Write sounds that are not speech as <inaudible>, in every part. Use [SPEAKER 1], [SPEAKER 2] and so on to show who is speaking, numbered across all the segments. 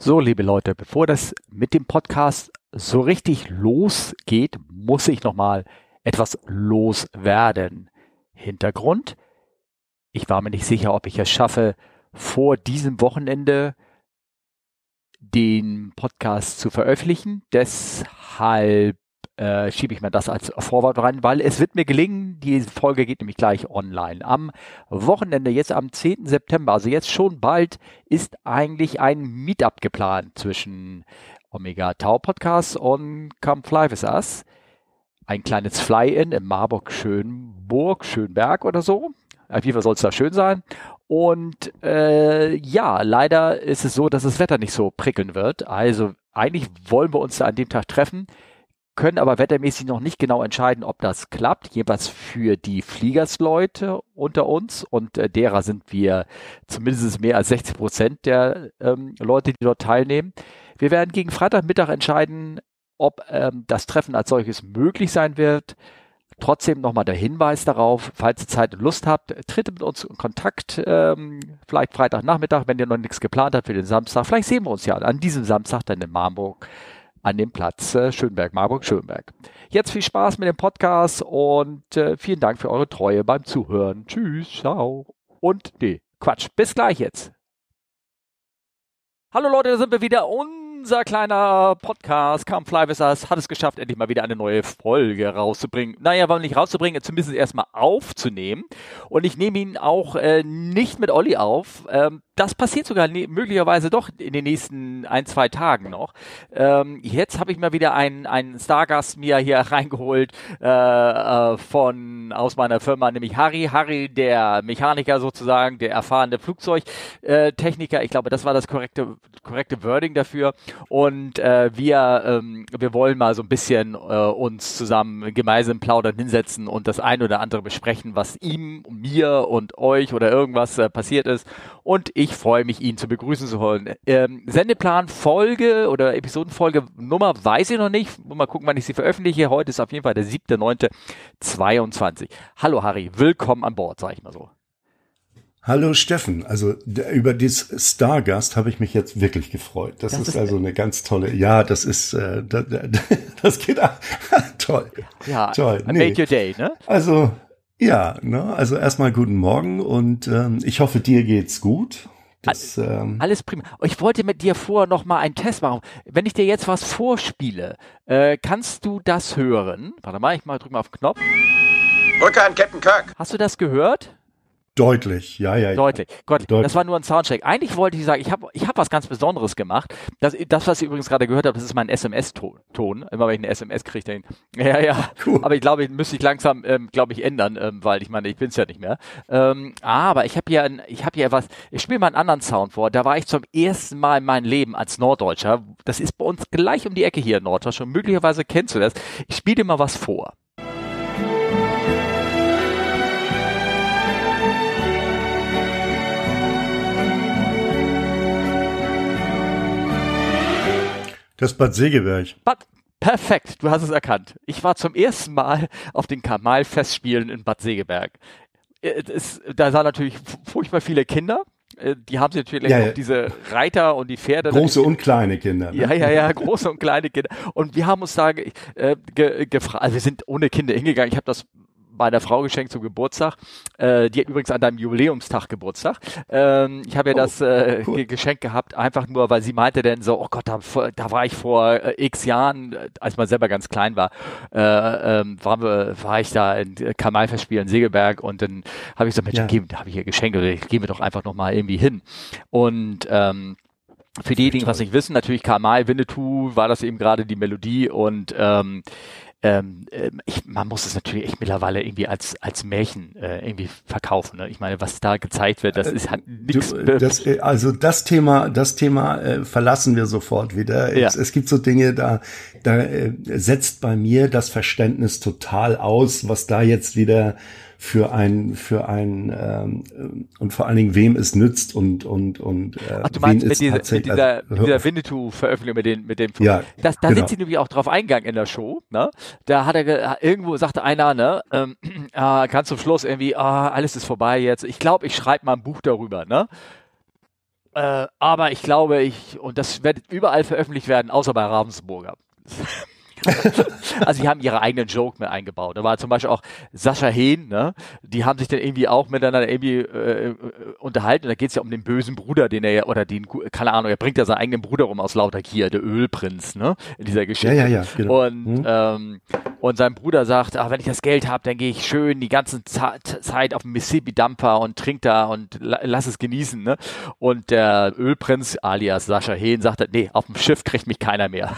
[SPEAKER 1] So, liebe Leute, bevor das mit dem Podcast so richtig losgeht, muss ich nochmal etwas loswerden. Hintergrund. Ich war mir nicht sicher, ob ich es schaffe, vor diesem Wochenende den Podcast zu veröffentlichen. Deshalb äh, schiebe ich mir das als Vorwort rein, weil es wird mir gelingen, die Folge geht nämlich gleich online. Am Wochenende, jetzt am 10. September, also jetzt schon bald, ist eigentlich ein Meetup geplant zwischen Omega Tau Podcast und Come Fly With Us. Ein kleines Fly-In in Marburg-Schönburg, Schönberg oder so. Auf jeden Fall soll es da schön sein. Und äh, ja, leider ist es so, dass das Wetter nicht so prickeln wird. Also eigentlich wollen wir uns da an dem Tag treffen können aber wettermäßig noch nicht genau entscheiden, ob das klappt. Jeweils für die Fliegersleute unter uns und äh, derer sind wir zumindest mehr als 60 Prozent der ähm, Leute, die dort teilnehmen. Wir werden gegen Freitagmittag entscheiden, ob ähm, das Treffen als solches möglich sein wird. Trotzdem nochmal der Hinweis darauf, falls ihr Zeit und Lust habt, tritt mit uns in Kontakt, ähm, vielleicht Freitagnachmittag, wenn ihr noch nichts geplant habt für den Samstag. Vielleicht sehen wir uns ja an diesem Samstag dann in Marburg an dem Platz äh, Schönberg, Marburg, Schönberg. Jetzt viel Spaß mit dem Podcast und äh, vielen Dank für eure Treue beim Zuhören. Tschüss, ciao. Und nee, Quatsch. Bis gleich jetzt. Hallo Leute, da sind wir wieder und unser kleiner Podcast Come Fly With Us hat es geschafft, endlich mal wieder eine neue Folge rauszubringen. Naja, warum nicht rauszubringen, zumindest erstmal aufzunehmen. Und ich nehme ihn auch äh, nicht mit Olli auf. Ähm, das passiert sogar ne möglicherweise doch in den nächsten ein, zwei Tagen noch. Ähm, jetzt habe ich mal wieder einen, einen Stargast mir hier <laughs> reingeholt äh, äh, von aus meiner Firma, nämlich Harry. Harry, der Mechaniker sozusagen, der erfahrene Flugzeugtechniker. ich glaube, das war das korrekte, korrekte Wording dafür. Und äh, wir, ähm, wir wollen mal so ein bisschen äh, uns zusammen gemeinsam plaudern, hinsetzen und das ein oder andere besprechen, was ihm, mir und euch oder irgendwas äh, passiert ist. Und ich freue mich, ihn zu begrüßen zu wollen. Ähm, Sendeplan, Folge oder Episodenfolge Nummer weiß ich noch nicht. Mal gucken, wann ich sie veröffentliche. Heute ist auf jeden Fall der 7.9.22. Hallo Harry, willkommen an Bord, sage ich mal so.
[SPEAKER 2] Hallo Steffen, also über dieses Stargast habe ich mich jetzt wirklich gefreut. Das, das ist, ist, also eine ganz tolle. Ja, das ist äh, das, <laughs> das geht <laughs> toll.
[SPEAKER 1] Ja, toll. Nee. Make your day, ne?
[SPEAKER 2] Also ja, ne? Also erstmal guten Morgen und ähm, ich hoffe dir geht's gut.
[SPEAKER 1] Das, ähm Alles prima. Ich wollte mit dir vorher noch mal einen Test machen. Wenn ich dir jetzt was vorspiele, äh, kannst du das hören? Warte mal, ich mal drück mal auf den Knopf.
[SPEAKER 3] Rücke an Captain Kirk.
[SPEAKER 1] Hast du das gehört?
[SPEAKER 2] Deutlich, ja, ja.
[SPEAKER 1] Deutlich. Gott, Deutlich. das war nur ein Soundcheck. Eigentlich wollte ich sagen, ich habe ich hab was ganz Besonderes gemacht. Das, das was ihr übrigens gerade gehört habt, das ist mein SMS-Ton. Immer wenn ich eine SMS kriege, dann, ja, ja. Cool. Aber ich glaube, ich müsste ich langsam, ähm, glaube ich, ändern, ähm, weil ich meine, ich bin es ja nicht mehr. Ähm, aber ich habe hier, ein, ich habe hier was, ich spiele mal einen anderen Sound vor. Da war ich zum ersten Mal in meinem Leben als Norddeutscher. Das ist bei uns gleich um die Ecke hier in Norddeutschland. Möglicherweise kennst du das. Ich spiele dir mal was vor.
[SPEAKER 2] Das Bad Segeberg.
[SPEAKER 1] Bad, perfekt, du hast es erkannt. Ich war zum ersten Mal auf den Kamal-Festspielen in Bad Segeberg. Äh, es, da sahen natürlich furchtbar viele Kinder. Äh, die haben sie natürlich ja, ja. diese Reiter und die Pferde.
[SPEAKER 2] Große und kleine Kinder.
[SPEAKER 1] Ne? Ja, ja, ja, große und kleine Kinder. Und wir haben uns da äh, ge, gefragt, also wir sind ohne Kinder hingegangen. Ich habe das meiner Frau geschenkt zum Geburtstag. Äh, die hat übrigens an deinem Jubiläumstag Geburtstag. Ähm, ich habe ja oh, das äh, cool. Geschenk gehabt, einfach nur, weil sie meinte denn so, oh Gott, da, da war ich vor äh, x Jahren, äh, als man selber ganz klein war, äh, ähm, war, war ich da in Kamalfestspiel in Segeberg und dann habe ich so, Mensch, ja. da habe ich hier Geschenke, gehen wir doch einfach nochmal irgendwie hin. Und ähm, für diejenigen, was nicht wissen, natürlich Kamal Winnetou war das eben gerade die Melodie und ähm, ähm, ähm, ich, man muss es natürlich echt mittlerweile irgendwie als, als Märchen äh, irgendwie verkaufen. Ne? Ich meine, was da gezeigt wird, das äh, ist halt nichts.
[SPEAKER 2] Äh, also das Thema, das Thema äh, verlassen wir sofort wieder. Ja. Es, es gibt so Dinge, da, da äh, setzt bei mir das Verständnis total aus, was da jetzt wieder für ein für ein ähm, und vor allen Dingen wem es nützt und und und
[SPEAKER 1] äh, Ach, du meinst mit, diese, mit dieser, also, dieser Winnetou-Veröffentlichung mit den mit dem
[SPEAKER 2] ja,
[SPEAKER 1] das, da genau. sind sie nämlich auch drauf eingegangen in der Show ne? Da hat er irgendwo sagte einer ne ähm, äh, <clears throat> ganz zum Schluss irgendwie ah, alles ist vorbei jetzt. Ich glaube ich schreibe mal ein Buch darüber ne? Äh, aber ich glaube, ich, und das wird überall veröffentlicht werden, außer bei Ravensburger. <laughs> <laughs> also die haben ihre eigenen Joke mit eingebaut. Da war zum Beispiel auch Sascha Hehn, ne? Die haben sich dann irgendwie auch miteinander irgendwie äh, unterhalten. Und da geht es ja um den bösen Bruder, den er ja, oder den, keine Ahnung, er bringt ja seinen eigenen Bruder rum aus lauter Gier, der Ölprinz, ne? In dieser Geschichte.
[SPEAKER 2] Ja, ja, ja.
[SPEAKER 1] Genau. Und, hm. ähm, und sein Bruder sagt, ach, wenn ich das Geld habe, dann gehe ich schön die ganze Zeit auf dem Mississippi-Dampfer und trink da und la lass es genießen, ne? Und der Ölprinz, alias Sascha Hehn, sagt, nee, auf dem Schiff kriegt mich keiner mehr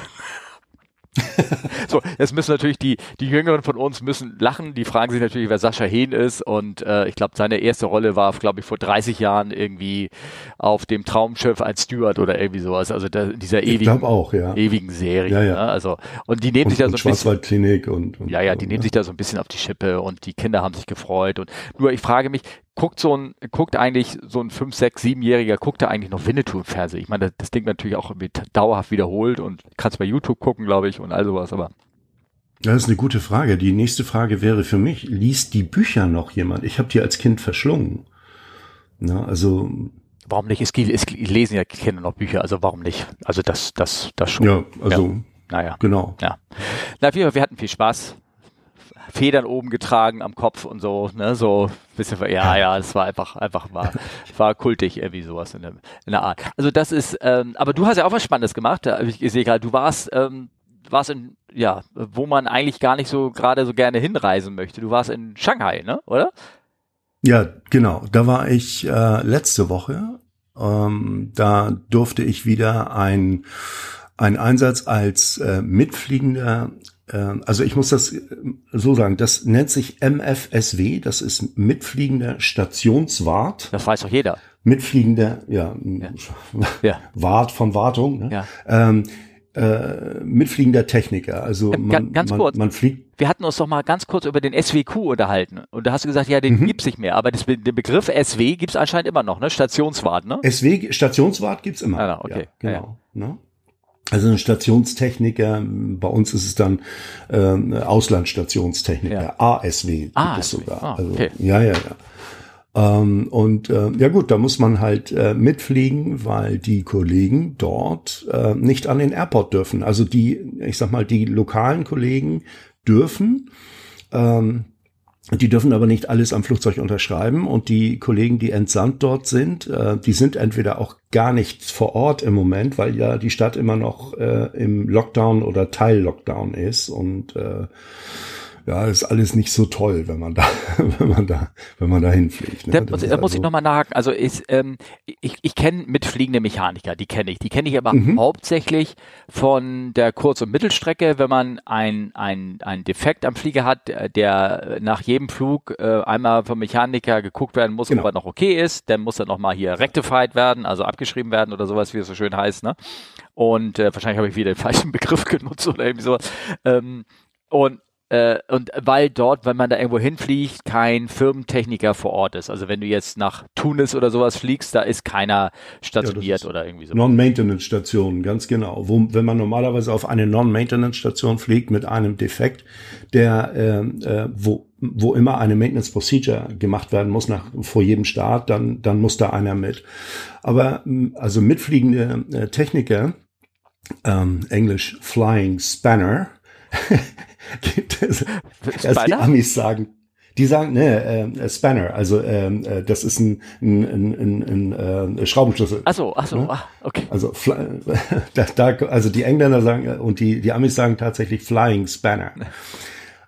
[SPEAKER 1] <laughs> so, jetzt müssen natürlich die, die Jüngeren von uns müssen lachen. Die fragen sich natürlich, wer Sascha Hehn ist. Und äh, ich glaube, seine erste Rolle war, glaube ich, vor 30 Jahren irgendwie auf dem Traumschiff als Steward oder irgendwie sowas. Also da, dieser ewigen,
[SPEAKER 2] auch, ja.
[SPEAKER 1] ewigen Serie. Ja, ja. Ne? Also und die nehmen
[SPEAKER 2] und,
[SPEAKER 1] sich da so
[SPEAKER 2] ein bisschen. Und,
[SPEAKER 1] und, ja, ja, die nehmen sich da so ein bisschen auf die Schippe und die Kinder haben sich gefreut. Und nur ich frage mich, guckt so ein, guckt eigentlich so ein 5, 6, 7-Jähriger, guckt er eigentlich noch Winnetou im Fernsehen? Ich meine, das, das Ding natürlich auch dauerhaft wiederholt und kannst bei YouTube gucken, glaube ich, und all sowas, aber.
[SPEAKER 2] Das ist eine gute Frage. Die nächste Frage wäre für mich, liest die Bücher noch jemand? Ich habe die als Kind verschlungen. Na, also.
[SPEAKER 1] Warum nicht? Es, es lesen ja Kinder noch Bücher, also warum nicht? Also das, das, das schon.
[SPEAKER 2] Ja, also. Ja. Naja. Genau.
[SPEAKER 1] Ja. Na, wir, wir hatten viel Spaß. Federn oben getragen am Kopf und so, ne, so bisschen, ja, ja, das war einfach, einfach war, war kultig irgendwie sowas in der, in der Art. Also das ist, ähm, aber du hast ja auch was Spannendes gemacht, ich sehe gerade, du warst, ähm, warst in, ja, wo man eigentlich gar nicht so gerade so gerne hinreisen möchte. Du warst in Shanghai, ne, oder?
[SPEAKER 2] Ja, genau. Da war ich äh, letzte Woche. Ähm, da durfte ich wieder ein ein Einsatz als äh, mitfliegender also ich muss das äh, so sagen, das nennt sich MFSW, das ist mitfliegender Stationswart.
[SPEAKER 1] Das weiß doch jeder.
[SPEAKER 2] Mitfliegender, ja, ja. <laughs> Wart von Wartung. Ne? Ja. Ähm, äh, mitfliegender Techniker. Also
[SPEAKER 1] man, ganz
[SPEAKER 2] man,
[SPEAKER 1] kurz.
[SPEAKER 2] man fliegt.
[SPEAKER 1] Wir hatten uns doch mal ganz kurz über den SWQ unterhalten und da hast du gesagt, ja, den mhm. gibt's nicht mehr, aber das, den Begriff SW gibt's anscheinend immer noch, ne? Stationswart, ne?
[SPEAKER 2] SW Stationswart gibt's immer.
[SPEAKER 1] Ah, okay.
[SPEAKER 2] Ja, genau. Ja. Ne? Also ein Stationstechniker, bei uns ist es dann äh, Auslandsstationstechniker, ja. ASW gibt ASW. es sogar. Ah, also, okay. Ja, ja, ja. Ähm, und äh, ja gut, da muss man halt äh, mitfliegen, weil die Kollegen dort äh, nicht an den Airport dürfen. Also die, ich sag mal, die lokalen Kollegen dürfen, ähm, die dürfen aber nicht alles am Flugzeug unterschreiben. Und die Kollegen, die entsandt dort sind, äh, die sind entweder auch gar nicht vor Ort im Moment, weil ja die Stadt immer noch äh, im Lockdown oder Teil-Lockdown ist. Und äh, ja, ist alles nicht so toll, wenn man da, <laughs> wenn man da, wenn man da hinfliegt.
[SPEAKER 1] Ne? Da, muss, da muss ich also nochmal nachhaken. Also ist, ähm, ich, ich kenne mitfliegende Mechaniker, die kenne ich. Die kenne ich aber mhm. hauptsächlich von der Kurz- und Mittelstrecke, wenn man ein, ein, ein Defekt am Flieger hat, der nach jedem Flug äh, einmal vom Mechaniker geguckt werden muss, genau. ob er noch okay ist. Dann muss er nochmal hier rectified werden, also abgeschrieben werden oder sowas, wie es so schön heißt. Ne? Und äh, wahrscheinlich habe ich wieder den falschen <laughs> Begriff genutzt oder irgendwie so. Ähm, und äh, und weil dort, wenn man da irgendwo hinfliegt, kein Firmentechniker vor Ort ist. Also wenn du jetzt nach Tunis oder sowas fliegst, da ist keiner stationiert ja, oder irgendwie so.
[SPEAKER 2] Non-Maintenance-Station, ganz genau. Wo, wenn man normalerweise auf eine Non-Maintenance-Station fliegt mit einem Defekt, der ähm, äh, wo wo immer eine Maintenance Procedure gemacht werden muss nach vor jedem Start, dann dann muss da einer mit. Aber also mitfliegende äh, Techniker, ähm, Englisch Flying Spanner, <laughs> gibt es, erst die Amis sagen, die sagen, ne, äh, Spanner, also ähm, äh, das ist ein, ein, ein, ein, ein äh, Schraubenschlüssel.
[SPEAKER 1] Ach so, ach so, ne? ah, okay.
[SPEAKER 2] Also, <laughs> da, da, also die Engländer sagen und die, die Amis sagen tatsächlich Flying Spanner.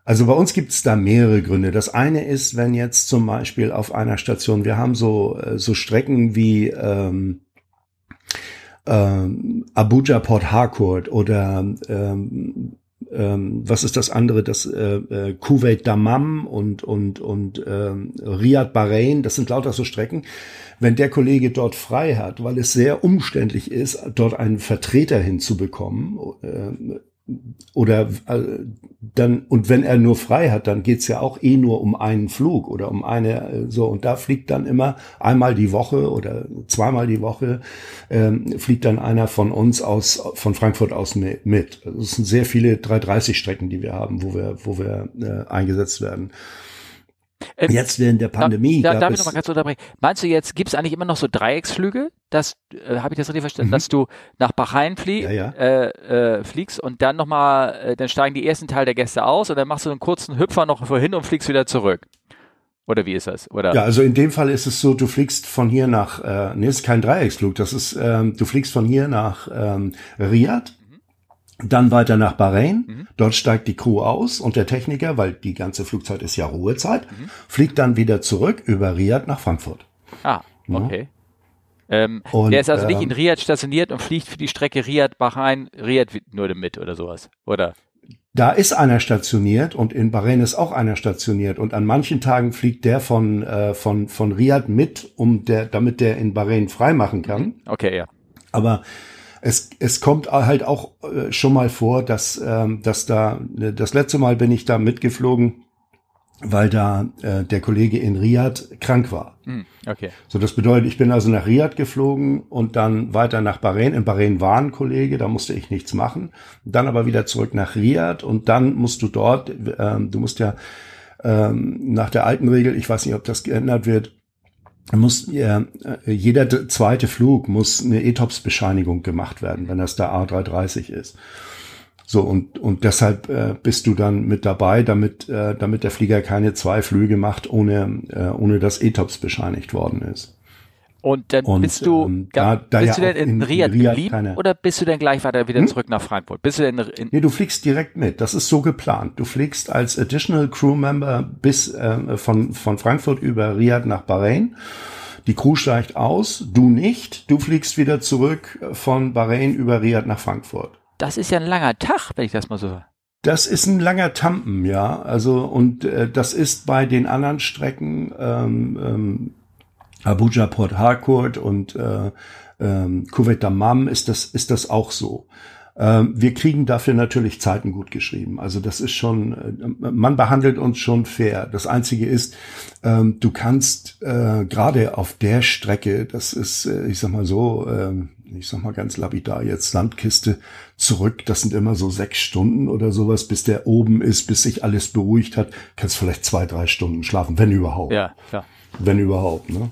[SPEAKER 2] Also bei uns gibt es da mehrere Gründe. Das eine ist, wenn jetzt zum Beispiel auf einer Station, wir haben so, äh, so Strecken wie ähm, ähm, Abuja Port Harcourt oder ähm, ähm, was ist das andere, das äh, äh, Kuwait Damam und und und ähm, Riyadh Bahrain, das sind lauter so Strecken. Wenn der Kollege dort frei hat, weil es sehr umständlich ist, dort einen Vertreter hinzubekommen, äh, oder äh, dann und wenn er nur frei hat, dann geht's ja auch eh nur um einen Flug oder um eine äh, so und da fliegt dann immer einmal die Woche oder zweimal die Woche ähm, fliegt dann einer von uns aus von Frankfurt aus mit. Also es sind sehr viele 330 Strecken, die wir haben, wo wir wo wir äh, eingesetzt werden. Ähm, jetzt während der Pandemie.
[SPEAKER 1] Da, da, darf ich noch mal ganz unterbrechen. Meinst du jetzt, gibt es eigentlich immer noch so Dreiecksflüge? Das äh, habe ich das richtig verstanden, mhm. dass du nach Bahrain flie ja, ja. Äh, äh, fliegst und dann nochmal, äh, dann steigen die ersten Teil der Gäste aus und dann machst du einen kurzen Hüpfer noch vorhin und fliegst wieder zurück. Oder wie ist das? Oder?
[SPEAKER 2] Ja, also in dem Fall ist es so, du fliegst von hier nach, äh, nee, ist kein Dreiecksflug, das ist, ähm, du fliegst von hier nach ähm, Riyadh. Dann weiter nach Bahrain, mhm. dort steigt die Crew aus und der Techniker, weil die ganze Flugzeit ist ja Ruhezeit, mhm. fliegt dann wieder zurück über Riyadh nach Frankfurt.
[SPEAKER 1] Ah, okay. Ja. Ähm, und, der ist also nicht in ähm, Riyadh stationiert und fliegt für die Strecke Riyadh-Bahrain, Riyadh nur mit oder sowas, oder?
[SPEAKER 2] Da ist einer stationiert und in Bahrain ist auch einer stationiert und an manchen Tagen fliegt der von äh, von von Riyadh mit, um der damit der in Bahrain freimachen kann. Mhm.
[SPEAKER 1] Okay, ja.
[SPEAKER 2] Aber es, es kommt halt auch äh, schon mal vor, dass, ähm, dass da, das letzte Mal bin ich da mitgeflogen, weil da äh, der Kollege in Riyadh krank war.
[SPEAKER 1] Hm, okay.
[SPEAKER 2] So, das bedeutet, ich bin also nach Riyadh geflogen und dann weiter nach Bahrain. In Bahrain war ein Kollege, da musste ich nichts machen. Dann aber wieder zurück nach Riyadh und dann musst du dort, ähm, du musst ja ähm, nach der alten Regel, ich weiß nicht, ob das geändert wird, muss äh, jeder zweite Flug muss eine ETOPS-Bescheinigung gemacht werden, wenn das der A330 ist. So, und, und deshalb äh, bist du dann mit dabei, damit, äh, damit der Flieger keine zwei Flüge macht, ohne, äh, ohne dass ETOPS bescheinigt worden ist.
[SPEAKER 1] Und dann und, bist du, ähm, da, da bist ja du denn in, in Riyadh, geblieben oder bist du denn gleich weiter wieder hm? zurück nach Frankfurt? Bist du denn in,
[SPEAKER 2] nee, du fliegst direkt mit. Das ist so geplant. Du fliegst als Additional Crew Member bis äh, von, von Frankfurt über Riyadh nach Bahrain. Die Crew steigt aus, du nicht. Du fliegst wieder zurück von Bahrain über Riyadh nach Frankfurt.
[SPEAKER 1] Das ist ja ein langer Tag, wenn ich das mal so.
[SPEAKER 2] Das ist ein langer Tampen, ja. Also und äh, das ist bei den anderen Strecken ähm, ähm, Abuja Port Harcourt und äh, ähm, Kuwait Dammam ist das ist das auch so. Ähm, wir kriegen dafür natürlich Zeiten gut geschrieben. Also das ist schon, äh, man behandelt uns schon fair. Das Einzige ist, ähm, du kannst äh, gerade auf der Strecke, das ist, äh, ich sag mal so, ähm, ich sag mal ganz lapidar jetzt Sandkiste zurück. Das sind immer so sechs Stunden oder sowas, bis der oben ist, bis sich alles beruhigt hat. Kannst vielleicht zwei, drei Stunden schlafen, wenn überhaupt.
[SPEAKER 1] Ja, klar.
[SPEAKER 2] Wenn überhaupt, ne?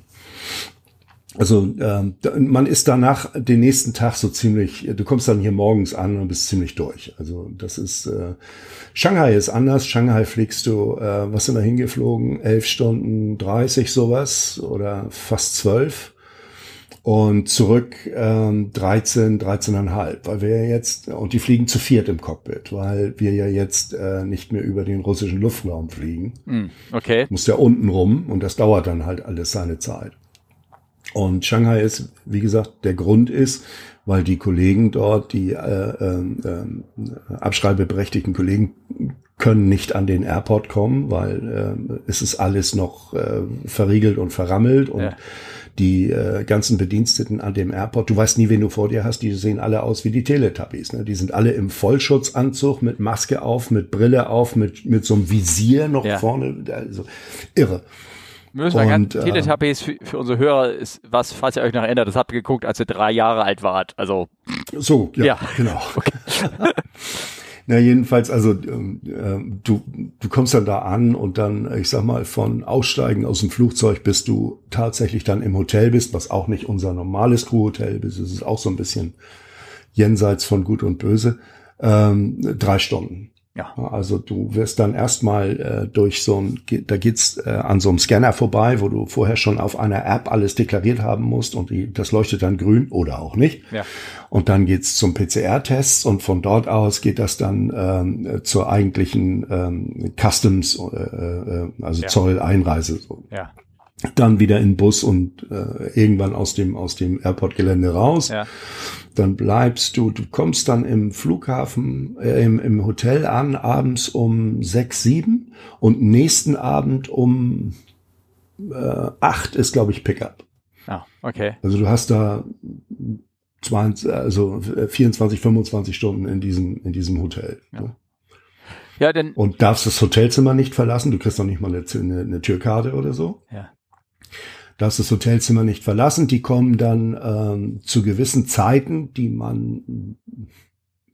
[SPEAKER 2] Also ähm, man ist danach den nächsten Tag so ziemlich, du kommst dann hier morgens an und bist ziemlich durch. Also das ist, äh, Shanghai ist anders. Shanghai fliegst du, äh, was sind wir hingeflogen? Elf Stunden dreißig sowas oder fast zwölf und zurück ähm, 13, 13,5, weil wir ja jetzt, und die fliegen zu viert im Cockpit, weil wir ja jetzt äh, nicht mehr über den russischen Luftraum fliegen.
[SPEAKER 1] Mm, okay.
[SPEAKER 2] Muss ja unten rum und das dauert dann halt alles seine Zeit. Und Shanghai ist, wie gesagt, der Grund ist, weil die Kollegen dort, die äh, äh, äh, abschreibeberechtigten Kollegen, können nicht an den Airport kommen, weil äh, es ist alles noch äh, verriegelt und verrammelt und ja die äh, ganzen Bediensteten an dem Airport, du weißt nie, wen du vor dir hast, die sehen alle aus wie die Teletubbies. Ne? Die sind alle im Vollschutzanzug mit Maske auf, mit Brille auf, mit, mit so einem Visier noch ja. vorne. Also irre.
[SPEAKER 1] Müssen wir ganz, äh, Teletubbies für, für unsere Hörer ist was, falls ihr euch noch erinnert, das habt ihr geguckt, als ihr drei Jahre alt wart. Also
[SPEAKER 2] so, ja, ja. genau. <laughs> Okay. <laughs> Na, jedenfalls, also ähm, äh, du, du kommst dann da an und dann, ich sag mal, von Aussteigen aus dem Flugzeug bis du tatsächlich dann im Hotel bist, was auch nicht unser normales Crewhotel ist, es ist auch so ein bisschen jenseits von Gut und Böse, ähm, drei Stunden. Ja. Also du wirst dann erstmal äh, durch so ein, da geht's äh, an so einem Scanner vorbei, wo du vorher schon auf einer App alles deklariert haben musst und die, das leuchtet dann grün oder auch nicht. Ja. Und dann geht's zum PCR-Test und von dort aus geht das dann ähm, zur eigentlichen ähm, Customs, äh, äh, also ja. Zoll-Einreise. So. Ja dann wieder in Bus und äh, irgendwann aus dem aus dem Airport-Gelände raus. Ja. Dann bleibst du, du kommst dann im Flughafen, äh, im, im Hotel an, abends um sechs, sieben und nächsten Abend um äh, acht ist, glaube ich, Pickup.
[SPEAKER 1] Ah, okay.
[SPEAKER 2] Also du hast da 20, also 24, 25 Stunden in diesem in diesem Hotel. Ja. Ja, denn und darfst das Hotelzimmer nicht verlassen. Du kriegst noch nicht mal eine, eine, eine Türkarte oder so.
[SPEAKER 1] Ja
[SPEAKER 2] darfst das Hotelzimmer nicht verlassen. Die kommen dann ähm, zu gewissen Zeiten, die man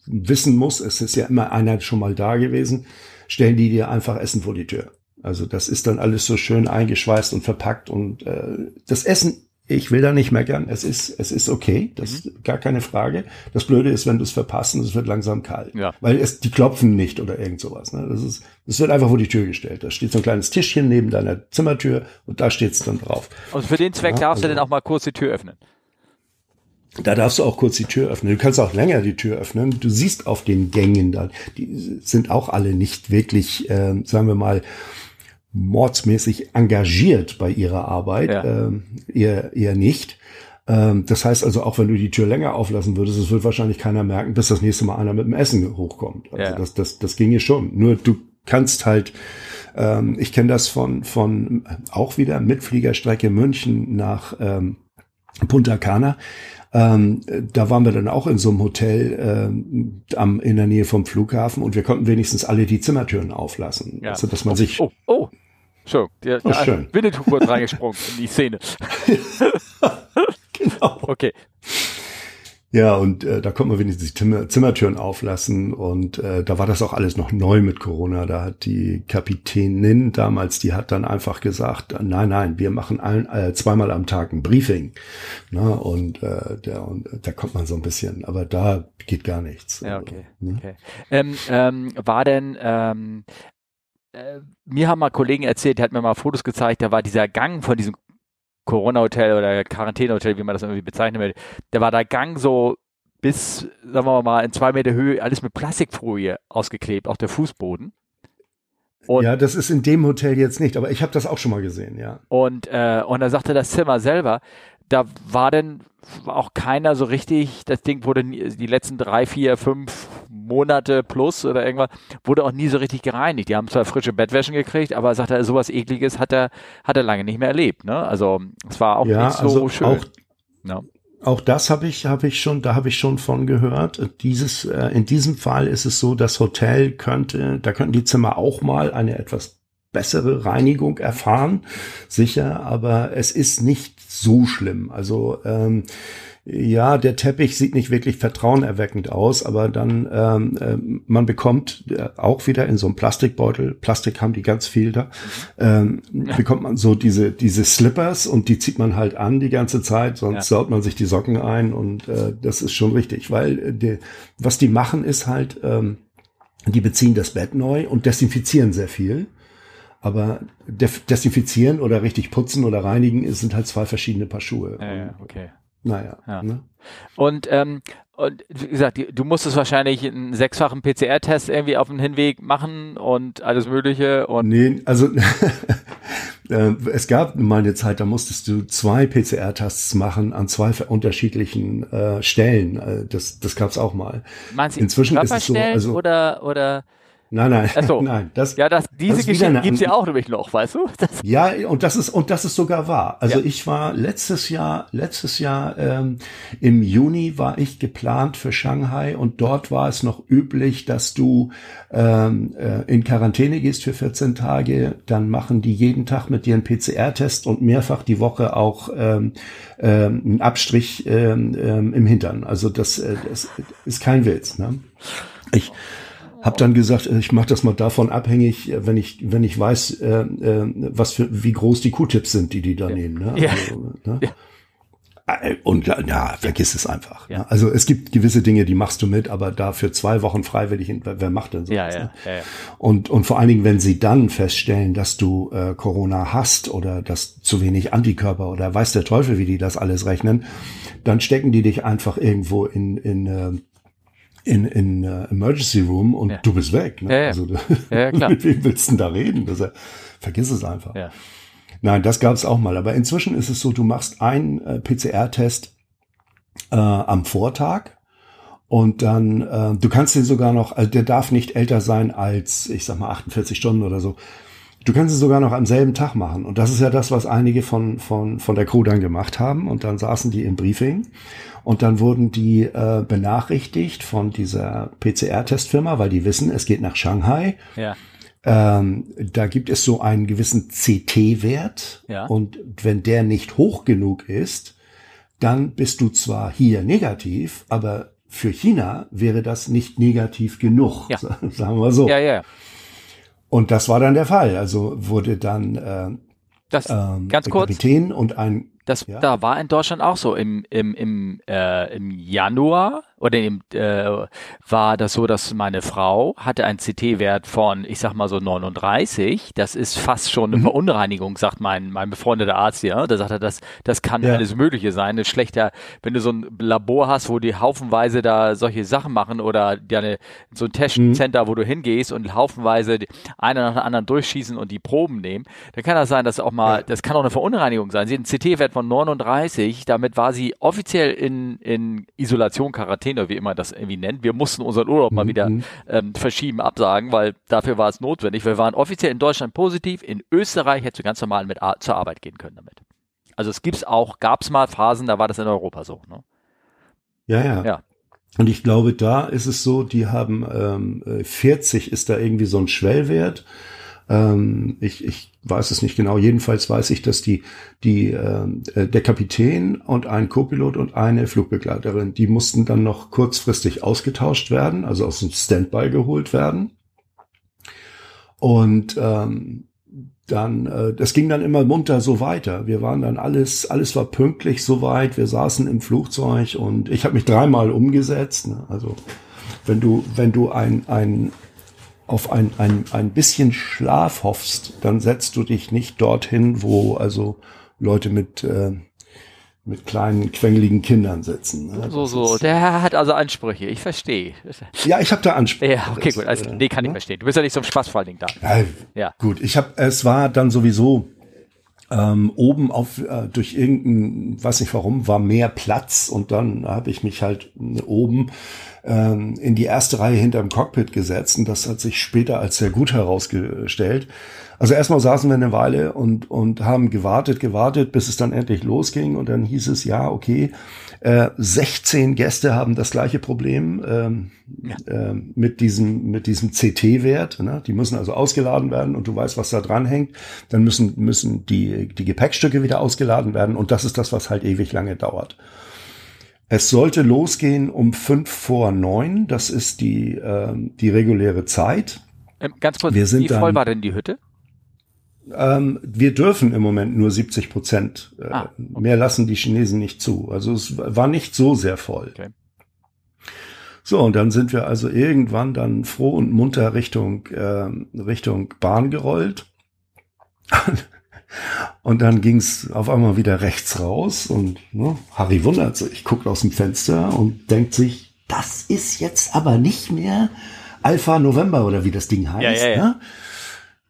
[SPEAKER 2] wissen muss. Es ist ja immer einer schon mal da gewesen. Stellen die dir einfach Essen vor die Tür. Also das ist dann alles so schön eingeschweißt und verpackt und äh, das Essen ich will da nicht meckern. Es ist, es ist okay. Das mhm. ist gar keine Frage. Das Blöde ist, wenn du es verpasst und es wird langsam kalt.
[SPEAKER 1] Ja.
[SPEAKER 2] Weil es, die klopfen nicht oder irgend sowas. Ne? Das ist, das wird einfach vor die Tür gestellt. Da steht so ein kleines Tischchen neben deiner Zimmertür und da steht es dann drauf.
[SPEAKER 1] Und für den Zweck ja, darfst also, du dann auch mal kurz die Tür öffnen.
[SPEAKER 2] Da darfst du auch kurz die Tür öffnen. Du kannst auch länger die Tür öffnen. Du siehst auf den Gängen da, die sind auch alle nicht wirklich, äh, sagen wir mal, mordsmäßig engagiert bei ihrer Arbeit, ja. ähm, eher, eher nicht. Ähm, das heißt also, auch wenn du die Tür länger auflassen würdest, es wird wahrscheinlich keiner merken, bis das nächste Mal einer mit dem Essen hochkommt. Also ja. das, das, das ginge schon. Nur du kannst halt, ähm, ich kenne das von, von auch wieder Mitfliegerstrecke München nach ähm, Punta Cana. Ähm, da waren wir dann auch in so einem Hotel ähm, am, in der Nähe vom Flughafen und wir konnten wenigstens alle die Zimmertüren auflassen. Ja. Also, dass man
[SPEAKER 1] oh,
[SPEAKER 2] sich.
[SPEAKER 1] Oh, oh, so, der, oh, schön. Winnetou kurz <laughs> reingesprungen in die Szene. <laughs>
[SPEAKER 2] genau.
[SPEAKER 1] Okay.
[SPEAKER 2] Ja, und äh, da konnte man wenigstens die Zimmer Zimmertüren auflassen und äh, da war das auch alles noch neu mit Corona. Da hat die Kapitänin damals, die hat dann einfach gesagt, nein, nein, wir machen ein, äh, zweimal am Tag ein Briefing. Na, und äh, der, und da kommt man so ein bisschen, aber da geht gar nichts.
[SPEAKER 1] Ja, okay. Also, ne? okay. Ähm, ähm, war denn ähm, äh, mir haben mal Kollegen erzählt, die hat mir mal Fotos gezeigt, da war dieser Gang von diesem Corona-Hotel oder Quarantäne-Hotel, wie man das irgendwie bezeichnen will, da war der Gang so bis, sagen wir mal, in zwei Meter Höhe alles mit Plastikfolie ausgeklebt, auch der Fußboden.
[SPEAKER 2] Und ja, das ist in dem Hotel jetzt nicht, aber ich habe das auch schon mal gesehen, ja.
[SPEAKER 1] Und, äh, und da sagte das Zimmer selber, da war denn auch keiner so richtig, das Ding wurde die letzten drei, vier, fünf Monate plus oder irgendwas, wurde auch nie so richtig gereinigt. Die haben zwar frische Bettwäschen gekriegt, aber sagt er, sowas ekliges hat er, hat er lange nicht mehr erlebt. Ne? Also es war auch ja, nicht so also schön.
[SPEAKER 2] Auch, ja. auch das habe ich, habe ich schon, da habe ich schon von gehört. Dieses, äh, in diesem Fall ist es so, das Hotel könnte, da könnten die Zimmer auch mal eine etwas bessere Reinigung erfahren, sicher, aber es ist nicht so schlimm. Also ähm, ja, der Teppich sieht nicht wirklich vertrauenerweckend aus, aber dann ähm, äh, man bekommt äh, auch wieder in so einem Plastikbeutel, Plastik haben die ganz viel da, ähm, bekommt man so diese diese Slippers und die zieht man halt an die ganze Zeit, sonst ja. saut man sich die Socken ein und äh, das ist schon richtig, weil äh, die, was die machen ist halt, ähm, die beziehen das Bett neu und desinfizieren sehr viel. Aber desinfizieren oder richtig putzen oder reinigen sind halt zwei verschiedene Paar Schuhe.
[SPEAKER 1] Ja, ja okay.
[SPEAKER 2] Naja. Ja. Ne?
[SPEAKER 1] Und, ähm, und wie gesagt, du musstest wahrscheinlich einen sechsfachen PCR-Test irgendwie auf dem Hinweg machen und alles Mögliche. Und
[SPEAKER 2] nee, also <laughs> äh, es gab mal eine Zeit, da musstest du zwei PCR-Tests machen an zwei unterschiedlichen äh, Stellen. Äh, das, das gab es auch mal.
[SPEAKER 1] Meinst du Inzwischen ist es so, also oder oder
[SPEAKER 2] Nein, nein,
[SPEAKER 1] so. <laughs>
[SPEAKER 2] nein.
[SPEAKER 1] Das, ja, das, diese das Geschichte gibt's ja auch nämlich noch, weißt du? <laughs>
[SPEAKER 2] Das ja, und das ist und das ist sogar wahr. Also ja. ich war letztes Jahr, letztes Jahr ähm, im Juni war ich geplant für Shanghai und dort war es noch üblich, dass du ähm, äh, in Quarantäne gehst für 14 Tage. Dann machen die jeden Tag mit dir einen PCR-Test und mehrfach die Woche auch ähm, ähm, einen Abstrich ähm, ähm, im Hintern. Also das, äh, das ist kein Witz. Ne? Ich hab dann gesagt, äh, ich mache das mal davon abhängig, äh, wenn ich wenn ich weiß, äh, äh, was für wie groß die Q-Tips sind, die die da ja. nehmen. Ne?
[SPEAKER 1] Ja. Also, ne? ja.
[SPEAKER 2] Äh, und ja, vergiss es einfach. Ja. Ne? Also es gibt gewisse Dinge, die machst du mit, aber da für zwei Wochen freiwillig, wer macht denn
[SPEAKER 1] so? Ja, ja,
[SPEAKER 2] ne? ja, ja. Und, und vor allen Dingen, wenn sie dann feststellen, dass du äh, Corona hast oder dass zu wenig Antikörper oder weiß der Teufel, wie die das alles rechnen, dann stecken die dich einfach irgendwo in, in äh, in, in uh, Emergency Room und ja. du bist weg. Ne?
[SPEAKER 1] Ja, ja.
[SPEAKER 2] Also,
[SPEAKER 1] ja, <laughs>
[SPEAKER 2] mit wem willst du denn da reden? Das, vergiss es einfach. Nein, das gab es auch mal. Aber inzwischen ist es so, du machst einen äh, PCR-Test äh, am Vortag und dann, äh, du kannst den sogar noch, also der darf nicht älter sein als, ich sag mal, 48 Stunden oder so. Du kannst es sogar noch am selben Tag machen. Und das ist ja das, was einige von, von, von der Crew dann gemacht haben. Und dann saßen die im Briefing. Und dann wurden die äh, benachrichtigt von dieser PCR-Testfirma, weil die wissen, es geht nach Shanghai.
[SPEAKER 1] Ja.
[SPEAKER 2] Ähm, da gibt es so einen gewissen CT-Wert.
[SPEAKER 1] Ja.
[SPEAKER 2] Und wenn der nicht hoch genug ist, dann bist du zwar hier negativ, aber für China wäre das nicht negativ genug,
[SPEAKER 1] ja. <laughs>
[SPEAKER 2] sagen wir so.
[SPEAKER 1] Ja, ja.
[SPEAKER 2] Und das war dann der Fall. Also wurde dann äh,
[SPEAKER 1] das, ähm, ganz kurz.
[SPEAKER 2] Kapitän und ein
[SPEAKER 1] das, ja. Da war in Deutschland auch so. Im, im, im, äh, im Januar oder im, äh, war das so, dass meine Frau hatte einen CT-Wert von, ich sag mal so 39. Das ist fast schon eine mhm. Verunreinigung, sagt mein, mein befreundeter Arzt hier. Da sagt er, das, das kann ja. alles Mögliche sein. Das schlechter, wenn du so ein Labor hast, wo die haufenweise da solche Sachen machen oder deine, so ein Testcenter, mhm. wo du hingehst und haufenweise einer nach dem anderen durchschießen und die Proben nehmen, dann kann das sein, dass auch mal, ja. das kann auch eine Verunreinigung sein. Sie hat einen CT-Wert von 39. Damit war sie offiziell in, in Isolation, Quarantäne, wie immer das irgendwie nennt. Wir mussten unseren Urlaub mhm. mal wieder mhm. ähm, verschieben, absagen, weil dafür war es notwendig. Wir waren offiziell in Deutschland positiv. In Österreich hättest du ganz normal mit zur Arbeit gehen können damit. Also es gibt's auch, gab's mal Phasen, da war das in Europa so. Ne?
[SPEAKER 2] Ja, ja. Ja. Und ich glaube, da ist es so, die haben ähm, 40 ist da irgendwie so ein Schwellwert. Ähm, ich, ich weiß es nicht genau. Jedenfalls weiß ich, dass die, die, äh, der Kapitän und ein Co-Pilot und eine Flugbegleiterin, die mussten dann noch kurzfristig ausgetauscht werden, also aus dem Standby geholt werden. Und ähm, dann, äh, das ging dann immer munter so weiter. Wir waren dann alles, alles war pünktlich soweit. Wir saßen im Flugzeug und ich habe mich dreimal umgesetzt. Ne? Also wenn du, wenn du ein, ein auf ein, ein, ein bisschen Schlaf hoffst, dann setzt du dich nicht dorthin, wo also Leute mit, äh, mit kleinen, quengeligen Kindern sitzen.
[SPEAKER 1] Ne? So, so. Der hat also Ansprüche, ich verstehe.
[SPEAKER 2] Ja, ich habe da Ansprüche.
[SPEAKER 1] Ja, okay, gut. Also, nee, kann ich ne? verstehen. Du bist ja nicht so ein Spaßfallding da.
[SPEAKER 2] Ja, ja. Gut, ich habe, es war dann sowieso ähm, oben auf äh, durch irgendein, weiß nicht warum, war mehr Platz und dann habe ich mich halt oben ähm, in die erste Reihe hinterm Cockpit gesetzt und das hat sich später als sehr gut herausgestellt. Also erstmal saßen wir eine Weile und, und haben gewartet, gewartet, bis es dann endlich losging und dann hieß es, ja, okay, äh, 16 Gäste haben das gleiche Problem ähm, ja. äh, mit diesem, mit diesem CT-Wert. Ne? Die müssen also ausgeladen werden und du weißt, was da dran hängt. Dann müssen, müssen die, die Gepäckstücke wieder ausgeladen werden und das ist das, was halt ewig lange dauert. Es sollte losgehen um fünf vor neun. Das ist die, äh, die reguläre Zeit.
[SPEAKER 1] Ähm, ganz kurz, wir sind wie voll dann, war denn die Hütte?
[SPEAKER 2] Ähm, wir dürfen im Moment nur 70 Prozent. Äh, ah, okay. Mehr lassen die Chinesen nicht zu. Also es war nicht so sehr voll. Okay. So, und dann sind wir also irgendwann dann froh und munter Richtung, äh, Richtung Bahn gerollt. Und dann ging's auf einmal wieder rechts raus und ne, Harry wundert sich, guckt aus dem Fenster und denkt sich, das ist jetzt aber nicht mehr Alpha November oder wie das Ding heißt. Ja, ja, ja. Ne?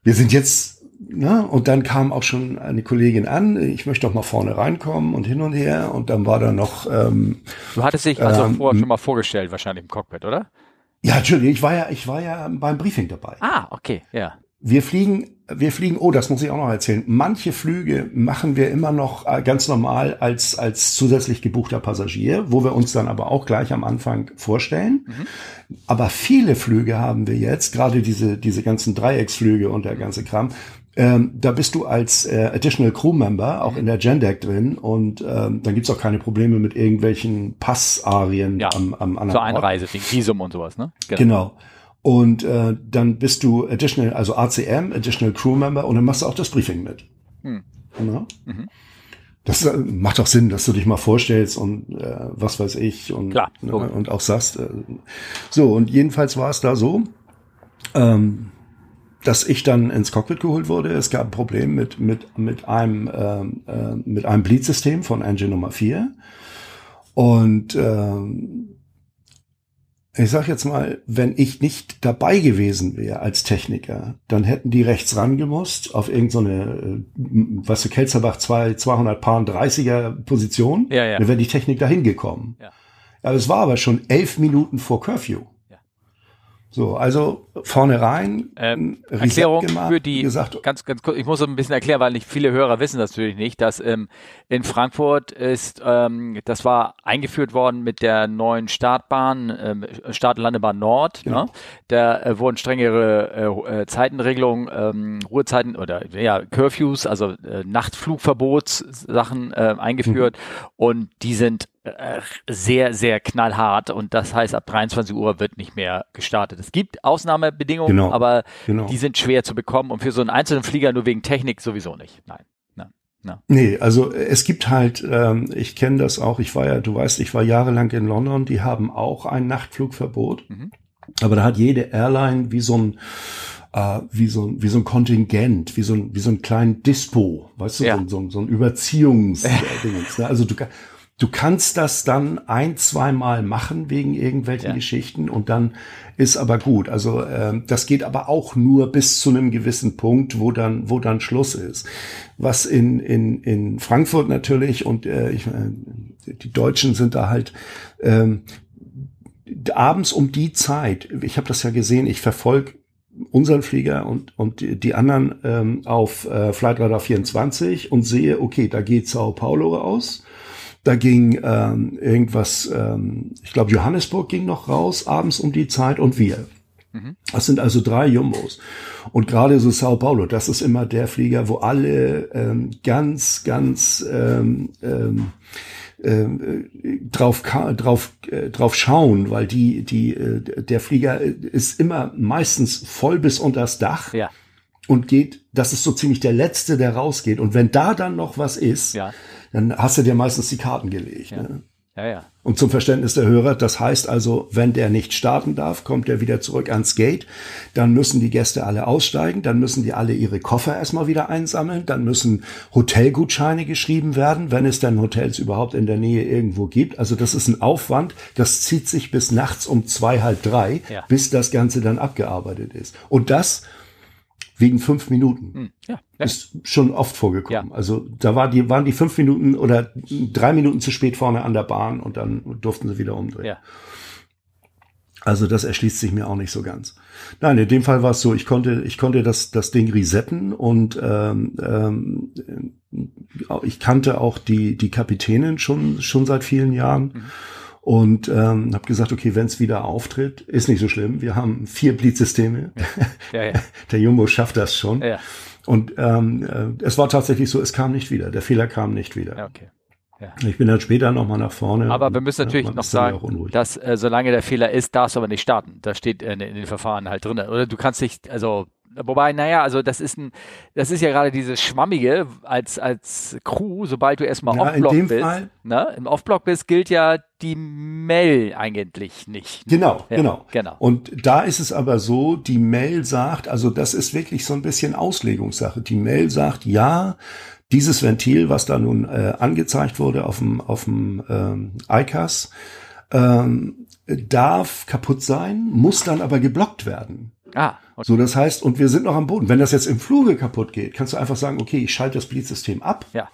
[SPEAKER 2] Wir sind jetzt, ne? und dann kam auch schon eine Kollegin an, ich möchte doch mal vorne reinkommen und hin und her und dann war da noch. Ähm,
[SPEAKER 1] du hattest dich also ähm, vorher schon mal vorgestellt, wahrscheinlich im Cockpit, oder?
[SPEAKER 2] Ja, natürlich, ich war ja, ich war ja beim Briefing dabei.
[SPEAKER 1] Ah, okay, ja.
[SPEAKER 2] Wir fliegen, wir fliegen, oh, das muss ich auch noch erzählen. Manche Flüge machen wir immer noch äh, ganz normal als, als zusätzlich gebuchter Passagier, wo wir uns dann aber auch gleich am Anfang vorstellen. Mhm. Aber viele Flüge haben wir jetzt, gerade diese, diese ganzen Dreiecksflüge und der ganze Kram, ähm, da bist du als äh, Additional Crew Member auch mhm. in der Gendeck drin und ähm, dann gibt's auch keine Probleme mit irgendwelchen Passarien
[SPEAKER 1] ja, am, am anderen Zur Einreise, wegen Visum und sowas, ne?
[SPEAKER 2] Genau. genau. Und äh, dann bist du Additional, also ACM, Additional Crew Member, und dann machst du auch das Briefing mit. Hm. Mhm. Das äh, macht auch Sinn, dass du dich mal vorstellst und äh, was weiß ich und, Klar, ne, und auch sagst. Äh, so, und jedenfalls war es da so, ähm, dass ich dann ins Cockpit geholt wurde. Es gab ein Problem mit, mit, mit einem, ähm, äh, mit einem Bleed-System von Engine Nummer 4. Und ähm, ich sag jetzt mal, wenn ich nicht dabei gewesen wäre als Techniker, dann hätten die rechts rangemusst auf irgendeine, so äh, was du, Kelzerbach 2, 200 Paar 30er Position. Ja, ja. Dann wäre die Technik dahin gekommen. Ja. ja. Es war aber schon elf Minuten vor Curfew. So, also vorne rein.
[SPEAKER 1] Ähm, Erklärung gemacht, für die, gesagt, ganz, ganz kurz, ich muss ein bisschen erklären, weil nicht viele Hörer wissen das natürlich nicht, dass ähm, in Frankfurt ist, ähm, das war eingeführt worden mit der neuen Startbahn, ähm, Start- und Landebahn Nord. Genau. Ne? Da äh, wurden strengere äh, äh, Zeitenregelungen, ähm, Ruhezeiten oder ja, Curfews, also äh, Nachtflugverbotssachen äh, eingeführt mhm. und die sind sehr, sehr knallhart und das heißt, ab 23 Uhr wird nicht mehr gestartet. Es gibt Ausnahmebedingungen, genau, aber genau. die sind schwer zu bekommen und für so einen einzelnen Flieger nur wegen Technik sowieso nicht. Nein.
[SPEAKER 2] Nee, also es gibt halt, ähm, ich kenne das auch, ich war ja, du weißt, ich war jahrelang in London, die haben auch ein Nachtflugverbot. Mhm. Aber da hat jede Airline wie so ein äh, wie so wie so ein Kontingent, wie so ein wie so ein kleinen Dispo, weißt du, ja. so, so, so ein Überziehungsding. ne? Also du Du kannst das dann ein, zweimal machen wegen irgendwelchen ja. Geschichten und dann ist aber gut. Also äh, das geht aber auch nur bis zu einem gewissen Punkt, wo dann, wo dann Schluss ist. Was in, in, in Frankfurt natürlich und äh, ich, äh, die Deutschen sind da halt ähm, abends um die Zeit, ich habe das ja gesehen, ich verfolge unseren Flieger und, und die anderen ähm, auf äh, Flightradar 24 und sehe, okay, da geht Sao Paulo raus da ging ähm, irgendwas, ähm, ich glaube Johannesburg ging noch raus, abends um die Zeit und wir. Mhm. Das sind also drei Jumbos. Und gerade so Sao Paulo, das ist immer der Flieger, wo alle ähm, ganz, ganz ähm, ähm, ähm äh, drauf drauf äh, drauf schauen, weil die die äh, der Flieger ist immer meistens voll bis unters Dach. Ja und geht, das ist so ziemlich der letzte, der rausgeht. Und wenn da dann noch was ist, ja. Dann hast du dir meistens die Karten gelegt. Ja. Ne? Ja, ja. Und zum Verständnis der Hörer, das heißt also, wenn der nicht starten darf, kommt er wieder zurück ans Gate. Dann müssen die Gäste alle aussteigen, dann müssen die alle ihre Koffer erstmal wieder einsammeln, dann müssen Hotelgutscheine geschrieben werden, wenn es dann Hotels überhaupt in der Nähe irgendwo gibt. Also das ist ein Aufwand, das zieht sich bis nachts um zwei, halb drei, ja. bis das Ganze dann abgearbeitet ist. Und das wegen fünf Minuten. Hm, ja, ja. Ist schon oft vorgekommen. Ja. Also da war die, waren die fünf Minuten oder drei Minuten zu spät vorne an der Bahn und dann durften sie wieder umdrehen. Also das erschließt sich mir auch nicht so ganz. Nein, in dem Fall war es so, ich konnte, ich konnte das, das Ding resetten und ähm, ähm, ich kannte auch die, die Kapitänin schon, schon seit vielen Jahren. Mhm und ähm, habe gesagt, okay, wenn es wieder auftritt, ist nicht so schlimm. Wir haben vier Blitzsysteme. Ja. Ja, ja. <laughs> Der Jumbo schafft das schon. Und ähm, äh, es war tatsächlich so, es kam nicht wieder. Der Fehler kam nicht wieder. Okay. Ja. Ich bin dann später nochmal nach vorne.
[SPEAKER 1] Aber wir müssen natürlich noch sagen, dass äh, solange der Fehler ist, darfst du aber nicht starten. Das steht äh, in, in den Verfahren halt drin. Oder du kannst nicht, also Wobei, naja, also das ist ein, das ist ja gerade dieses Schwammige als, als Crew, sobald du erstmal ja, Off-Block bist. Fall, ne? Im Off-Block bist, gilt ja die Mail eigentlich nicht.
[SPEAKER 2] Genau, ja, genau. genau. Und da ist es aber so, die Mail sagt, also das ist wirklich so ein bisschen Auslegungssache. Die Mail sagt, ja, dieses Ventil, was da nun äh, angezeigt wurde auf dem, auf dem ähm, ICAS, ähm, darf kaputt sein, muss dann aber geblockt werden. Ah. So, das heißt, und wir sind noch am Boden. Wenn das jetzt im Fluge kaputt geht, kannst du einfach sagen, okay, ich schalte das Blitzsystem ab. Ja.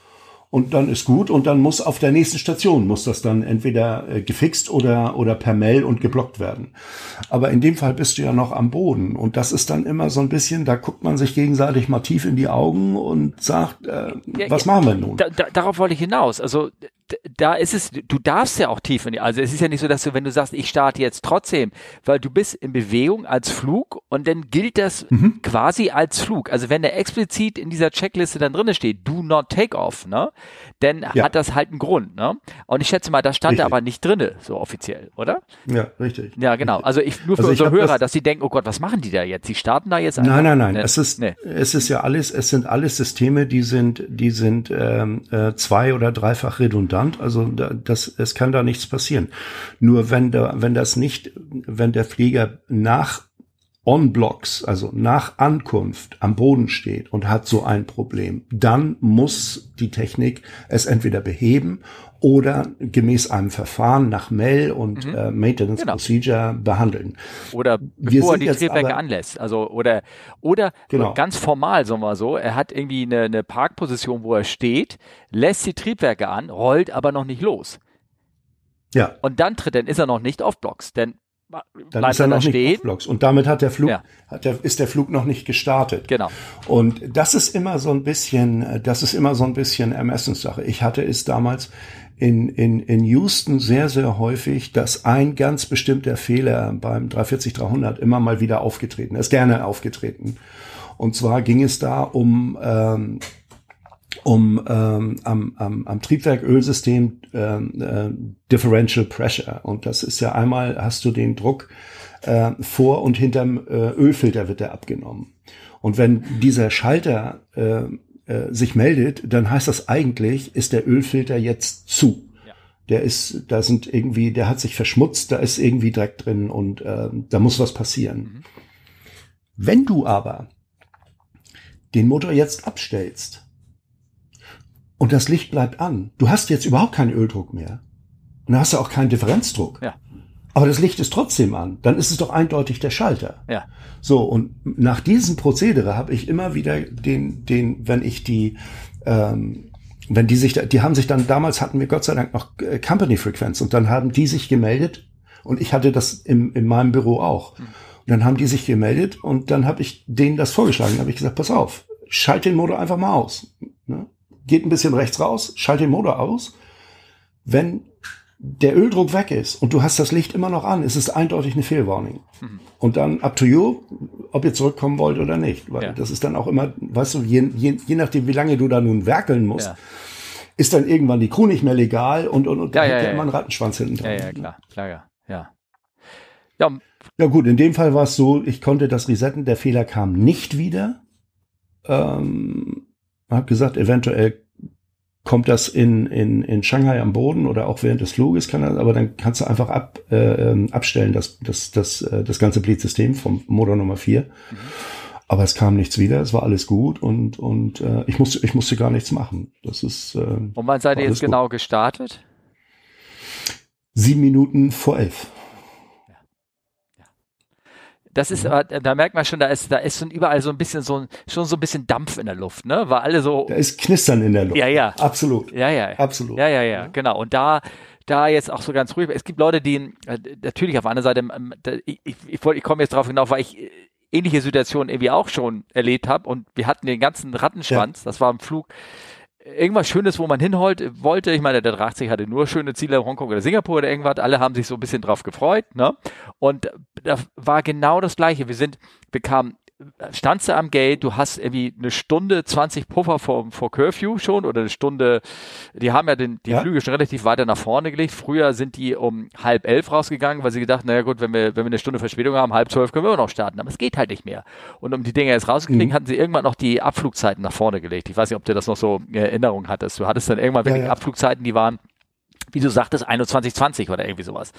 [SPEAKER 2] Und dann ist gut und dann muss auf der nächsten Station muss das dann entweder äh, gefixt oder oder per Mail und geblockt werden. Aber in dem Fall bist du ja noch am Boden und das ist dann immer so ein bisschen, da guckt man sich gegenseitig mal tief in die Augen und sagt, äh, ja, was ja, machen wir nun?
[SPEAKER 1] Da, da, darauf wollte ich hinaus. Also da ist es, du darfst ja auch tief in die, also es ist ja nicht so, dass du, wenn du sagst, ich starte jetzt trotzdem, weil du bist in Bewegung als Flug und dann gilt das mhm. quasi als Flug. Also wenn der explizit in dieser Checkliste dann drinne steht, do not take off, ne, dann ja. hat das halt einen Grund, ne? Und ich schätze mal, das stand da aber nicht drinne, so offiziell, oder?
[SPEAKER 2] Ja, richtig.
[SPEAKER 1] Ja, genau. Also ich, nur für also unsere Hörer, das, dass sie denken, oh Gott, was machen die da jetzt? Sie starten da jetzt
[SPEAKER 2] einfach? Nein, nein, nein. Nee. Es ist, nee. es ist ja alles, es sind alles Systeme, die sind, die sind ähm, äh, zwei- oder dreifach redundant. Also das, es kann da nichts passieren. Nur wenn da, wenn das nicht, wenn der Flieger nach On-Blocks, also nach Ankunft am Boden steht und hat so ein Problem, dann muss die Technik es entweder beheben oder gemäß einem Verfahren nach Mel und mhm. äh, Maintenance genau. Procedure behandeln.
[SPEAKER 1] Oder bevor er die Triebwerke anlässt. Also oder oder genau. ganz formal, sagen wir so, er hat irgendwie eine, eine Parkposition, wo er steht, lässt die Triebwerke an, rollt aber noch nicht los. Ja. Und dann tritt, dann ist er noch nicht auf Blocks, denn
[SPEAKER 2] dann ist er noch nicht Blocks. Und damit hat der Flug, ja. hat der, ist der Flug noch nicht gestartet.
[SPEAKER 1] Genau.
[SPEAKER 2] Und das ist immer so ein bisschen, das ist immer so ein bisschen Ermessenssache. Ich hatte es damals in, in, in Houston sehr, sehr häufig, dass ein ganz bestimmter Fehler beim 340-300 immer mal wieder aufgetreten ist, gerne aufgetreten. Und zwar ging es da um, ähm, um ähm, am, am, am Triebwerkölsystem ähm, äh, Differential Pressure. Und das ist ja einmal, hast du den Druck äh, vor und hinterm äh, Ölfilter wird der abgenommen. Und wenn dieser Schalter äh, äh, sich meldet, dann heißt das eigentlich, ist der Ölfilter jetzt zu. Der ist, da sind irgendwie, der hat sich verschmutzt, da ist irgendwie Dreck drin und äh, da muss was passieren. Mhm. Wenn du aber den Motor jetzt abstellst und das Licht bleibt an, du hast jetzt überhaupt keinen Öldruck mehr und dann hast du auch keinen Differenzdruck.
[SPEAKER 1] Ja.
[SPEAKER 2] Aber das Licht ist trotzdem an. Dann ist es doch eindeutig der Schalter.
[SPEAKER 1] Ja.
[SPEAKER 2] So, und nach diesem Prozedere habe ich immer wieder den, den, wenn ich die, ähm, wenn die sich, die haben sich dann, damals hatten wir Gott sei Dank noch äh, Company-Frequenz und dann haben die sich gemeldet und ich hatte das im, in meinem Büro auch. Mhm. Und dann haben die sich gemeldet und dann habe ich denen das vorgeschlagen. habe ich gesagt, pass auf, schalt den Motor einfach mal aus. Ne? Geht ein bisschen rechts raus, schalt den Motor aus. Wenn der Öldruck weg ist und du hast das Licht immer noch an, ist es eindeutig eine Fehlwarning. Mhm. Und dann up to you, ob ihr zurückkommen wollt oder nicht. Weil ja. das ist dann auch immer, weißt du, je, je, je nachdem, wie lange du da nun werkeln musst, ja. ist dann irgendwann die Crew nicht mehr legal und, und, und
[SPEAKER 1] ja, ja, ja,
[SPEAKER 2] immer ein Rattenschwanz hinten
[SPEAKER 1] dran. Ja, ja, klar, klar, ja. Ja, ja,
[SPEAKER 2] ja gut, in dem Fall war es so, ich konnte das resetten, der Fehler kam nicht wieder. Ähm, hab gesagt, eventuell kommt das in, in, in Shanghai am Boden oder auch während des Fluges, kann das, aber dann kannst du einfach ab, äh, ähm, abstellen, das, das, das, äh, das ganze Bleed-System vom Motor Nummer 4. Mhm. Aber es kam nichts wieder, es war alles gut und, und äh, ich, musste, ich musste gar nichts machen. Das ist. Äh, und
[SPEAKER 1] wann seid ihr jetzt gut. genau gestartet?
[SPEAKER 2] Sieben Minuten vor elf.
[SPEAKER 1] Das ist, mhm. da merkt man schon, da ist, da ist schon überall so ein bisschen so, schon so ein bisschen Dampf in der Luft, ne? Weil alle so.
[SPEAKER 2] Da ist Knistern in der Luft.
[SPEAKER 1] Ja, ja.
[SPEAKER 2] Absolut.
[SPEAKER 1] Ja, ja.
[SPEAKER 2] Absolut.
[SPEAKER 1] Ja, ja, ja, genau. Und da, da jetzt auch so ganz ruhig. Es gibt Leute, die äh, natürlich auf einer Seite, ähm, ich, ich, ich, komme jetzt drauf hinauf, weil ich äh, ähnliche Situationen irgendwie auch schon erlebt habe und wir hatten den ganzen Rattenschwanz, ja. das war im Flug irgendwas Schönes, wo man hinholt, wollte. Ich meine, der 80 hatte nur schöne Ziele, Hongkong oder Singapur oder irgendwas. Alle haben sich so ein bisschen drauf gefreut. Ne? Und da war genau das Gleiche. Wir sind, wir kamen standst du am Gate, du hast irgendwie eine Stunde 20 Puffer vor, vor Curfew schon oder eine Stunde, die haben ja den, die ja. Flüge schon relativ weiter nach vorne gelegt. Früher sind die um halb elf rausgegangen, weil sie gedacht, naja gut, wenn wir, wenn wir eine Stunde Verspätung haben, halb zwölf können wir immer noch starten. Aber es geht halt nicht mehr. Und um die Dinge jetzt rauszukriegen, mhm. hatten sie irgendwann noch die Abflugzeiten nach vorne gelegt. Ich weiß nicht, ob du das noch so in Erinnerung hattest. Du hattest dann irgendwann wirklich ja, ja. Abflugzeiten, die waren wie du sagtest, 21,20 oder irgendwie sowas.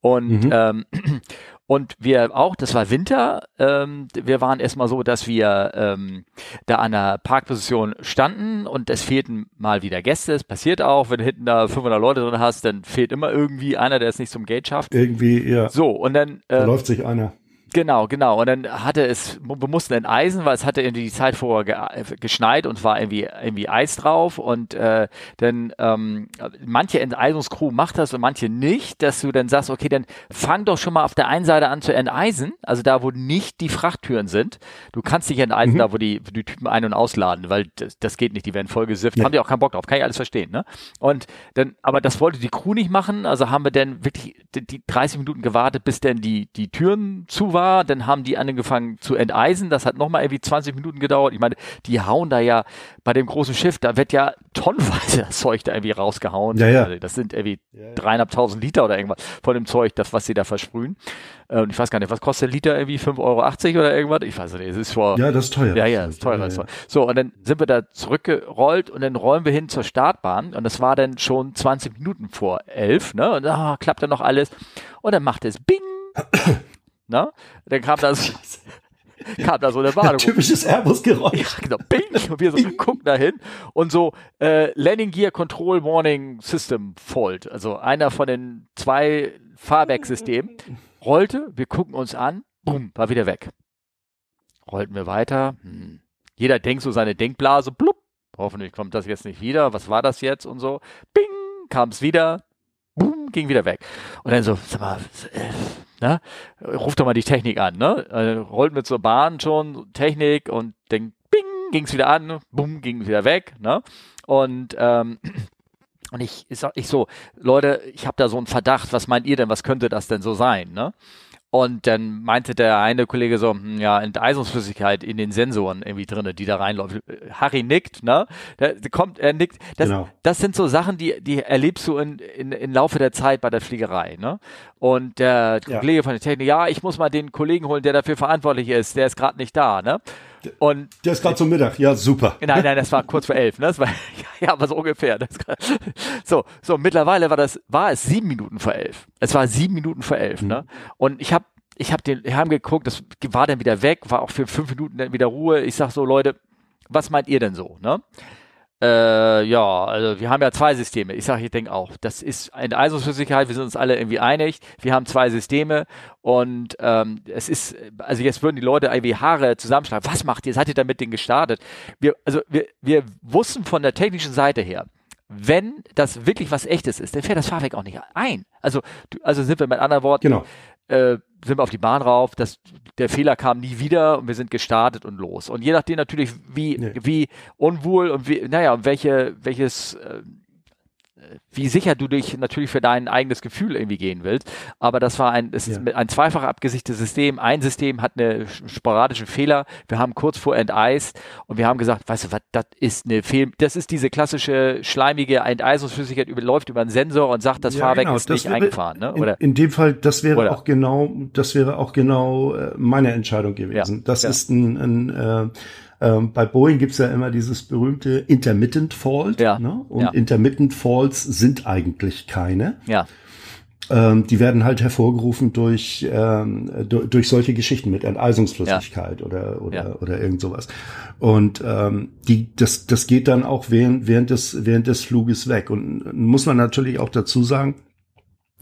[SPEAKER 1] Und, mhm. ähm, <clears throat> und wir auch, das war Winter, ähm, wir waren erstmal so, dass wir ähm, da an der Parkposition standen und es fehlten mal wieder Gäste. Es passiert auch, wenn du hinten da 500 Leute drin hast, dann fehlt immer irgendwie einer, der es nicht zum Gate schafft.
[SPEAKER 2] Irgendwie, ja.
[SPEAKER 1] So, und dann... Ähm,
[SPEAKER 2] da läuft sich einer.
[SPEAKER 1] Genau, genau. Und dann hatte es, wir mussten enteisen, weil es hatte irgendwie die Zeit vorher ge geschneit und war irgendwie, irgendwie Eis drauf. Und äh, dann ähm, manche Enteisungscrew macht das und manche nicht, dass du dann sagst, okay, dann fang doch schon mal auf der einen Seite an zu enteisen, also da, wo nicht die Frachttüren sind. Du kannst nicht enteisen, mhm. da, wo die, die Typen ein- und ausladen, weil das, das geht nicht, die werden voll gesifft, ja. haben die auch keinen Bock drauf, kann ich alles verstehen, ne? Und dann, aber das wollte die Crew nicht machen, also haben wir dann wirklich die, die 30 Minuten gewartet, bis dann die, die Türen zu war, dann haben die angefangen zu enteisen, das hat nochmal irgendwie 20 Minuten gedauert. Ich meine, die hauen da ja bei dem großen Schiff, da wird ja tonnenweise das Zeug da irgendwie rausgehauen.
[SPEAKER 2] Ja, ja.
[SPEAKER 1] Also das sind irgendwie dreieinhalbtausend Liter oder irgendwas von dem Zeug, das, was sie da versprühen. Äh, und ich weiß gar nicht, was kostet der Liter irgendwie 5,80 Euro oder irgendwas? Ich weiß nicht, es ist vor.
[SPEAKER 2] Ja, das ist teuer.
[SPEAKER 1] Ja, ja, das ist teurer. Ja, ja. So, und dann sind wir da zurückgerollt und dann rollen wir hin zur Startbahn und das war dann schon 20 Minuten vor elf, ne? Und da ah, klappt dann noch alles. Und dann macht es Bing Ne? Dann kam das, <laughs> kam da so eine Warnung. <laughs>
[SPEAKER 2] Typisches Airbus-Geräusch. Ja,
[SPEAKER 1] genau. Bing! Und wir so gucken da hin und so äh, Landing Gear Control Warning System Fault. Also einer von den zwei Fahrwerksystemen rollte, wir gucken uns an, bumm, war wieder weg. Rollten wir weiter. Hm. Jeder denkt so seine Denkblase, blub, hoffentlich kommt das jetzt nicht wieder. Was war das jetzt und so? Bing! Kam es wieder, boom, ging wieder weg. Und dann so, sag mal, äh, ne? Ruft doch mal die Technik an, ne? Äh, rollt mit zur Bahn schon Technik und denkt, bing, ging's wieder an, bumm, ging wieder weg, ne? Und ähm, <clears throat> und ich, ich, ich so, Leute, ich habe da so einen Verdacht, was meint ihr denn, was könnte das denn so sein, ne? Und dann meinte der eine Kollege so, hm, ja, Enteisungsflüssigkeit in den Sensoren irgendwie drinne, die da reinläuft. Harry nickt, ne? Der, der kommt, er nickt. Das, genau. das sind so Sachen, die, die erlebst du in, in, in Laufe der Zeit bei der Fliegerei, ne? Und der ja. Kollege von der Technik, ja, ich muss mal den Kollegen holen, der dafür verantwortlich ist, der ist gerade nicht da, ne?
[SPEAKER 2] Und der ist gerade zum Mittag, ja, super.
[SPEAKER 1] Nein, nein, das war kurz vor elf, ne? Das war, <laughs> ja, aber so ungefähr. <laughs> So, so, mittlerweile war das, war es sieben Minuten vor elf. Es war sieben Minuten vor elf, ne? mhm. ne? Und ich habe ich habe den, wir haben geguckt, das war dann wieder weg, war auch für fünf Minuten dann wieder Ruhe. Ich sag so, Leute, was meint ihr denn so, ne? Äh, ja, also wir haben ja zwei Systeme. Ich sage, ich denke auch, das ist eine Eisungsflüssigkeit, wir sind uns alle irgendwie einig. Wir haben zwei Systeme und ähm, es ist, also jetzt würden die Leute irgendwie Haare zusammenschlagen. Was macht ihr? Seid ihr damit den gestartet? Wir, also wir, wir wussten von der technischen Seite her, wenn das wirklich was echtes ist, dann fährt das Fahrwerk auch nicht ein. Also, also sind wir mit anderen Worten,
[SPEAKER 2] genau
[SPEAKER 1] äh, sind wir auf die Bahn rauf, das, der Fehler kam nie wieder und wir sind gestartet und los. Und je nachdem natürlich, wie, nee. wie unwohl und wie, naja, und welche, welches äh, wie sicher du dich natürlich für dein eigenes Gefühl irgendwie gehen willst. Aber das war ein, es ja. ist ein zweifach abgesichtertes System. Ein System hat eine sporadische Fehler. Wir haben kurz vor enteist und wir haben gesagt, weißt du was, das ist eine Fehl, das ist diese klassische schleimige Enteisungsflüssigkeit läuft über einen Sensor und sagt, das ja, Fahrwerk genau. ist das nicht wäre, eingefahren. Ne?
[SPEAKER 2] Oder? In, in, dem Fall, das wäre Oder? auch genau, das wäre auch genau äh, meine Entscheidung gewesen. Ja. Das ist ein, ein äh, ähm, bei Boeing gibt's ja immer dieses berühmte Intermittent Fault. Ja. Ne? Und ja. Intermittent Faults sind eigentlich keine.
[SPEAKER 1] Ja.
[SPEAKER 2] Ähm, die werden halt hervorgerufen durch, ähm, durch, durch solche Geschichten mit Enteisungsflüssigkeit ja. oder, oder, ja. oder irgend sowas. Und ähm, die, das, das geht dann auch während, während, des, während des Fluges weg. Und muss man natürlich auch dazu sagen,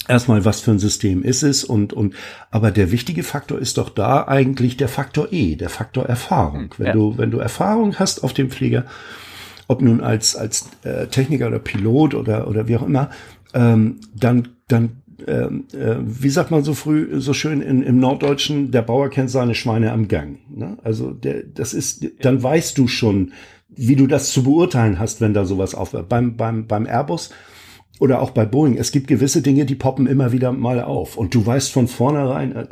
[SPEAKER 2] erstmal, was für ein System ist es und, und, aber der wichtige Faktor ist doch da eigentlich der Faktor E, der Faktor Erfahrung. Wenn ja. du, wenn du Erfahrung hast auf dem Flieger, ob nun als, als äh, Techniker oder Pilot oder, oder wie auch immer, ähm, dann, dann, ähm, äh, wie sagt man so früh, so schön in, im Norddeutschen, der Bauer kennt seine Schweine am Gang. Ne? Also der, das ist, dann weißt du schon, wie du das zu beurteilen hast, wenn da sowas auf. Beim, beim, beim Airbus oder auch bei Boeing, es gibt gewisse Dinge, die poppen immer wieder mal auf. Und du weißt von vornherein, äh,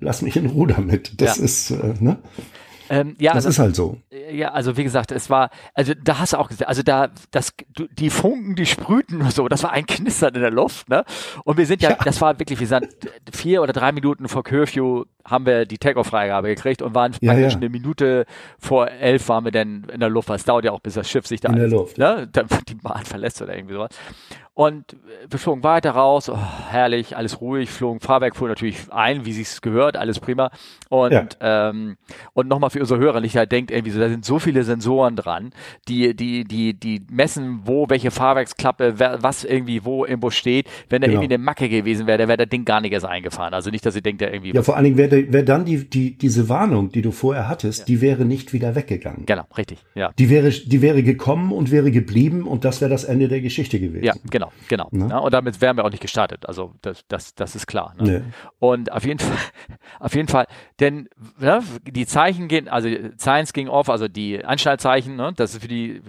[SPEAKER 2] lass mich in Ruhe damit. Das ja. ist, äh, ne?
[SPEAKER 1] Ähm, ja,
[SPEAKER 2] das
[SPEAKER 1] also,
[SPEAKER 2] ist halt so.
[SPEAKER 1] Ja, also wie gesagt, es war, also da hast du auch gesehen, also da, das, die Funken, die sprühten und so, das war ein Knistern in der Luft, ne? Und wir sind ja, ja. das war wirklich, wir sind vier oder drei Minuten vor Curfew haben wir die Take-Off-Freigabe gekriegt und waren ja, praktisch ja. eine Minute vor elf waren wir dann in der Luft, weil es dauert ja auch, bis das Schiff sich da
[SPEAKER 2] in der Luft.
[SPEAKER 1] Ne, die Bahn <laughs> verlässt oder irgendwie sowas. Und wir flogen weiter raus, oh, herrlich, alles ruhig, flogen, Fahrwerk fuhr natürlich ein, wie sich's gehört, alles prima. Und, ja. ähm, und nochmal für unsere Hörer, nicht halt denkt irgendwie so, da sind so viele Sensoren dran, die, die, die, die messen, wo welche Fahrwerksklappe, was irgendwie wo irgendwo steht. Wenn da genau. irgendwie eine Macke gewesen wäre, der wäre das Ding gar nicht erst eingefahren. Also nicht, dass ihr denkt, der irgendwie.
[SPEAKER 2] Ja, vor allen Dingen wäre wär dann die, die, diese Warnung, die du vorher hattest, ja. die wäre nicht wieder weggegangen.
[SPEAKER 1] Genau, richtig, ja.
[SPEAKER 2] Die wäre, die wäre gekommen und wäre geblieben und das wäre das Ende der Geschichte gewesen.
[SPEAKER 1] Ja, genau. Genau, genau. Ne? Ja, und damit wären wir auch nicht gestartet. Also das, das, das ist klar. Ne? Nee. Und auf jeden Fall, <laughs> auf jeden Fall, denn ne, die Zeichen gehen, also Science ging off, also die Anschnallzeichen, ne, das ist für die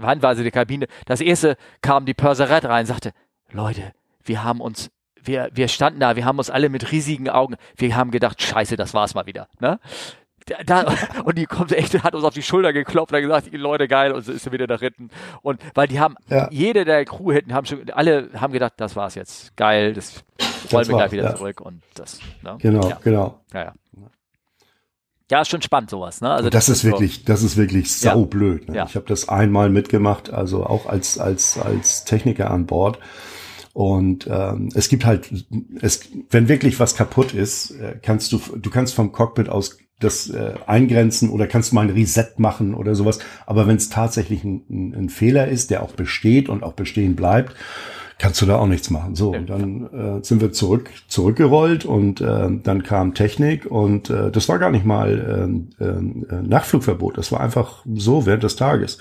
[SPEAKER 1] Handweise der Kabine. Das erste kam die Purserette rein, sagte, Leute, wir haben uns wir, wir standen da, wir haben uns alle mit riesigen Augen, wir haben gedacht, scheiße, das war's mal wieder. Ne? da, <laughs> und die kommt echt, hat uns auf die Schulter geklopft und gesagt, Leute, geil, und so ist er wieder da ritten. Und weil die haben, ja. jede der Crew hinten haben schon, alle haben gedacht, das war's jetzt, geil, das wollen wir gleich wieder ja. zurück und das.
[SPEAKER 2] Ne? Genau, ja. genau.
[SPEAKER 1] Ja, ja. Ja, ist schon spannend sowas, ne?
[SPEAKER 2] Also das, das ist wirklich, so. das ist wirklich saublöd. Ne? Ich habe das einmal mitgemacht, also auch als als als Techniker an Bord. Und ähm, es gibt halt, es, wenn wirklich was kaputt ist, äh, kannst du, du kannst vom Cockpit aus das äh, eingrenzen oder kannst mal ein Reset machen oder sowas. Aber wenn es tatsächlich ein, ein, ein, Fehler ist, der auch besteht und auch bestehen bleibt, kannst du da auch nichts machen. So, und dann äh, sind wir zurück zurückgerollt und äh, dann kam Technik und äh, das war gar nicht mal äh, äh, Nachtflugverbot. Das war einfach so während des Tages.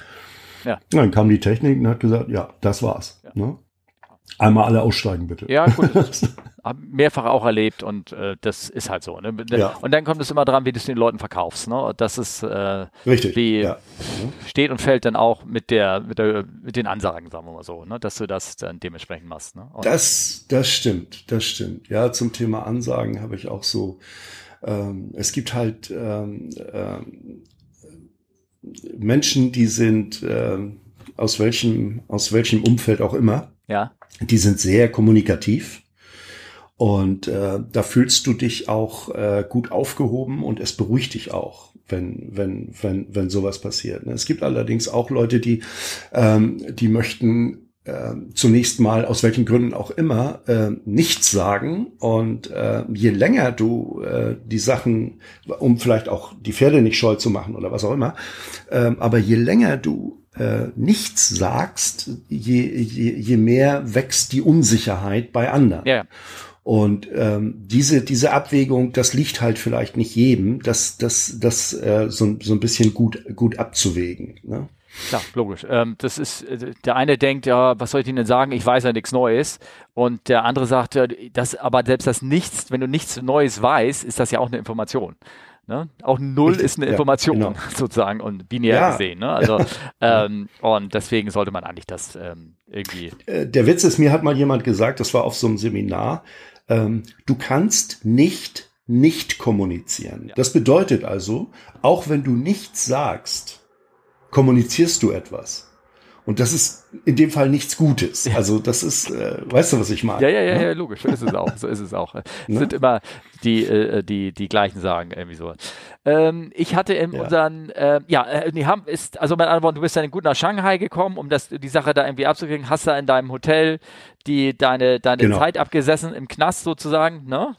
[SPEAKER 2] Ja. Und dann kam die Technik und hat gesagt, ja, das war's. Ja. Ne? Einmal alle aussteigen, bitte.
[SPEAKER 1] Ja, gut. <laughs> mehrfach auch erlebt und äh, das ist halt so. Ne? Ja. Und dann kommt es immer dran, wie du es den Leuten verkaufst. Ne? Das ist äh,
[SPEAKER 2] Richtig.
[SPEAKER 1] Wie ja. steht und fällt dann auch mit der, mit der, mit den Ansagen, sagen wir mal so, ne? dass du das dann dementsprechend machst. Ne?
[SPEAKER 2] das, das stimmt, das stimmt. Ja, zum Thema Ansagen habe ich auch so. Ähm, es gibt halt ähm, ähm, Menschen, die sind ähm, aus welchem aus welchem Umfeld auch immer.
[SPEAKER 1] Ja.
[SPEAKER 2] Die sind sehr kommunikativ und äh, da fühlst du dich auch äh, gut aufgehoben und es beruhigt dich auch, wenn, wenn, wenn, wenn sowas passiert. Ne? Es gibt allerdings auch Leute, die, ähm, die möchten äh, zunächst mal, aus welchen Gründen auch immer, äh, nichts sagen. Und äh, je länger du äh, die Sachen, um vielleicht auch die Pferde nicht scheu zu machen oder was auch immer, äh, aber je länger du äh, nichts sagst, je, je, je mehr wächst die Unsicherheit bei anderen.
[SPEAKER 1] Ja.
[SPEAKER 2] Und ähm, diese, diese Abwägung, das liegt halt vielleicht nicht jedem, das, das, das äh, so, so ein bisschen gut, gut abzuwägen. Ne?
[SPEAKER 1] Klar, logisch. Ähm, das ist, äh, der eine denkt, ja, was soll ich Ihnen denn sagen? Ich weiß ja nichts Neues. Und der andere sagt, ja, das, aber selbst das Nichts, wenn du nichts Neues weißt, ist das ja auch eine Information. Ne? Auch Null Richtig, ist eine Information ja, genau. <laughs> sozusagen und binär ja. gesehen. Ne? Also <laughs> ähm, und deswegen sollte man eigentlich das ähm, irgendwie.
[SPEAKER 2] Äh, der Witz ist, mir hat mal jemand gesagt, das war auf so einem Seminar, ähm, du kannst nicht nicht kommunizieren. Ja. Das bedeutet also, auch wenn du nichts sagst, kommunizierst du etwas. Und das ist in dem Fall nichts Gutes. Ja. Also das ist, äh, weißt du, was ich meine?
[SPEAKER 1] Ja, ja, ja, ne? ja, logisch. So ist es auch. So ist es auch. Es ne? sind immer die, äh, die, die gleichen Sagen irgendwie so. Ähm, ich hatte in ja. unseren, äh, ja, die haben ist, also mit anderen Worten, du bist dann gut nach Shanghai gekommen, um das, die Sache da irgendwie abzukriegen. Hast da in deinem Hotel die deine deine genau. Zeit abgesessen im Knast sozusagen, ne?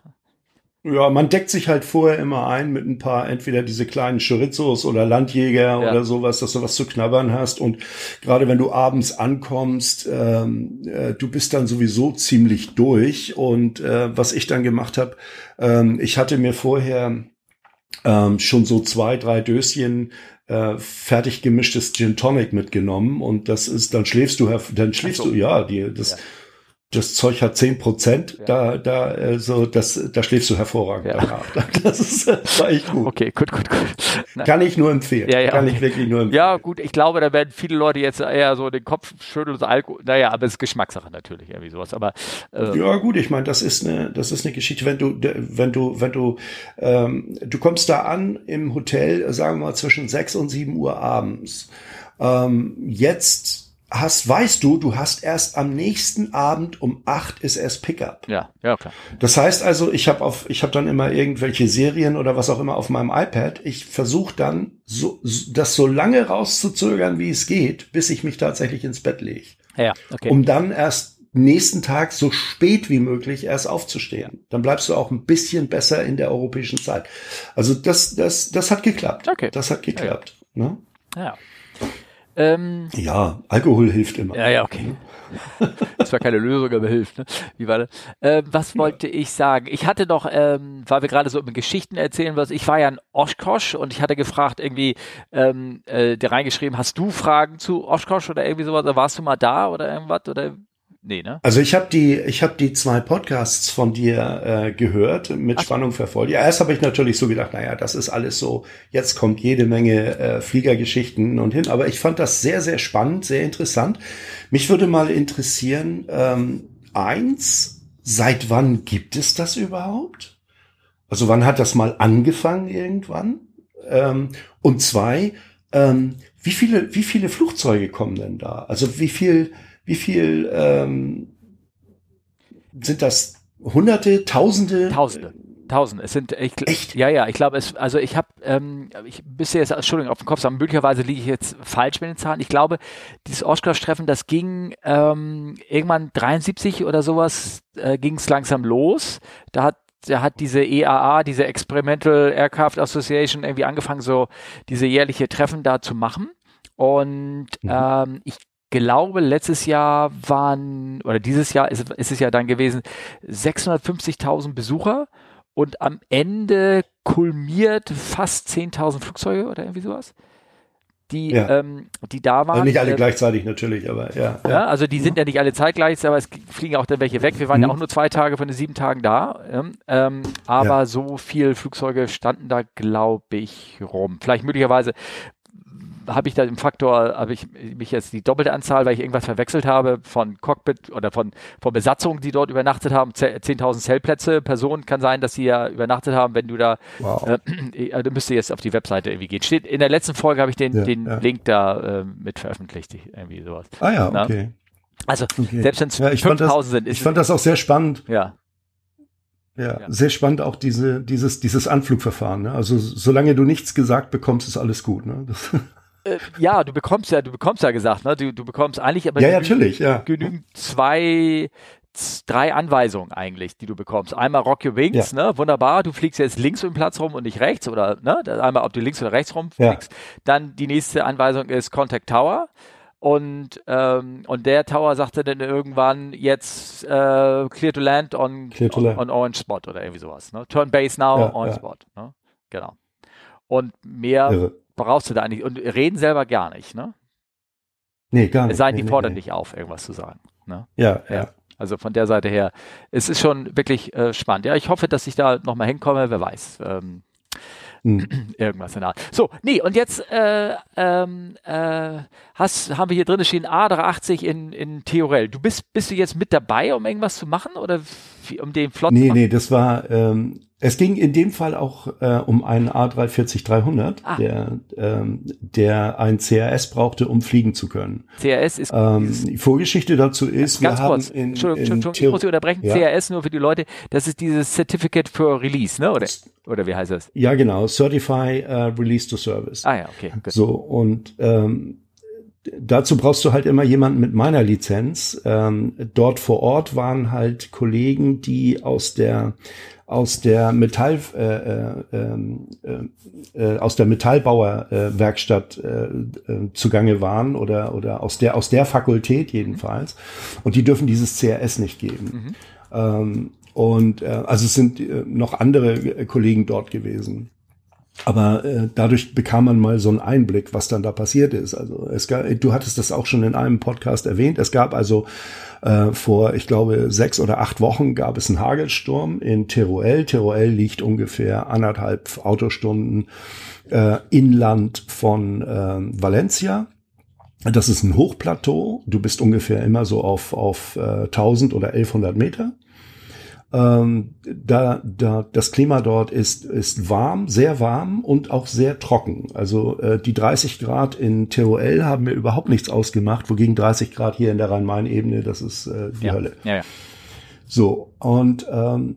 [SPEAKER 2] Ja, man deckt sich halt vorher immer ein mit ein paar, entweder diese kleinen Chorizos oder Landjäger ja. oder sowas, dass du was zu knabbern hast. Und gerade wenn du abends ankommst, ähm, äh, du bist dann sowieso ziemlich durch. Und äh, was ich dann gemacht habe, ähm, ich hatte mir vorher ähm, schon so zwei, drei Döschen äh, fertig gemischtes Gin Tonic mitgenommen und das ist, dann schläfst du, dann schläfst so. du, ja, die, das, ja das Zeug hat zehn Prozent, ja. da, da, äh, so, das, da schläfst du hervorragend ja. danach. Das ist, das war echt gut.
[SPEAKER 1] Okay, gut, gut, gut.
[SPEAKER 2] Na. Kann ich nur empfehlen.
[SPEAKER 1] Ja, ja,
[SPEAKER 2] Kann
[SPEAKER 1] okay.
[SPEAKER 2] ich wirklich nur empfehlen.
[SPEAKER 1] Ja, gut, ich glaube, da werden viele Leute jetzt eher so den Kopf schütteln, so Alkohol, naja, aber es ist Geschmackssache natürlich, irgendwie sowas, aber,
[SPEAKER 2] äh, Ja, gut, ich meine, das ist eine, das ist eine Geschichte, wenn du, wenn du, wenn du, ähm, du kommst da an im Hotel, sagen wir mal, zwischen sechs und sieben Uhr abends. Ähm, jetzt, hast, weißt du, du hast erst am nächsten Abend um acht ist erst Pickup.
[SPEAKER 1] Ja, ja klar.
[SPEAKER 2] Das heißt also, ich habe auf, ich habe dann immer irgendwelche Serien oder was auch immer auf meinem iPad. Ich versuche dann, so, das so lange rauszuzögern, wie es geht, bis ich mich tatsächlich ins Bett lege.
[SPEAKER 1] Ja, okay.
[SPEAKER 2] Um dann erst nächsten Tag so spät wie möglich erst aufzustehen. Dann bleibst du auch ein bisschen besser in der europäischen Zeit. Also das, das, das hat geklappt.
[SPEAKER 1] Okay.
[SPEAKER 2] Das hat geklappt.
[SPEAKER 1] Ja.
[SPEAKER 2] Ne?
[SPEAKER 1] ja.
[SPEAKER 2] Ähm, ja, Alkohol hilft immer.
[SPEAKER 1] Ja, ja, okay. <laughs> das war keine Lösung, aber hilft. Ne? Wie war das? Ähm, was wollte ja. ich sagen? Ich hatte noch, ähm, weil wir gerade so über Geschichten erzählen, was ich war ja in Oshkosh und ich hatte gefragt, irgendwie, ähm, äh, der reingeschrieben, hast du Fragen zu Oshkosh oder irgendwie sowas? Oder warst du mal da oder irgendwas? Oder Nee, ne?
[SPEAKER 2] Also ich habe die, ich habe die zwei Podcasts von dir äh, gehört, mit Ach. Spannung verfolgt. Ja, erst habe ich natürlich so gedacht, naja, das ist alles so, jetzt kommt jede Menge äh, Fliegergeschichten und hin. Aber ich fand das sehr, sehr spannend, sehr interessant. Mich würde mal interessieren, ähm, eins, seit wann gibt es das überhaupt? Also wann hat das mal angefangen irgendwann? Ähm, und zwei, ähm, wie viele, wie viele Flugzeuge kommen denn da? Also wie viel wie viel ähm, sind das? Hunderte, Tausende?
[SPEAKER 1] Tausende. Tausend. Es sind ich,
[SPEAKER 2] echt.
[SPEAKER 1] Ja, ja. Ich glaube, es. Also ich habe ähm, ich bisher jetzt Entschuldigung auf dem Kopf sagen. Möglicherweise liege ich jetzt falsch mit den Zahlen. Ich glaube, dieses Oshkosh-Treffen, das ging ähm, irgendwann 73 oder sowas äh, ging es langsam los. Da hat da hat diese EAA, diese Experimental Aircraft Association irgendwie angefangen, so diese jährliche Treffen da zu machen. Und mhm. ähm, ich glaube, letztes Jahr waren, oder dieses Jahr ist, ist es ja dann gewesen, 650.000 Besucher und am Ende kulmiert fast 10.000 Flugzeuge oder irgendwie sowas. die, ja. ähm, die da waren. Also
[SPEAKER 2] nicht alle äh, gleichzeitig natürlich, aber ja.
[SPEAKER 1] Ja, also die sind ja nicht alle zeitgleich, aber es fliegen auch dann welche weg. Wir waren mhm. ja auch nur zwei Tage von den sieben Tagen da. Ähm, aber so viel Flugzeuge standen da, glaube ich, rum. Vielleicht möglicherweise habe ich da im Faktor, habe ich mich jetzt die doppelte Anzahl, weil ich irgendwas verwechselt habe von Cockpit oder von, von Besatzungen, die dort übernachtet haben, 10.000 Zellplätze, Personen kann sein, dass sie ja übernachtet haben, wenn du da, wow. äh, <clears throat> äh, müsste jetzt auf die Webseite irgendwie gehen. Steht, in der letzten Folge habe ich den, ja, den ja. Link da äh, mit veröffentlicht, irgendwie sowas.
[SPEAKER 2] Ah ja, okay.
[SPEAKER 1] Also, okay. selbst wenn es ja, 5.000 sind.
[SPEAKER 2] ich fand das auch sehr spannend.
[SPEAKER 1] Ja.
[SPEAKER 2] Ja, ja, sehr spannend auch diese, dieses, dieses Anflugverfahren. Ne? Also solange du nichts gesagt bekommst, ist alles gut. Ne? Das <laughs>
[SPEAKER 1] äh, ja, du bekommst ja, du bekommst ja gesagt, ne? Du, du bekommst eigentlich aber
[SPEAKER 2] ja, genügend, natürlich, ja.
[SPEAKER 1] genügend zwei, drei Anweisungen eigentlich, die du bekommst. Einmal Rock Your Wings, ja. ne? Wunderbar, du fliegst jetzt links um den Platz rum und nicht rechts oder ne? Einmal, ob du links oder rechts rumfliegst. Ja. Dann die nächste Anweisung ist Contact Tower. Und, ähm, und der Tower sagte dann irgendwann jetzt äh, clear to land on, to on, land. on, Orange Spot oder irgendwie sowas. Ne? Turn Base now, ja, Orange Spot. Ne? Genau. Und mehr Irre brauchst du da eigentlich. Und reden selber gar nicht, ne?
[SPEAKER 2] Nee, gar nicht.
[SPEAKER 1] Es sei denn,
[SPEAKER 2] die
[SPEAKER 1] nee, fordern nee. dich auf, irgendwas zu sagen. Ne?
[SPEAKER 2] Ja, ja, ja.
[SPEAKER 1] Also von der Seite her, es ist schon wirklich äh, spannend. Ja, ich hoffe, dass ich da nochmal hinkomme, wer weiß. Ähm, hm. <clears throat> Irgendwas in der Art. So, nee, und jetzt äh, ähm, äh, hast, haben wir hier drin stehen A380 in, in Theorel. Du bist, bist du jetzt mit dabei, um irgendwas zu machen oder um den Flot
[SPEAKER 2] Nee, nee, das war, ähm, es ging in dem Fall auch äh, um einen A340-300, ah. der, ähm, der ein CRS brauchte, um fliegen zu können.
[SPEAKER 1] CRS ist.
[SPEAKER 2] Ähm, die Vorgeschichte dazu ist,
[SPEAKER 1] ganz wir kurz, haben in, Entschuldigung, in Entschuldigung ich muss Sie unterbrechen. Ja. CRS nur für die Leute, das ist dieses Certificate for Release, ne? Oder, oder wie heißt das?
[SPEAKER 2] Ja, genau. Certify uh, Release to Service.
[SPEAKER 1] Ah ja, okay.
[SPEAKER 2] Good. So, und ähm, dazu brauchst du halt immer jemanden mit meiner Lizenz. Ähm, dort vor Ort waren halt Kollegen, die aus der aus der Metall äh, äh, ähm, äh, äh, aus der Metallbauerwerkstatt äh, äh, zugange waren oder oder aus der aus der Fakultät jedenfalls und die dürfen dieses CRS nicht geben. Mhm. Ähm, und äh, also es sind äh, noch andere äh, Kollegen dort gewesen. Aber äh, dadurch bekam man mal so einen Einblick, was dann da passiert ist. Also es gab, du hattest das auch schon in einem Podcast erwähnt. Es gab also äh, vor, ich glaube, sechs oder acht Wochen gab es einen Hagelsturm in Teruel. Teruel liegt ungefähr anderthalb Autostunden äh, inland von äh, Valencia. Das ist ein Hochplateau. Du bist ungefähr immer so auf, auf äh, 1000 oder 1100 Meter. Ähm, da, da, das Klima dort ist, ist warm, sehr warm und auch sehr trocken. Also äh, die 30 Grad in TOL haben mir überhaupt nichts ausgemacht, wogegen 30 Grad hier in der Rhein-Main-Ebene, das ist äh, die
[SPEAKER 1] ja.
[SPEAKER 2] Hölle.
[SPEAKER 1] Ja, ja.
[SPEAKER 2] So, und ähm,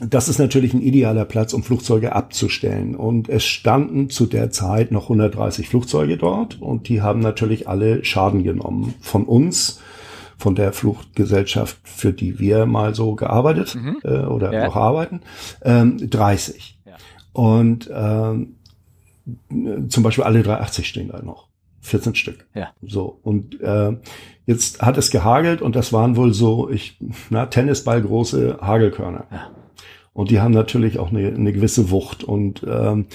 [SPEAKER 2] das ist natürlich ein idealer Platz, um Flugzeuge abzustellen. Und es standen zu der Zeit noch 130 Flugzeuge dort und die haben natürlich alle Schaden genommen. Von uns von der Fluchtgesellschaft, für die wir mal so gearbeitet mhm. äh, oder ja. noch arbeiten, ähm, 30. Ja. Und ähm, zum Beispiel alle 380 stehen da noch. 14 Stück.
[SPEAKER 1] Ja.
[SPEAKER 2] So. Und äh, jetzt hat es gehagelt und das waren wohl so, ich, na, Tennisball große Hagelkörner. Ja. Und die haben natürlich auch eine, eine gewisse Wucht. Und ähm,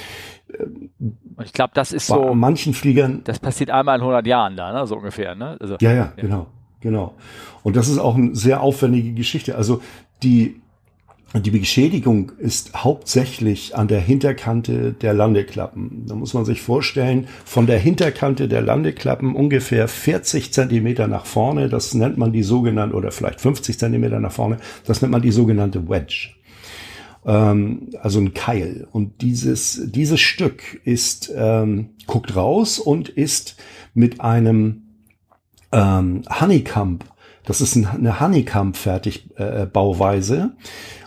[SPEAKER 1] ich glaube, das ist so.
[SPEAKER 2] manchen Fliegern.
[SPEAKER 1] Das passiert einmal in 100 Jahren da, ne? so ungefähr. Ne?
[SPEAKER 2] Also, ja, ja, ja, genau. Genau. Und das ist auch eine sehr aufwendige Geschichte. Also die, die Beschädigung ist hauptsächlich an der Hinterkante der Landeklappen. Da muss man sich vorstellen, von der Hinterkante der Landeklappen ungefähr 40 Zentimeter nach vorne, das nennt man die sogenannte, oder vielleicht 50 Zentimeter nach vorne, das nennt man die sogenannte Wedge. Ähm, also ein Keil. Und dieses, dieses Stück ist, ähm, guckt raus und ist mit einem ähm, Honeycomb. Das ist eine Honeycomb-Fertigbauweise.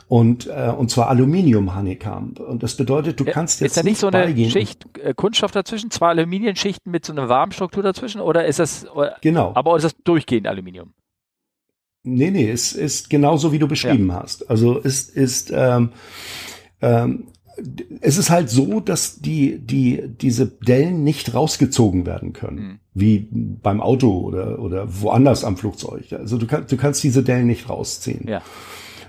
[SPEAKER 2] Und, äh, und zwar Aluminium Honeycomb. Und das bedeutet, du kannst jetzt.
[SPEAKER 1] Ist da nicht, so eine beigehen. Schicht äh, Kunststoff dazwischen, zwei Aluminiumschichten mit so einer Warmstruktur dazwischen? Oder ist das.
[SPEAKER 2] Genau.
[SPEAKER 1] Aber ist das durchgehend Aluminium?
[SPEAKER 2] Nee, nee, es ist genauso, wie du beschrieben ja. hast. Also es ist. Ähm, ähm, es ist halt so, dass die, die, diese Dellen nicht rausgezogen werden können. Mhm. Wie beim Auto oder, oder woanders am Flugzeug. Also du, kannst du kannst diese Dellen nicht rausziehen.
[SPEAKER 1] Ja.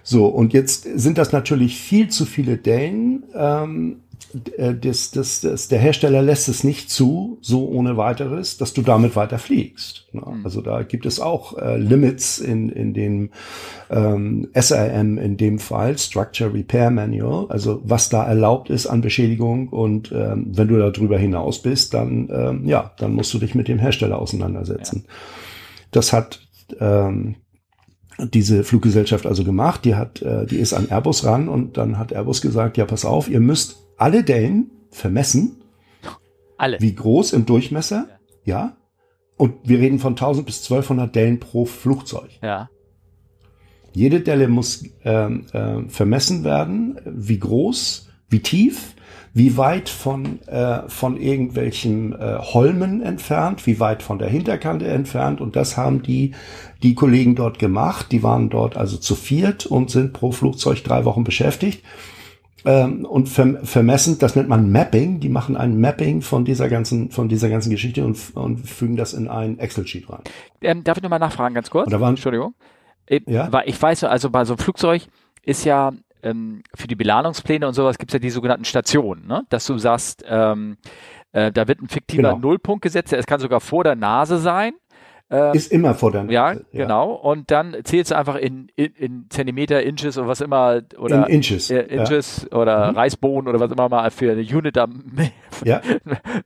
[SPEAKER 2] So, und jetzt sind das natürlich viel zu viele Dellen, ähm, äh, das, das, das, der Hersteller lässt es nicht zu, so ohne weiteres, dass du damit weiter fliegst. Ne? Mhm. Also da gibt es auch äh, Limits in, in dem ähm, SRM in dem Fall, Structure Repair Manual, also was da erlaubt ist an Beschädigung und ähm, wenn du da drüber hinaus bist, dann ähm, ja, dann musst du dich mit dem Hersteller auseinandersetzen. Ja. Das hat ähm, diese Fluggesellschaft also gemacht, die hat, äh, die ist an Airbus ran und dann hat Airbus gesagt, ja, pass auf, ihr müsst alle Dellen vermessen.
[SPEAKER 1] Alle.
[SPEAKER 2] Wie groß im Durchmesser, ja. ja. Und wir reden von 1000 bis 1200 Dellen pro Flugzeug.
[SPEAKER 1] Ja.
[SPEAKER 2] Jede Delle muss ähm, äh, vermessen werden, wie groß, wie tief, wie weit von, äh, von irgendwelchen äh, Holmen entfernt, wie weit von der Hinterkante entfernt. Und das haben die, die Kollegen dort gemacht. Die waren dort also zu viert und sind pro Flugzeug drei Wochen beschäftigt. Ähm, und vermessen, das nennt man Mapping. Die machen ein Mapping von dieser ganzen, von dieser ganzen Geschichte und, und fügen das in ein Excel-Sheet rein.
[SPEAKER 1] Ähm, darf ich nochmal nachfragen, ganz kurz?
[SPEAKER 2] Waren,
[SPEAKER 1] Entschuldigung. Ich, äh, ja? Weil ich weiß, also bei so einem Flugzeug ist ja ähm, für die Beladungspläne und sowas gibt es ja die sogenannten Stationen, ne? dass du sagst, ähm, äh, da wird ein fiktiver genau. Nullpunkt gesetzt, es kann sogar vor der Nase sein.
[SPEAKER 2] Ähm, ist immer vor der Nase.
[SPEAKER 1] Ja, ja, genau. Und dann zählst du einfach in, in, in Zentimeter, Inches oder was immer. Oder
[SPEAKER 2] in Inches.
[SPEAKER 1] Äh, Inches ja. oder mhm. Reisbohnen oder was immer mal für eine Unit da <laughs> ja.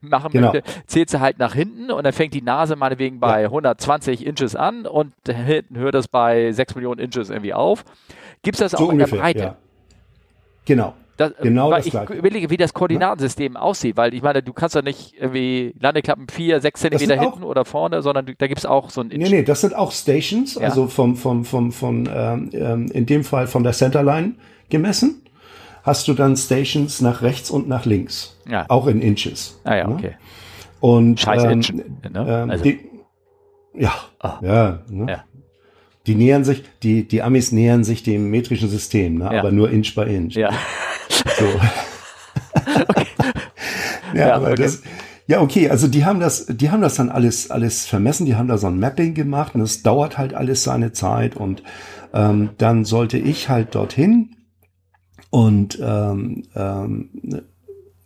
[SPEAKER 1] machen genau. möchte. Zählst du halt nach hinten und dann fängt die Nase meinetwegen bei 120 Inches an und hinten hört es bei 6 Millionen Inches irgendwie auf. Gibt es das so auch ungefähr, in der Breite?
[SPEAKER 2] Genau.
[SPEAKER 1] Das, genau weil das ich gleiche. überlege, wie das Koordinatensystem ja? aussieht, weil ich meine, du kannst ja nicht irgendwie Landeklappen vier, sechs Zentimeter hinten oder vorne, sondern da gibt es auch so ein
[SPEAKER 2] Inch. Nee, nee, das sind auch Stations, ja. also vom, vom, vom, von, ähm, ähm, in dem Fall von der Centerline gemessen. Hast du dann Stations nach rechts und nach links. Ja. Auch in Inches.
[SPEAKER 1] Ah ja, ne? okay.
[SPEAKER 2] Und
[SPEAKER 1] Scheiß
[SPEAKER 2] ähm,
[SPEAKER 1] Inch, ne?
[SPEAKER 2] ähm, also. die, ja, ah. ja, ne? ja. Die nähern sich, die, die Amis nähern sich dem metrischen System, ne? Ja. aber nur Inch by Inch.
[SPEAKER 1] Ja. So. <laughs>
[SPEAKER 2] okay. ja, ja, aber okay. das, ja, okay, also die haben das, die haben das dann alles, alles vermessen, die haben da so ein Mapping gemacht und das dauert halt alles seine Zeit und ähm, dann sollte ich halt dorthin und ähm, ähm,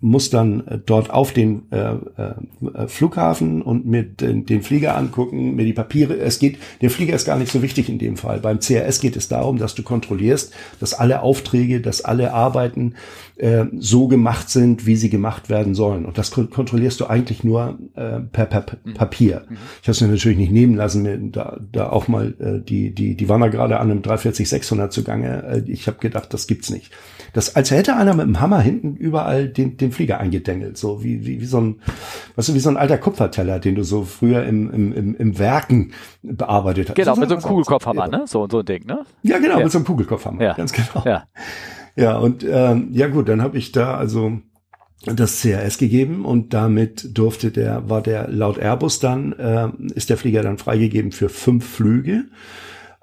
[SPEAKER 2] muss dann äh, dort auf den äh, äh, Flughafen und mir den, den Flieger angucken, mir die Papiere. Es geht, der Flieger ist gar nicht so wichtig in dem Fall. Beim CRS geht es darum, dass du kontrollierst, dass alle Aufträge, dass alle Arbeiten äh, so gemacht sind, wie sie gemacht werden sollen. Und das kontrollierst du eigentlich nur äh, per, per mhm. Papier. Mhm. Ich habe es mir natürlich nicht nehmen lassen, mir da, da auch mal äh, die die die waren da gerade an einem 340 600 zugange. Äh, ich habe gedacht, das gibt's nicht. Das als hätte einer mit dem Hammer hinten überall den den Flieger eingedengelt, so wie, wie, wie so ein, weißt du, wie so ein alter Kupferteller, den du so früher im, im, im, im Werken bearbeitet hast.
[SPEAKER 1] Genau, so mit so einem Kugelkopfhammer, ne? So, so ein Ding, ne?
[SPEAKER 2] Ja, genau, ja. mit so einem Kugelkopfhammer, ja. ganz genau. Ja, ja und ähm, ja gut, dann habe ich da also das CRS gegeben und damit durfte der, war der laut Airbus dann, äh, ist der Flieger dann freigegeben für fünf Flüge.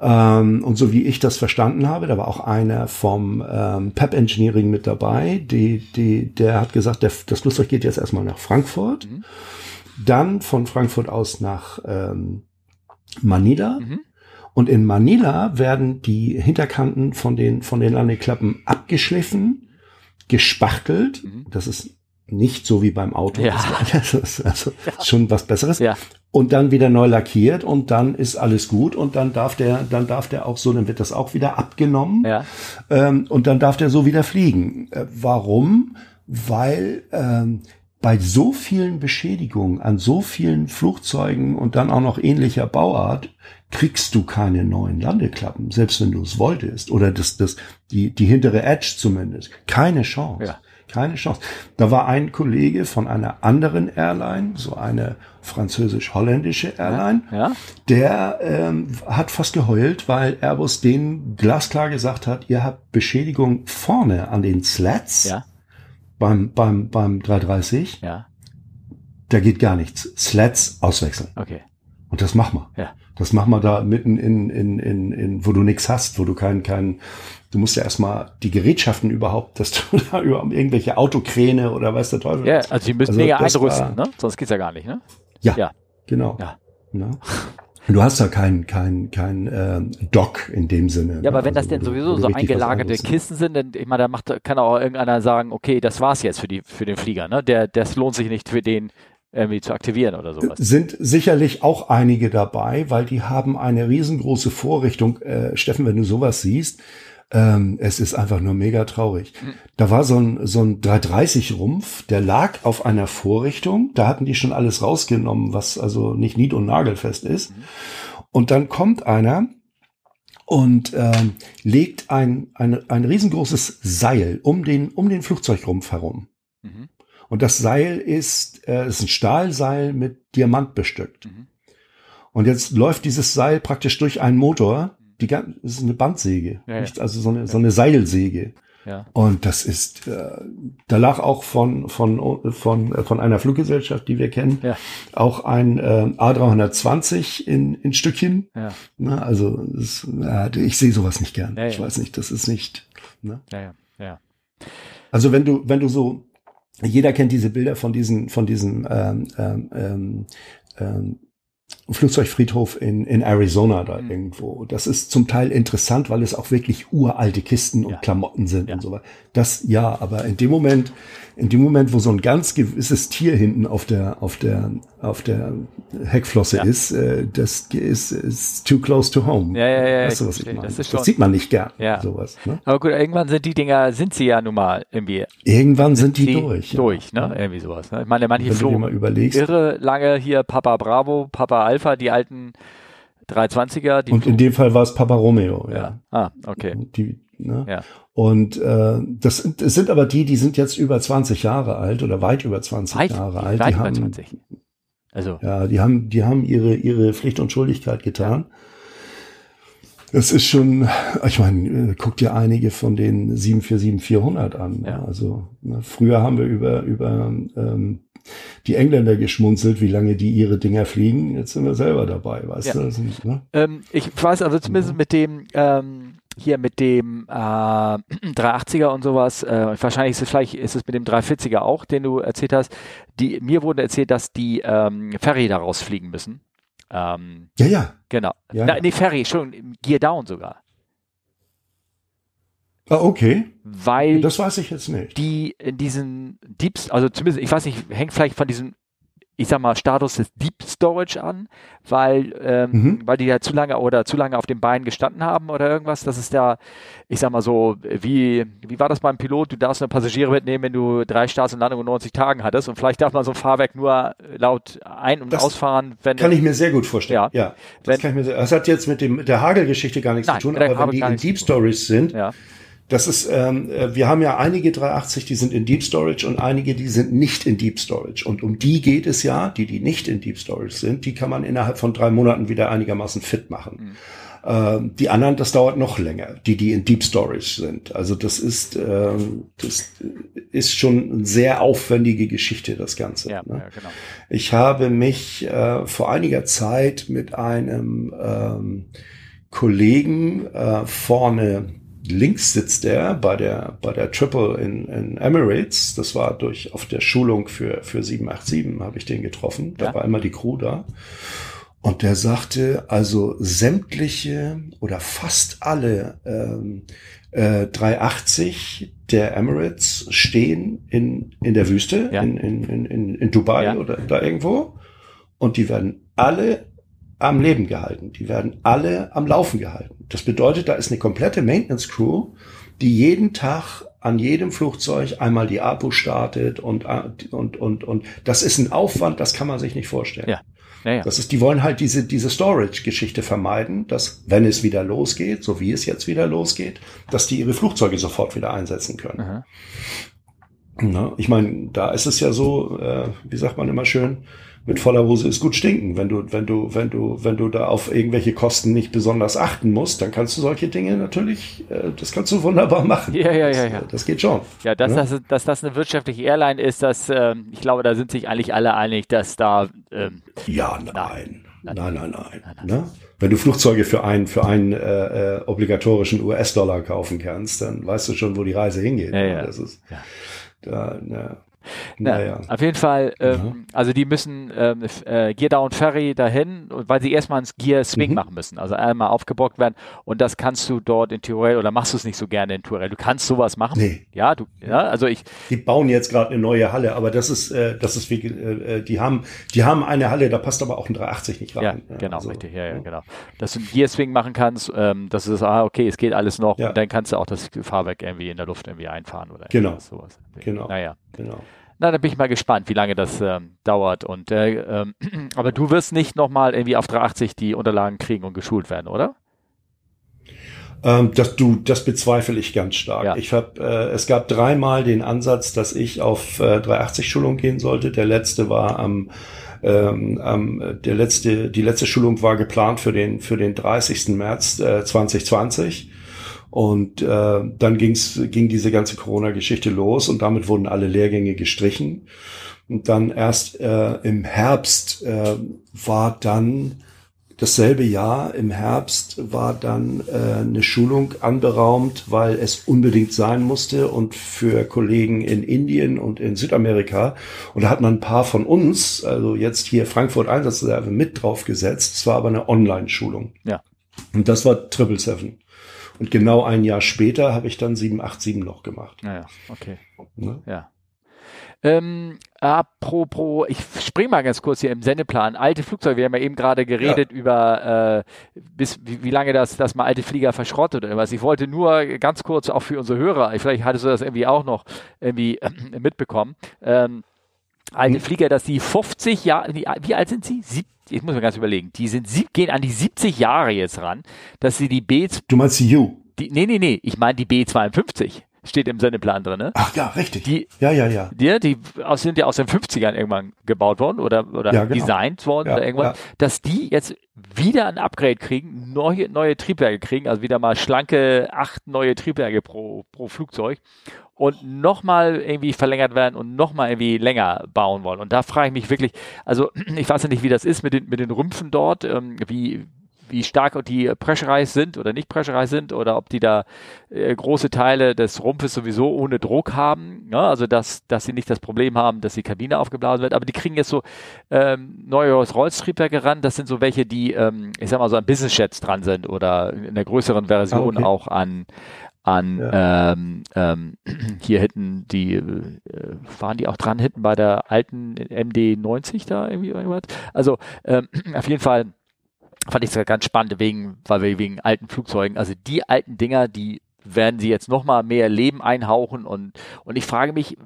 [SPEAKER 2] Ähm, und so wie ich das verstanden habe, da war auch einer vom ähm, PEP Engineering mit dabei, die, die, der hat gesagt, der, das Flugzeug geht jetzt erstmal nach Frankfurt, mhm. dann von Frankfurt aus nach ähm, Manila. Mhm. Und in Manila werden die Hinterkanten von den, von den Landeklappen abgeschliffen, gespachtelt. Mhm. Das ist nicht so wie beim Auto.
[SPEAKER 1] Ja.
[SPEAKER 2] Das ist also ja. schon was Besseres.
[SPEAKER 1] Ja.
[SPEAKER 2] Und dann wieder neu lackiert und dann ist alles gut und dann darf der, dann darf der auch so, dann wird das auch wieder abgenommen
[SPEAKER 1] ja.
[SPEAKER 2] ähm, und dann darf der so wieder fliegen. Äh, warum? Weil ähm, bei so vielen Beschädigungen an so vielen Flugzeugen und dann auch noch ähnlicher Bauart kriegst du keine neuen Landeklappen, selbst wenn du es wolltest oder das, das, die, die hintere Edge zumindest. Keine Chance. Ja. Keine Chance. Da war ein Kollege von einer anderen Airline, so eine französisch-holländische Airline,
[SPEAKER 1] ja, ja.
[SPEAKER 2] der ähm, hat fast geheult, weil Airbus denen glasklar gesagt hat, ihr habt Beschädigung vorne an den Slats
[SPEAKER 1] ja.
[SPEAKER 2] beim, beim, beim 330.
[SPEAKER 1] Ja.
[SPEAKER 2] Da geht gar nichts. Slats auswechseln.
[SPEAKER 1] Okay.
[SPEAKER 2] Und das machen wir.
[SPEAKER 1] Ja.
[SPEAKER 2] Das machen wir da mitten in, in, in, in wo du nichts hast, wo du keinen, keinen, du musst ja erstmal die Gerätschaften überhaupt, dass du <laughs> da über irgendwelche Autokräne oder weiß der Teufel.
[SPEAKER 1] Ja, also die müssen also mega einrüsten, ne? Sonst geht's ja gar nicht, ne?
[SPEAKER 2] Ja. ja. Genau.
[SPEAKER 1] Ja.
[SPEAKER 2] Ne? Du hast da kein, kein, kein äh, Dock in dem Sinne.
[SPEAKER 1] Ja, aber ne? wenn also, das denn sowieso so eingelagerte Kisten sind, dann, ich meine, da macht, kann auch irgendeiner sagen, okay, das war's jetzt für die, für den Flieger, ne? Der, das lohnt sich nicht für den, irgendwie zu aktivieren oder sowas.
[SPEAKER 2] Sind sicherlich auch einige dabei, weil die haben eine riesengroße Vorrichtung. Äh, Steffen, wenn du sowas siehst, ähm, es ist einfach nur mega traurig. Mhm. Da war so ein, so ein 330-Rumpf, der lag auf einer Vorrichtung. Da hatten die schon alles rausgenommen, was also nicht nied- und nagelfest ist. Mhm. Und dann kommt einer und ähm, legt ein, ein, ein riesengroßes Seil um den, um den Flugzeugrumpf herum. Mhm. Und das Seil ist, äh, ist ein Stahlseil mit Diamant bestückt. Mhm. Und jetzt läuft dieses Seil praktisch durch einen Motor. Die ganze, ist eine Bandsäge, ja, nicht, also so eine, so eine Seilsäge. Ja. Und das ist, äh, da lag auch von, von, von, von einer Fluggesellschaft, die wir kennen, ja. auch ein äh, A320 in, in Stückchen. Ja. Na, also das, äh, ich sehe sowas nicht gern. Ja, ich weiß nicht, das ist nicht. Ne? Ja, ja, ja. Also wenn du, wenn du so jeder kennt diese Bilder von diesen, von diesen ähm, ähm, ähm, ähm Flugzeugfriedhof in, in Arizona da mhm. irgendwo. Das ist zum Teil interessant, weil es auch wirklich uralte Kisten und ja. Klamotten sind ja. und so weiter. Das ja, aber in dem Moment, in dem Moment, wo so ein ganz gewisses Tier hinten auf der, auf der, auf der Heckflosse ja. ist, äh, das ist, ist too close to home.
[SPEAKER 1] Ja, ja, ja.
[SPEAKER 2] Weißt du, was ich meine? Das, das sieht man nicht gern.
[SPEAKER 1] Ja. Sowas, ne? Aber gut, irgendwann sind die Dinger, sind sie ja nun mal irgendwie.
[SPEAKER 2] Irgendwann sind, sind die durch.
[SPEAKER 1] Durch, ne? Irgendwie sowas. Ne? Ich meine, manche
[SPEAKER 2] Wenn flogen
[SPEAKER 1] irre lange hier Papa Bravo, Papa Alpha, die alten 320er. Die
[SPEAKER 2] und in dem Fall war es Papa Romeo, ja.
[SPEAKER 1] ja. Ah, okay.
[SPEAKER 2] Die, ne? ja. Und äh, das, sind, das sind aber die, die sind jetzt über 20 Jahre alt oder weit über 20 weit, Jahre alt.
[SPEAKER 1] Weit
[SPEAKER 2] die
[SPEAKER 1] über
[SPEAKER 2] haben,
[SPEAKER 1] 20.
[SPEAKER 2] Also. Ja, die haben, die haben ihre, ihre Pflicht und Schuldigkeit getan. Das ist schon, ich meine, äh, guck dir einige von den 747-400 an. Ja. Also ne, früher haben wir über, über ähm, die Engländer geschmunzelt, wie lange die ihre Dinger fliegen. Jetzt sind wir selber dabei, weißt ja. du?
[SPEAKER 1] Ne? Ähm, ich weiß also zumindest ja. mit dem ähm, hier mit dem äh, <clears throat> 380er und sowas, äh, wahrscheinlich ist es vielleicht ist es mit dem 340er auch, den du erzählt hast. Die, mir wurde erzählt, dass die ähm, Ferry daraus fliegen müssen.
[SPEAKER 2] Ähm, ja, ja.
[SPEAKER 1] Genau.
[SPEAKER 2] Ja.
[SPEAKER 1] Na, nee, Ferry, schon Gear Down sogar.
[SPEAKER 2] Ah, okay.
[SPEAKER 1] Weil
[SPEAKER 2] das weiß ich jetzt nicht.
[SPEAKER 1] Die in diesen Deeps, also zumindest, ich weiß nicht, hängt vielleicht von diesem ich sag mal, Status des Deep Storage an, weil, ähm, mhm. weil die ja zu lange oder zu lange auf den Beinen gestanden haben oder irgendwas. Das ist ja, ich sag mal so, wie, wie war das beim Pilot? Du darfst eine Passagiere mitnehmen, wenn du drei Starts und Landungen in 90 Tagen hattest und vielleicht darf man so ein Fahrwerk nur laut ein- und das ausfahren, wenn.
[SPEAKER 2] Kann ich mir sehr gut vorstellen. Ja. ja das, wenn, kann ich mir sehr, das hat jetzt mit dem, mit der Hagelgeschichte gar nichts nein, zu tun, aber wenn die in Deep Storage sind, ja das ist, ähm, äh, wir haben ja einige 380, die sind in Deep Storage und einige, die sind nicht in Deep Storage. Und um die geht es ja, die, die nicht in Deep Storage sind, die kann man innerhalb von drei Monaten wieder einigermaßen fit machen. Mhm. Ähm, die anderen, das dauert noch länger, die, die in Deep Storage sind. Also das ist, ähm, das ist schon eine sehr aufwendige Geschichte, das Ganze. Ja, ne? ja, genau. Ich habe mich äh, vor einiger Zeit mit einem ähm, Kollegen äh, vorne links sitzt er bei der, bei der Triple in, in Emirates. Das war durch, auf der Schulung für, für 787 habe ich den getroffen. Da ja. war immer die Crew da. Und der sagte, also sämtliche oder fast alle ähm, äh, 380 der Emirates stehen in, in der Wüste, ja. in, in, in, in Dubai ja. oder da irgendwo. Und die werden alle am Leben gehalten. Die werden alle am Laufen gehalten. Das bedeutet, da ist eine komplette Maintenance Crew, die jeden Tag an jedem Flugzeug einmal die APU startet und, und, und, und das ist ein Aufwand, das kann man sich nicht vorstellen. Ja. Ja, ja. Das ist, die wollen halt diese, diese Storage-Geschichte vermeiden, dass, wenn es wieder losgeht, so wie es jetzt wieder losgeht, dass die ihre Flugzeuge sofort wieder einsetzen können. Na, ich meine, da ist es ja so, äh, wie sagt man immer schön, mit voller Hose ist gut stinken. Wenn du, wenn du, wenn du, wenn du da auf irgendwelche Kosten nicht besonders achten musst, dann kannst du solche Dinge natürlich, äh, das kannst du wunderbar machen.
[SPEAKER 1] Ja, ja, ja, ja.
[SPEAKER 2] Das, das geht schon.
[SPEAKER 1] Ja, dass, ja? Das, dass das eine wirtschaftliche Airline ist, das, ähm, ich glaube, da sind sich eigentlich alle einig, dass da. Ähm,
[SPEAKER 2] ja, nein. Nein, nein, nein. nein, nein. Ne? Wenn du Flugzeuge für einen, für einen äh, äh, obligatorischen US-Dollar kaufen kannst, dann weißt du schon, wo die Reise hingeht. Ja,
[SPEAKER 1] ja.
[SPEAKER 2] Das ist, ja. da, ne,
[SPEAKER 1] Na, naja. Auf jeden Fall, ähm, ja. also die müssen ähm, äh, Gear Down Ferry dahin, weil sie erstmal ins Gear Swing mhm. machen müssen. Also einmal aufgebockt werden und das kannst du dort in Tyrell oder machst du es nicht so gerne in Tyrell. Du kannst sowas machen. Nee. Ja, du, ja, also ich.
[SPEAKER 2] Die bauen jetzt gerade eine neue Halle, aber das ist, äh, das ist wie, äh, die haben, die haben eine Halle, da passt aber auch ein 380 nicht
[SPEAKER 1] rein. Ja, genau, also, richtig, ja, ja, genau. Dass du ein Gear Swing machen kannst, ähm, das ist, ah, okay, es geht alles noch ja. und dann kannst du auch das Fahrwerk irgendwie in der Luft irgendwie einfahren oder
[SPEAKER 2] genau.
[SPEAKER 1] sowas.
[SPEAKER 2] Genau.
[SPEAKER 1] Naja.
[SPEAKER 2] Genau.
[SPEAKER 1] Na, dann bin ich mal gespannt, wie lange das ähm, dauert. Und äh, ähm, <clears throat> aber du wirst nicht nochmal irgendwie auf 380 die Unterlagen kriegen und geschult werden, oder?
[SPEAKER 2] Ähm, das, du, das bezweifle ich ganz stark. Ja. Ich hab, äh, es gab dreimal den Ansatz, dass ich auf äh, 380-Schulung gehen sollte. Der letzte war am ähm, ähm, der letzte, die letzte Schulung war geplant für den, für den 30. März äh, 2020. Und äh, dann ging's, ging diese ganze Corona-Geschichte los und damit wurden alle Lehrgänge gestrichen. Und dann erst äh, im Herbst äh, war dann dasselbe Jahr, im Herbst, war dann äh, eine Schulung anberaumt, weil es unbedingt sein musste und für Kollegen in Indien und in Südamerika. Und da hat man ein paar von uns, also jetzt hier Frankfurt Einsatzreserve, mit drauf gesetzt. Es war aber eine Online-Schulung.
[SPEAKER 1] Ja.
[SPEAKER 2] Und das war Triple Seven. Und genau ein Jahr später habe ich dann 787 noch gemacht.
[SPEAKER 1] Naja, okay. Ne? Ja. Ähm, apropos, ich spring mal ganz kurz hier im Sendeplan. Alte Flugzeuge, wir haben ja eben gerade geredet ja. über, äh, bis, wie, wie, lange das, das mal alte Flieger verschrottet oder was. Ich wollte nur ganz kurz auch für unsere Hörer, vielleicht hattest du das irgendwie auch noch irgendwie äh, mitbekommen. Ähm, alte. Flieger, dass die 50 Jahre, wie, alt sind sie? Sieb, ich muss mir ganz überlegen, die sind, gehen an die 70 Jahre jetzt ran, dass sie die B...
[SPEAKER 2] Du meinst die U?
[SPEAKER 1] Die, nee, nee, nee, ich meine die B52 steht im Sendeplan drin. Ne?
[SPEAKER 2] Ach ja, richtig.
[SPEAKER 1] Die,
[SPEAKER 2] ja, ja, ja.
[SPEAKER 1] Die, die aus, sind ja aus den 50ern irgendwann gebaut worden oder, oder ja, genau. designt worden ja, oder irgendwas, ja. dass die jetzt wieder ein Upgrade kriegen, neue, neue Triebwerke kriegen, also wieder mal schlanke acht neue Triebwerke pro, pro Flugzeug und nochmal irgendwie verlängert werden und nochmal irgendwie länger bauen wollen. Und da frage ich mich wirklich, also <clears throat> ich weiß ja nicht, wie das ist mit den, mit den Rümpfen dort, ähm, wie, wie stark die pressurized sind oder nicht pressurized sind oder ob die da äh, große Teile des Rumpfes sowieso ohne Druck haben. Ja, also dass, dass sie nicht das Problem haben, dass die Kabine aufgeblasen wird. Aber die kriegen jetzt so ähm, neue Rolls-Royce-Triebwerke ran. Das sind so welche, die, ähm, ich sag mal, so an Business-Jets dran sind oder in der größeren Version ah, okay. auch an an ja. ähm, ähm, <clears throat> hier hinten die äh, waren die auch dran hinten bei der alten MD 90 da irgendwie irgendwas. Also ähm, <clears throat> auf jeden Fall fand ich es ganz spannend, wegen, weil wir wegen alten Flugzeugen, also die alten Dinger, die werden sie jetzt nochmal mehr Leben einhauchen und, und ich frage mich,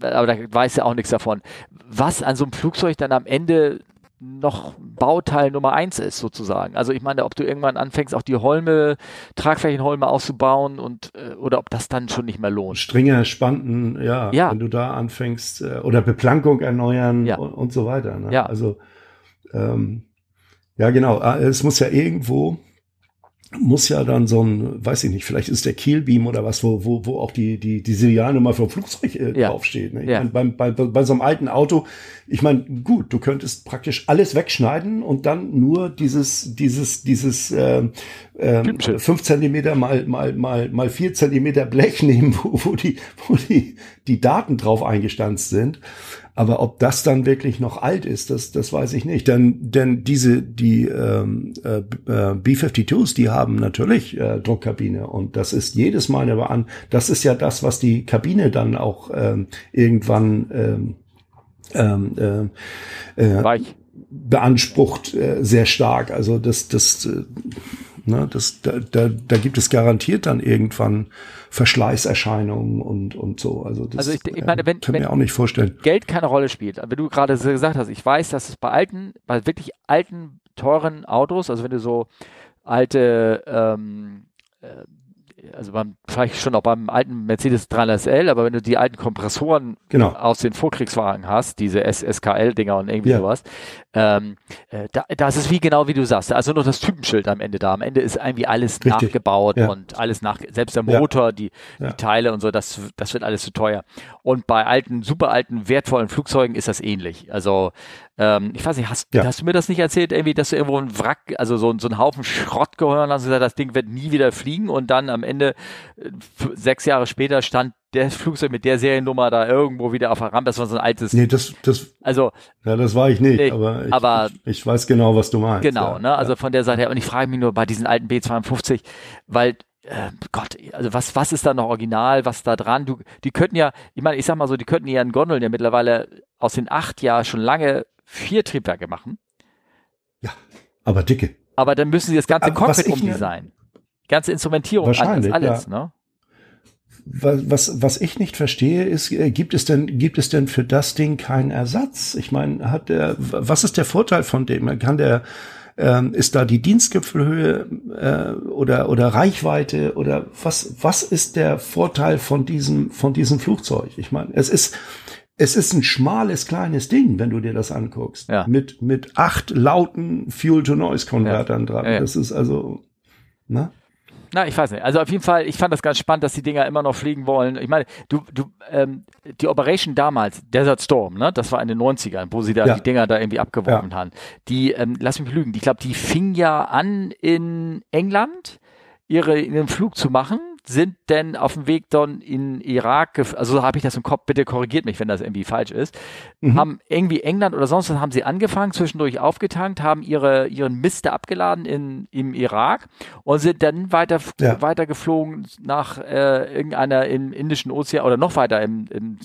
[SPEAKER 1] aber da weiß ja auch nichts davon, was an so einem Flugzeug dann am Ende noch Bauteil Nummer eins ist, sozusagen. Also ich meine, ob du irgendwann anfängst, auch die Holme, Tragflächenholme auszubauen und äh, oder ob das dann schon nicht mehr lohnt.
[SPEAKER 2] Stringer, Spanten, ja, ja. wenn du da anfängst, äh, oder Beplankung erneuern
[SPEAKER 1] ja.
[SPEAKER 2] und, und, so weiter. Ne?
[SPEAKER 1] Ja.
[SPEAKER 2] Also ähm, ja, genau. Ah, es muss ja irgendwo muss ja dann so ein, weiß ich nicht, vielleicht ist der Kielbeam oder was, wo, wo, wo auch die, die, die Serialnummer vom Flugzeug äh, ja. draufsteht. Ne? Ich ja. mein, bei, bei, bei so einem alten Auto, ich meine, gut, du könntest praktisch alles wegschneiden und dann nur dieses, dieses, dieses äh, äh, fünf Zentimeter mal, mal, mal, mal vier Zentimeter Blech <laughs> nehmen, wo, wo die, wo die, die Daten drauf eingestanzt sind. Aber ob das dann wirklich noch alt ist, das, das weiß ich nicht. Denn, denn diese, die ähm, äh, äh B-52s, die haben natürlich äh, Druckkabine und das ist jedes Mal eine an. Das ist ja das, was die Kabine dann auch ähm, irgendwann ähm, ähm, äh, äh, beansprucht äh, sehr stark. Also das, das, äh, ne, das, da, da, da gibt es garantiert dann irgendwann Verschleißerscheinungen und, und so. Also das
[SPEAKER 1] also ich, ich meine, wenn,
[SPEAKER 2] kann wenn mir auch nicht vorstellen.
[SPEAKER 1] Geld keine Rolle spielt, wenn du gerade so gesagt hast, ich weiß, dass es bei alten, bei wirklich alten, teuren Autos, also wenn du so alte ähm, äh, also beim, vielleicht schon auch beim alten Mercedes 300 SL, aber wenn du die alten Kompressoren
[SPEAKER 2] genau.
[SPEAKER 1] aus den Vorkriegswagen hast, diese SSKL-Dinger und irgendwie ja. sowas, ähm, äh, da, das ist wie genau wie du sagst, also nur das Typenschild am Ende da. Am Ende ist irgendwie alles Richtig. nachgebaut ja. und alles nach, selbst der Motor, ja. die, die Teile und so, das, das wird alles zu teuer. Und bei alten, super alten, wertvollen Flugzeugen ist das ähnlich. Also ähm, ich weiß nicht, hast, ja. hast du mir das nicht erzählt, irgendwie, dass du irgendwo ein Wrack, also so, so einen Haufen Schrott gehört hast und gesagt, das Ding wird nie wieder fliegen und dann am Ende äh, sechs Jahre später stand der Flugzeug mit der Seriennummer da irgendwo wieder auf der Rampe. Das war so ein altes.
[SPEAKER 2] Nee, das, das,
[SPEAKER 1] also,
[SPEAKER 2] ja, das war ich nicht, nee, aber, ich,
[SPEAKER 1] aber
[SPEAKER 2] ich, ich, weiß genau, was du meinst.
[SPEAKER 1] Genau,
[SPEAKER 2] ja,
[SPEAKER 1] ne, also von der Seite her. Und ich frage mich nur bei diesen alten B52, weil äh, Gott, also was, was ist da noch original, was da dran? Du, die könnten ja, ich meine, ich sag mal so, die könnten ja in Gondeln ja mittlerweile aus den acht Jahren schon lange vier Triebwerke machen.
[SPEAKER 2] Ja, aber dicke.
[SPEAKER 1] Aber dann müssen sie das ganze Cockpit umdesignen. Ganze Instrumentierung,
[SPEAKER 2] alles,
[SPEAKER 1] alles
[SPEAKER 2] ja. ne? Was, was, was ich nicht verstehe, ist, äh, gibt es denn, gibt es denn für das Ding keinen Ersatz? Ich meine, hat der, was ist der Vorteil von dem? Kann der, ähm, ist da die Dienstgipfelhöhe äh, oder oder Reichweite oder was was ist der Vorteil von diesem von diesem Flugzeug? Ich meine, es ist es ist ein schmales kleines Ding, wenn du dir das anguckst,
[SPEAKER 1] ja.
[SPEAKER 2] mit mit acht lauten Fuel-to-Noise-Konvertern ja. dran. Ja, das ist also, ne?
[SPEAKER 1] Na, ich weiß nicht. Also auf jeden Fall, ich fand das ganz spannend, dass die Dinger immer noch fliegen wollen. Ich meine, du, du, ähm, die Operation damals, Desert Storm, ne, das war in den 90ern, wo sie da ja. die Dinger da irgendwie abgeworfen ja. haben. Die, ähm, lass mich lügen, ich glaube, die fing ja an in England, ihre, ihren Flug zu machen sind denn auf dem Weg dann in Irak, also so habe ich das im Kopf, bitte korrigiert mich, wenn das irgendwie falsch ist, mhm. haben irgendwie England oder sonst was haben sie angefangen, zwischendurch aufgetankt, haben ihre, ihren Mist abgeladen in, im Irak und sind dann weiter, ja. weiter geflogen nach äh, irgendeiner im Indischen Ozean oder noch weiter im, im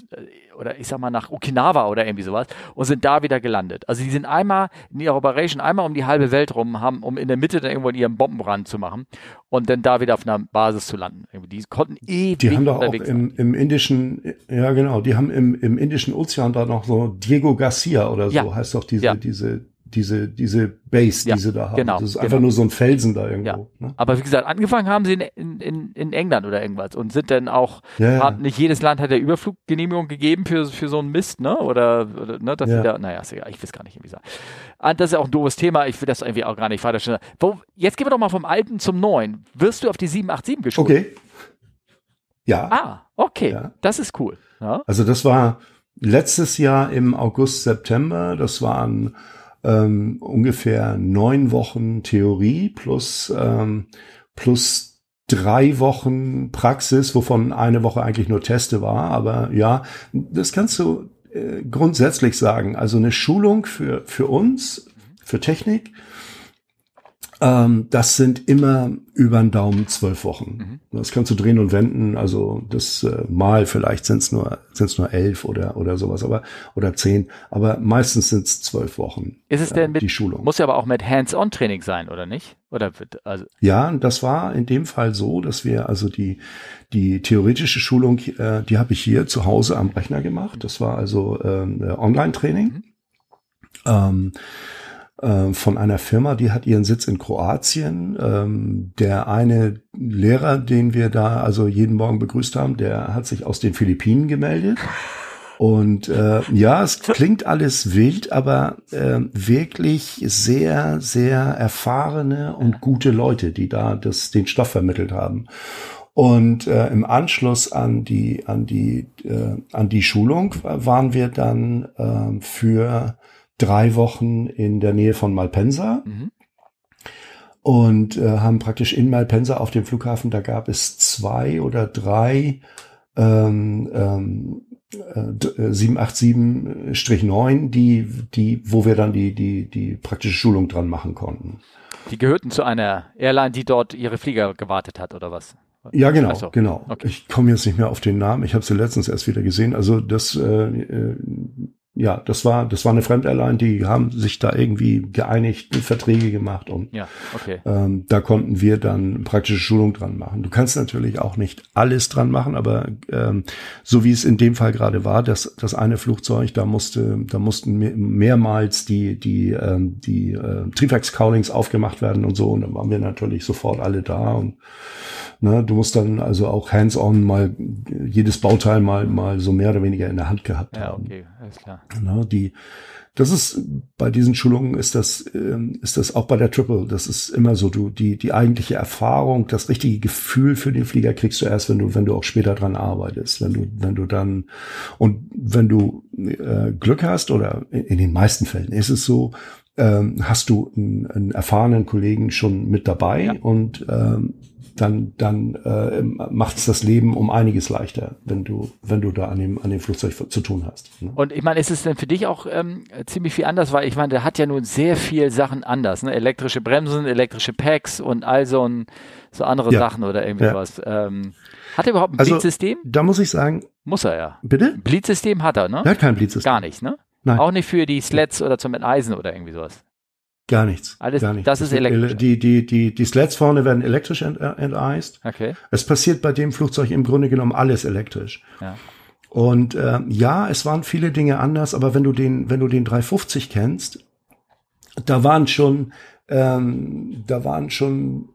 [SPEAKER 1] oder ich sag mal nach Okinawa oder irgendwie sowas und sind da wieder gelandet. Also die sind einmal in ihrer Operation einmal um die halbe Welt rum, haben, um in der Mitte dann irgendwo ihren Bombenbrand zu machen und dann da wieder auf einer Basis zu landen. Die konnten ewig
[SPEAKER 2] Die haben doch auch im, im, indischen, ja genau, die haben im, im indischen Ozean da noch so Diego Garcia oder so
[SPEAKER 1] ja.
[SPEAKER 2] heißt doch diese,
[SPEAKER 1] ja.
[SPEAKER 2] diese diese, diese Base,
[SPEAKER 1] ja,
[SPEAKER 2] die sie da haben.
[SPEAKER 1] Genau,
[SPEAKER 2] das ist
[SPEAKER 1] genau.
[SPEAKER 2] einfach nur so ein Felsen da irgendwo.
[SPEAKER 1] Ja.
[SPEAKER 2] Ne?
[SPEAKER 1] Aber wie gesagt, angefangen haben sie in, in, in England oder irgendwas und sind dann auch,
[SPEAKER 2] ja, ja.
[SPEAKER 1] Haben, nicht jedes Land hat der Überfluggenehmigung gegeben für, für so einen Mist, ne? Oder, oder ne, dass
[SPEAKER 2] Ja.
[SPEAKER 1] sie da, naja, ist egal, ich weiß gar nicht, wie sagen. Ah, Das ist ja auch ein doofes Thema, ich will das irgendwie auch gar nicht weiter. Wo, jetzt gehen wir doch mal vom Alten zum Neuen. Wirst du auf die 787 geschult?
[SPEAKER 2] Okay. Ja.
[SPEAKER 1] Ah, okay,
[SPEAKER 2] Ja.
[SPEAKER 1] das ist cool. Ja?
[SPEAKER 2] Also das war letztes Jahr im August, September. Das waren ähm, ungefähr neun Wochen Theorie plus, ähm, plus drei Wochen Praxis, wovon eine Woche eigentlich nur Teste war. Aber ja, das kannst du äh, grundsätzlich sagen. Also eine Schulung für, für uns, für Technik, ähm, das sind immer über den Daumen zwölf Wochen. Das kannst du drehen und wenden. Also das äh, mal vielleicht sind es nur sind's nur elf oder oder sowas, aber oder zehn. Aber meistens sind es zwölf Wochen.
[SPEAKER 1] Ist es
[SPEAKER 2] äh,
[SPEAKER 1] denn mit,
[SPEAKER 2] die Schulung?
[SPEAKER 1] muss ja aber auch mit Hands-on-Training sein, oder nicht? Oder wird, also,
[SPEAKER 2] Ja, das war in dem Fall so, dass wir also die die theoretische Schulung, äh, die habe ich hier zu Hause am Rechner gemacht. Das war also ähm, äh, Online-Training. Ähm, äh, von einer Firma, die hat ihren Sitz in Kroatien. Ähm, der eine Lehrer, den wir da also jeden Morgen begrüßt haben, der hat sich aus den Philippinen gemeldet. Und äh, ja, es klingt alles wild, aber äh, wirklich sehr, sehr erfahrene und gute Leute, die da das, den Stoff vermittelt haben. Und äh, im Anschluss an die an die äh, an die Schulung waren wir dann äh, für drei Wochen in der Nähe von Malpensa
[SPEAKER 1] mhm.
[SPEAKER 2] und äh, haben praktisch in Malpensa auf dem Flughafen, da gab es zwei oder drei ähm, ähm, äh, 787-9, die, die, wo wir dann die, die, die praktische Schulung dran machen konnten.
[SPEAKER 1] die gehörten zu einer Airline, die dort ihre Flieger gewartet hat, oder was?
[SPEAKER 2] Ja, genau,
[SPEAKER 1] so.
[SPEAKER 2] genau.
[SPEAKER 1] Okay.
[SPEAKER 2] Ich komme jetzt nicht mehr auf den Namen. Ich habe sie letztens erst wieder gesehen. Also das, äh, äh, ja, das war, das war eine Fremdairline, die haben sich da irgendwie geeinigt, Verträge gemacht und
[SPEAKER 1] Ja, okay.
[SPEAKER 2] ähm, da konnten wir dann praktische Schulung dran machen. Du kannst natürlich auch nicht alles dran machen, aber ähm, so wie es in dem Fall gerade war, das, das eine Flugzeug, da musste, da mussten me- mehrmals die, die, ähm, die äh, Triebwerks-Cowlings aufgemacht werden und so. Und dann waren wir natürlich sofort alle da und ne, du musst dann also auch hands-on mal jedes Bauteil mal, mal so mehr oder weniger in der Hand gehabt
[SPEAKER 1] Ja,
[SPEAKER 2] haben.
[SPEAKER 1] okay, alles klar.
[SPEAKER 2] Ne, die, das ist bei diesen Schulungen ist das ähm, ist das auch bei der Triple. Das ist immer so. Du die die eigentliche Erfahrung, das richtige Gefühl für den Flieger kriegst du erst, wenn du wenn du auch später dran arbeitest. Wenn du wenn du dann und wenn du äh, Glück hast oder in, in den meisten Fällen ist es so, ähm, hast du einen, einen erfahrenen Kollegen schon mit dabei ja. und ähm, dann, dann äh, macht es das Leben um einiges leichter, wenn du, wenn du da an dem, an dem Flugzeug zu tun hast.
[SPEAKER 1] Ne? Und ich meine, ist es denn für dich auch ähm, ziemlich viel anders, weil ich meine, der hat ja nun sehr viel Sachen anders, ne? Elektrische Bremsen, elektrische Packs und all so, ein, so andere ja. Sachen oder irgendwie ja. was. Ähm, hat er überhaupt ein also, Blitzsystem?
[SPEAKER 2] Da muss ich sagen.
[SPEAKER 1] Muss er ja.
[SPEAKER 2] Bitte?
[SPEAKER 1] Blitzsystem hat er, ne?
[SPEAKER 2] Er hat kein Blitzsystem.
[SPEAKER 1] Gar nicht, ne? Nein. Auch nicht für die Sleds oder zum Enteisen oder irgendwie sowas.
[SPEAKER 2] Gar nichts.
[SPEAKER 1] Alles,
[SPEAKER 2] gar nichts.
[SPEAKER 1] Das ist elektrisch.
[SPEAKER 2] Die, die, die, die Sleds vorne werden elektrisch enteist.
[SPEAKER 1] Okay.
[SPEAKER 2] Es passiert bei dem Flugzeug im Grunde genommen alles elektrisch.
[SPEAKER 1] Ja.
[SPEAKER 2] Und äh, ja, es waren viele Dinge anders, aber wenn du den, wenn du den 350 kennst, da waren schon, ähm, da waren schon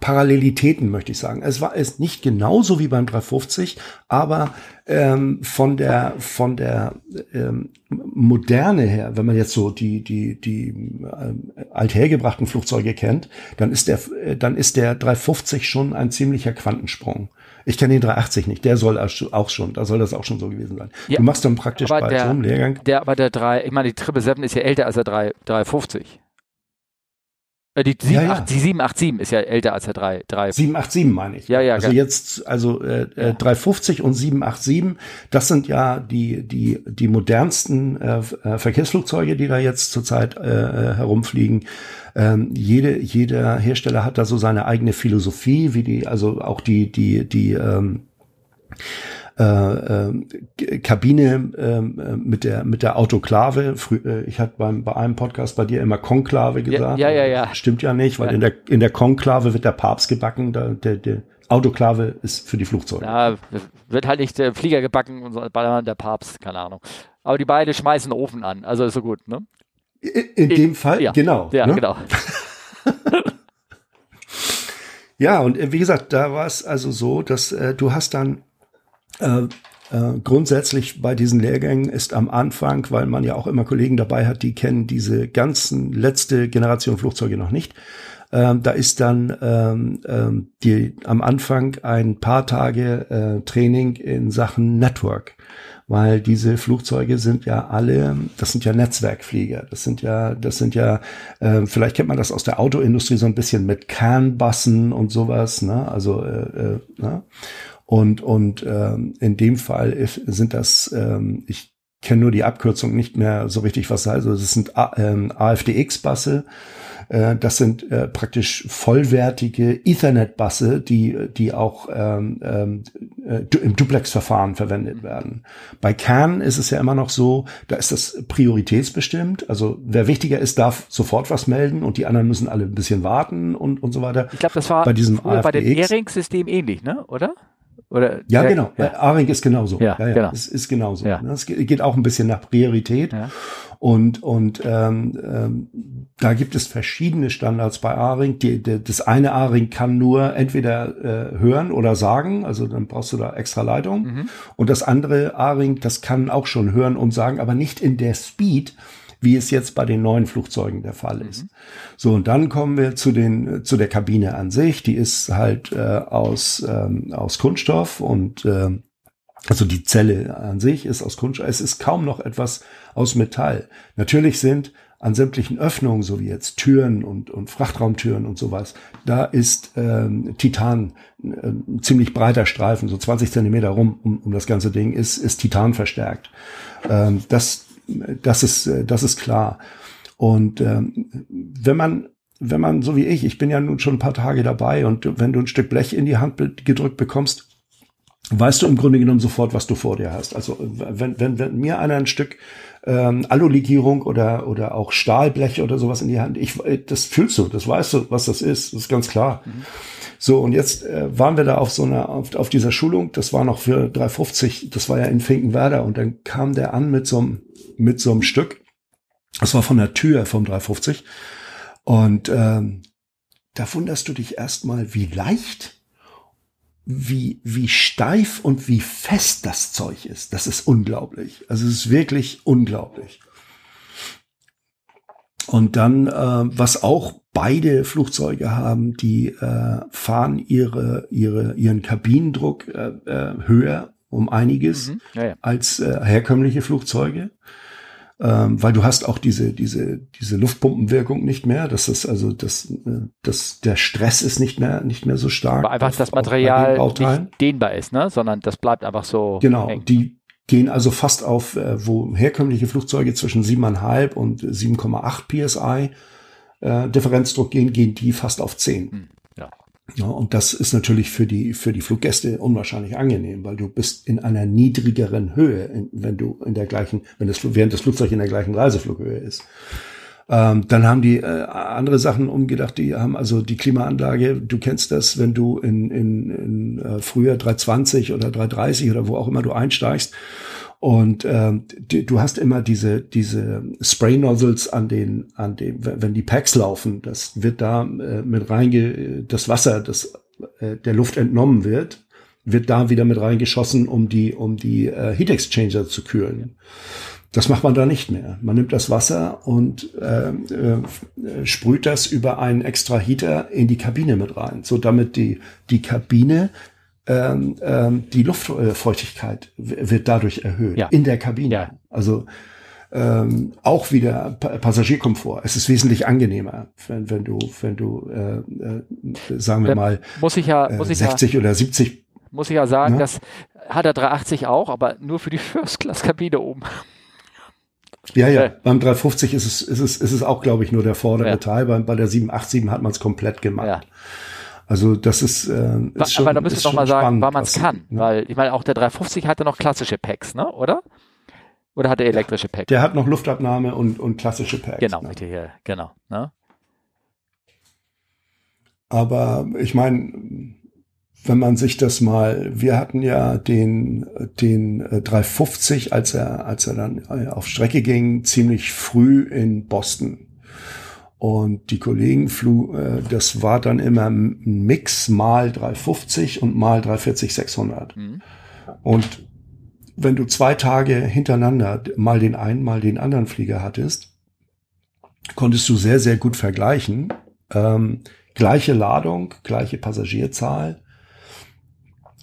[SPEAKER 2] Parallelitäten, möchte ich sagen. Es war es nicht genauso wie beim 350, aber ähm, von der von der ähm, Moderne her, wenn man jetzt so die die die äh, althergebrachten Flugzeuge kennt, dann ist der äh, dann ist der 350 schon ein ziemlicher Quantensprung. Ich kenne den 380 nicht, der soll auch schon, da soll das auch schon so gewesen sein. Ja, du machst dann praktisch bei
[SPEAKER 1] der,
[SPEAKER 2] so einem Lehrgang.
[SPEAKER 1] Der, aber der 3, ich meine, die 777 ist ja älter als der 3, 350. Äh, die, 7, ja, ja. 8, die 787 ist ja älter als der 3, 3.
[SPEAKER 2] 787 meine ich.
[SPEAKER 1] Ja, ja.
[SPEAKER 2] Also jetzt, also äh, äh, 350 und 787, das sind ja die, die, die modernsten äh, äh, Verkehrsflugzeuge, die da jetzt zurzeit äh, herumfliegen. Ähm, jede, jeder Hersteller hat da so seine eigene Philosophie, wie die, also auch die, die, die ähm, äh, äh, Kabine äh, mit der mit der Autoklave. Frü äh, ich hatte beim bei einem Podcast bei dir immer Konklave gesagt.
[SPEAKER 1] Ja, ja, ja. ja.
[SPEAKER 2] Stimmt ja nicht, weil ja. in der in der Konklave wird der Papst gebacken. Da, der, der Autoklave ist für die Flugzeuge.
[SPEAKER 1] Ja, wird halt nicht der Flieger gebacken und so, der Papst, keine Ahnung. Aber die beiden schmeißen den Ofen an, also ist so gut, ne?
[SPEAKER 2] In, in dem Fall,
[SPEAKER 1] ja.
[SPEAKER 2] genau.
[SPEAKER 1] Ja, ne? genau. <laughs>
[SPEAKER 2] ja, und äh, wie gesagt, da war es also so, dass äh, du hast dann äh, äh, grundsätzlich bei diesen Lehrgängen ist am Anfang, weil man ja auch immer Kollegen dabei hat, die kennen diese ganzen letzte Generation Flugzeuge noch nicht. Ähm, da ist dann ähm, ähm, die, am Anfang ein paar Tage äh, Training in Sachen Network, weil diese Flugzeuge sind ja alle, das sind ja Netzwerkflieger, das sind ja, das sind ja, äh, vielleicht kennt man das aus der Autoindustrie so ein bisschen mit CAN-Bussen und sowas, ne? Also äh, äh, ne? Und, und ähm, in dem Fall ist, sind das, ähm, ich kenne nur die Abkürzung nicht mehr so richtig, was also das sind A, ähm, AFDX-Busse. Äh, das sind äh, praktisch vollwertige Ethernet-Busse, die, die auch ähm, ähm, äh, im Duplex-Verfahren verwendet werden. Bei CAN ist es ja immer noch so, da ist das prioritätsbestimmt. Also wer wichtiger ist, darf sofort was melden und die anderen müssen alle ein bisschen warten und, und so weiter.
[SPEAKER 1] Ich glaube, das war
[SPEAKER 2] bei diesem
[SPEAKER 1] bei dem Ehring-System ähnlich, ne? oder? Oder,
[SPEAKER 2] ja, ja genau. Ja. Aring ist genauso.
[SPEAKER 1] Ja,
[SPEAKER 2] ja, ja.
[SPEAKER 1] Genau.
[SPEAKER 2] Es ist genauso. Ja. Es geht auch ein bisschen nach Priorität. Ja. Und, und ähm, ähm, da gibt es verschiedene Standards bei Aring. Die, die, das eine Aring kann nur entweder äh, hören oder sagen, also dann brauchst du da extra Leitung. Mhm. Und das andere Aring, das kann auch schon hören und sagen, aber nicht in der Speed, wie es jetzt bei den neuen Flugzeugen der Fall ist. Mhm. So, und dann kommen wir zu den, zu der Kabine an sich. Die ist halt äh, aus, ähm, aus Kunststoff und äh, also die Zelle an sich ist aus Kunststoff. Es ist kaum noch etwas aus Metall. Natürlich sind an sämtlichen Öffnungen, so wie jetzt Türen und, und Frachtraumtüren und sowas, da ist ähm, Titan, äh, ziemlich breiter Streifen, so 20 Zentimeter rum um, um das ganze Ding, ist, ist Titan verstärkt. Ähm, das das ist, äh, das ist klar. Und ähm, wenn man, wenn man, so wie ich, ich bin ja nun schon ein paar Tage dabei und wenn du ein Stück Blech in die Hand gedrückt bekommst, weißt du im Grunde genommen sofort, was du vor dir hast. Also wenn, wenn, wenn mir einer ein Stück ähm, Alulegierung oder, oder auch Stahlblech oder sowas in die Hand, ich, äh, das fühlst du, das weißt du, was das ist, das ist ganz klar. Mhm. So, und jetzt äh, waren wir da auf so einer, auf, auf dieser Schulung, das war noch für 350, das war ja in Finkenwerder, und dann kam der an mit so einem, mit so einem Stück. Das war von der Tür vom 350. Und ähm, da wunderst du dich erstmal, wie leicht, wie, wie steif und wie fest das Zeug ist. Das ist unglaublich. Also es ist wirklich unglaublich. Und dann, äh, was auch beide Flugzeuge haben, die äh, fahren ihre, ihre, ihren Kabinendruck äh, äh, höher um einiges mhm, ja, ja. als äh, herkömmliche Flugzeuge. ähm, weil du hast auch diese, diese, diese Luftpumpenwirkung nicht mehr. Das ist also, das, äh, das, der Stress ist nicht mehr, nicht mehr so stark.
[SPEAKER 1] Aber einfach auf, das Material nicht dehnbar ist, ne? sondern das bleibt einfach so.
[SPEAKER 2] Genau, eng. die gehen also fast auf, äh, wo herkömmliche Flugzeuge zwischen 7,5 und 7,8 PSI äh, Differenzdruck gehen, gehen die fast auf 10. Hm. Ja, und das ist natürlich für die, für die Fluggäste unwahrscheinlich angenehm, weil du bist in einer niedrigeren Höhe, wenn du in der gleichen, wenn das, während das Flugzeug in der gleichen Reiseflughöhe ist. Ähm, dann haben die äh, andere Sachen umgedacht, die haben also die Klimaanlage, du kennst das, wenn du in, in, in äh, früher 320 oder 330 oder wo auch immer du einsteigst und ähm, die, du hast immer diese, diese Spray-Nozzles an den, an dem, wenn die Packs laufen, das wird da äh, mit reinge, das Wasser, das äh, der Luft entnommen wird, wird da wieder mit reingeschossen, um die, um die äh, Heat Exchanger zu kühlen. Das macht man da nicht mehr. Man nimmt das Wasser und äh, äh, sprüht das über einen extra Heater in die Kabine mit rein, so damit die, die Kabine ähm, ähm, die Luftfeuchtigkeit wird dadurch erhöht ja. in der Kabine. Ja. Also ähm, auch wieder Passagierkomfort. Es ist wesentlich angenehmer, wenn, wenn du, wenn du, äh, äh, sagen wir mal,
[SPEAKER 1] muss ich ja, muss ich
[SPEAKER 2] 60 ja, oder 70.
[SPEAKER 1] Muss ich ja sagen, ne? das hat er 380 auch, aber nur für die <laughs> First-Class-Kabine oben.
[SPEAKER 2] Ja, ja, beim 350 ist es, ist es, ist es auch, glaube ich, nur der vordere ja. Teil. Bei, bei der 787 hat man es komplett gemacht. Ja. Also das ist, äh, ist
[SPEAKER 1] schon, Aber da müssen wir doch mal sagen, weil man es kann. Ne? Weil ich meine, auch der 350 hatte noch klassische Packs, ne? Oder? Oder hat er elektrische Packs?
[SPEAKER 2] Der hat noch Luftabnahme und, und klassische Packs.
[SPEAKER 1] Genau, ne? hier, genau. Ne?
[SPEAKER 2] Aber ich meine, wenn man sich das mal, wir hatten ja den, den 350, äh, als er, als er dann äh, auf Strecke ging, ziemlich früh in Boston. Und die Kollegen flu, äh, das war dann immer ein Mix mal 350 und mal 340 600. Mhm. Und wenn du zwei Tage hintereinander mal den einen, mal den anderen Flieger hattest, konntest du sehr, sehr gut vergleichen. Ähm, gleiche Ladung, gleiche Passagierzahl.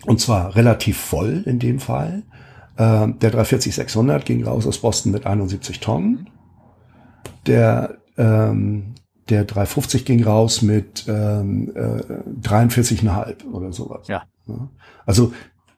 [SPEAKER 2] Und zwar relativ voll in dem Fall. Ähm, der 340-600 ging raus aus Boston mit 71 Tonnen. Der ähm, der 350 ging raus mit ähm, äh, 43,5 oder sowas.
[SPEAKER 1] Ja.
[SPEAKER 2] Also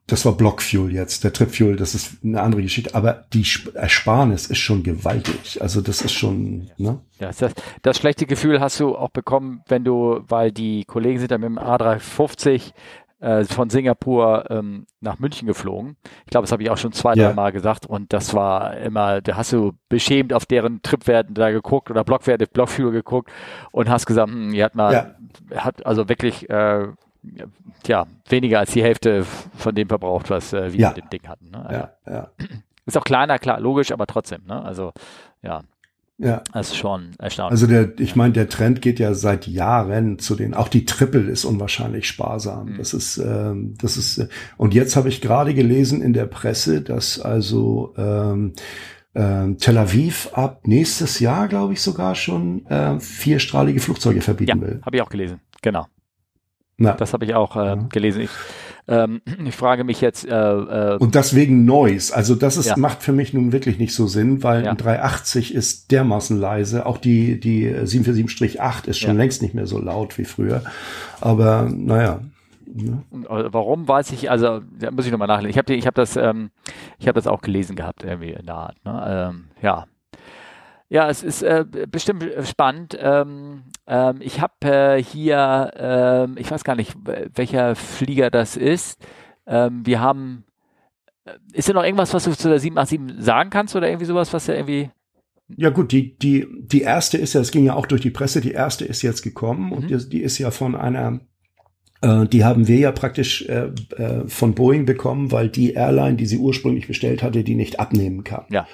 [SPEAKER 2] das war Blockfuel jetzt. Der Tripfuel, das ist eine andere Geschichte. Aber die Ersparnis ist schon gewaltig. Also das ist schon. Ne?
[SPEAKER 1] Ja, das, das schlechte Gefühl hast du auch bekommen, wenn du, weil die Kollegen sind da mit dem A350 äh, von Singapur ähm, nach München geflogen. Ich glaube, das habe ich auch schon zwei, ja. drei Mal gesagt. Und das war immer, da hast du beschämt auf deren Tripwerten da geguckt oder Blockwerte, Blockführer geguckt und hast gesagt, hm, ihr hat mal, ja. hat also wirklich äh, ja, weniger als die Hälfte von dem verbraucht, was äh, wir ja. mit dem Ding hatten. Ne?
[SPEAKER 2] Also, ja, ja. <clears throat>
[SPEAKER 1] Ist auch kleiner, klar, logisch, aber trotzdem. Ne? Also ja.
[SPEAKER 2] Ja.
[SPEAKER 1] Das ist schon erstaunlich.
[SPEAKER 2] Also der, ich meine, der Trend geht ja seit Jahren zu den, auch die Triple ist unwahrscheinlich sparsam. Mhm. Das ist, ähm, das ist, äh, und jetzt habe ich gerade gelesen in der Presse, dass also ähm, ähm, Tel Aviv ab nächstes Jahr, glaube ich, sogar schon äh, vierstrahlige Flugzeuge verbieten ja, will.
[SPEAKER 1] Habe ich auch gelesen, genau. Na. Das habe ich auch äh, gelesen. Ich, ähm, <clears throat> ich frage mich jetzt. Äh,
[SPEAKER 2] äh, und deswegen Noise. Also das ist, ja. macht für mich nun wirklich nicht so Sinn, weil ja. ein 380 ist dermaßen leise. Auch die, die 747-8 ist schon ja. längst nicht mehr so laut wie früher. Aber naja.
[SPEAKER 1] Ne? Warum weiß ich, also da muss ich nochmal nachlesen. Ich habe ich hab das, ähm, ich habe das auch gelesen gehabt, irgendwie in der Art. Ne? Ähm, ja. Ja, es ist äh, bestimmt spannend. Ähm, ähm, ich habe äh, hier, ähm, ich weiß gar nicht, welcher Flieger das ist. Ähm, wir haben, äh, ist da noch irgendwas, was du zu der 787 sagen kannst oder irgendwie sowas, was ja irgendwie
[SPEAKER 2] ja gut, die, die, die erste ist ja, es ging ja auch durch die Presse, die erste ist jetzt gekommen mhm. und die, die, ist ja von einer, äh, die haben wir ja praktisch äh, äh, von Boeing bekommen, weil die Airline, die sie ursprünglich bestellt hatte, die nicht abnehmen kann.
[SPEAKER 1] Ja.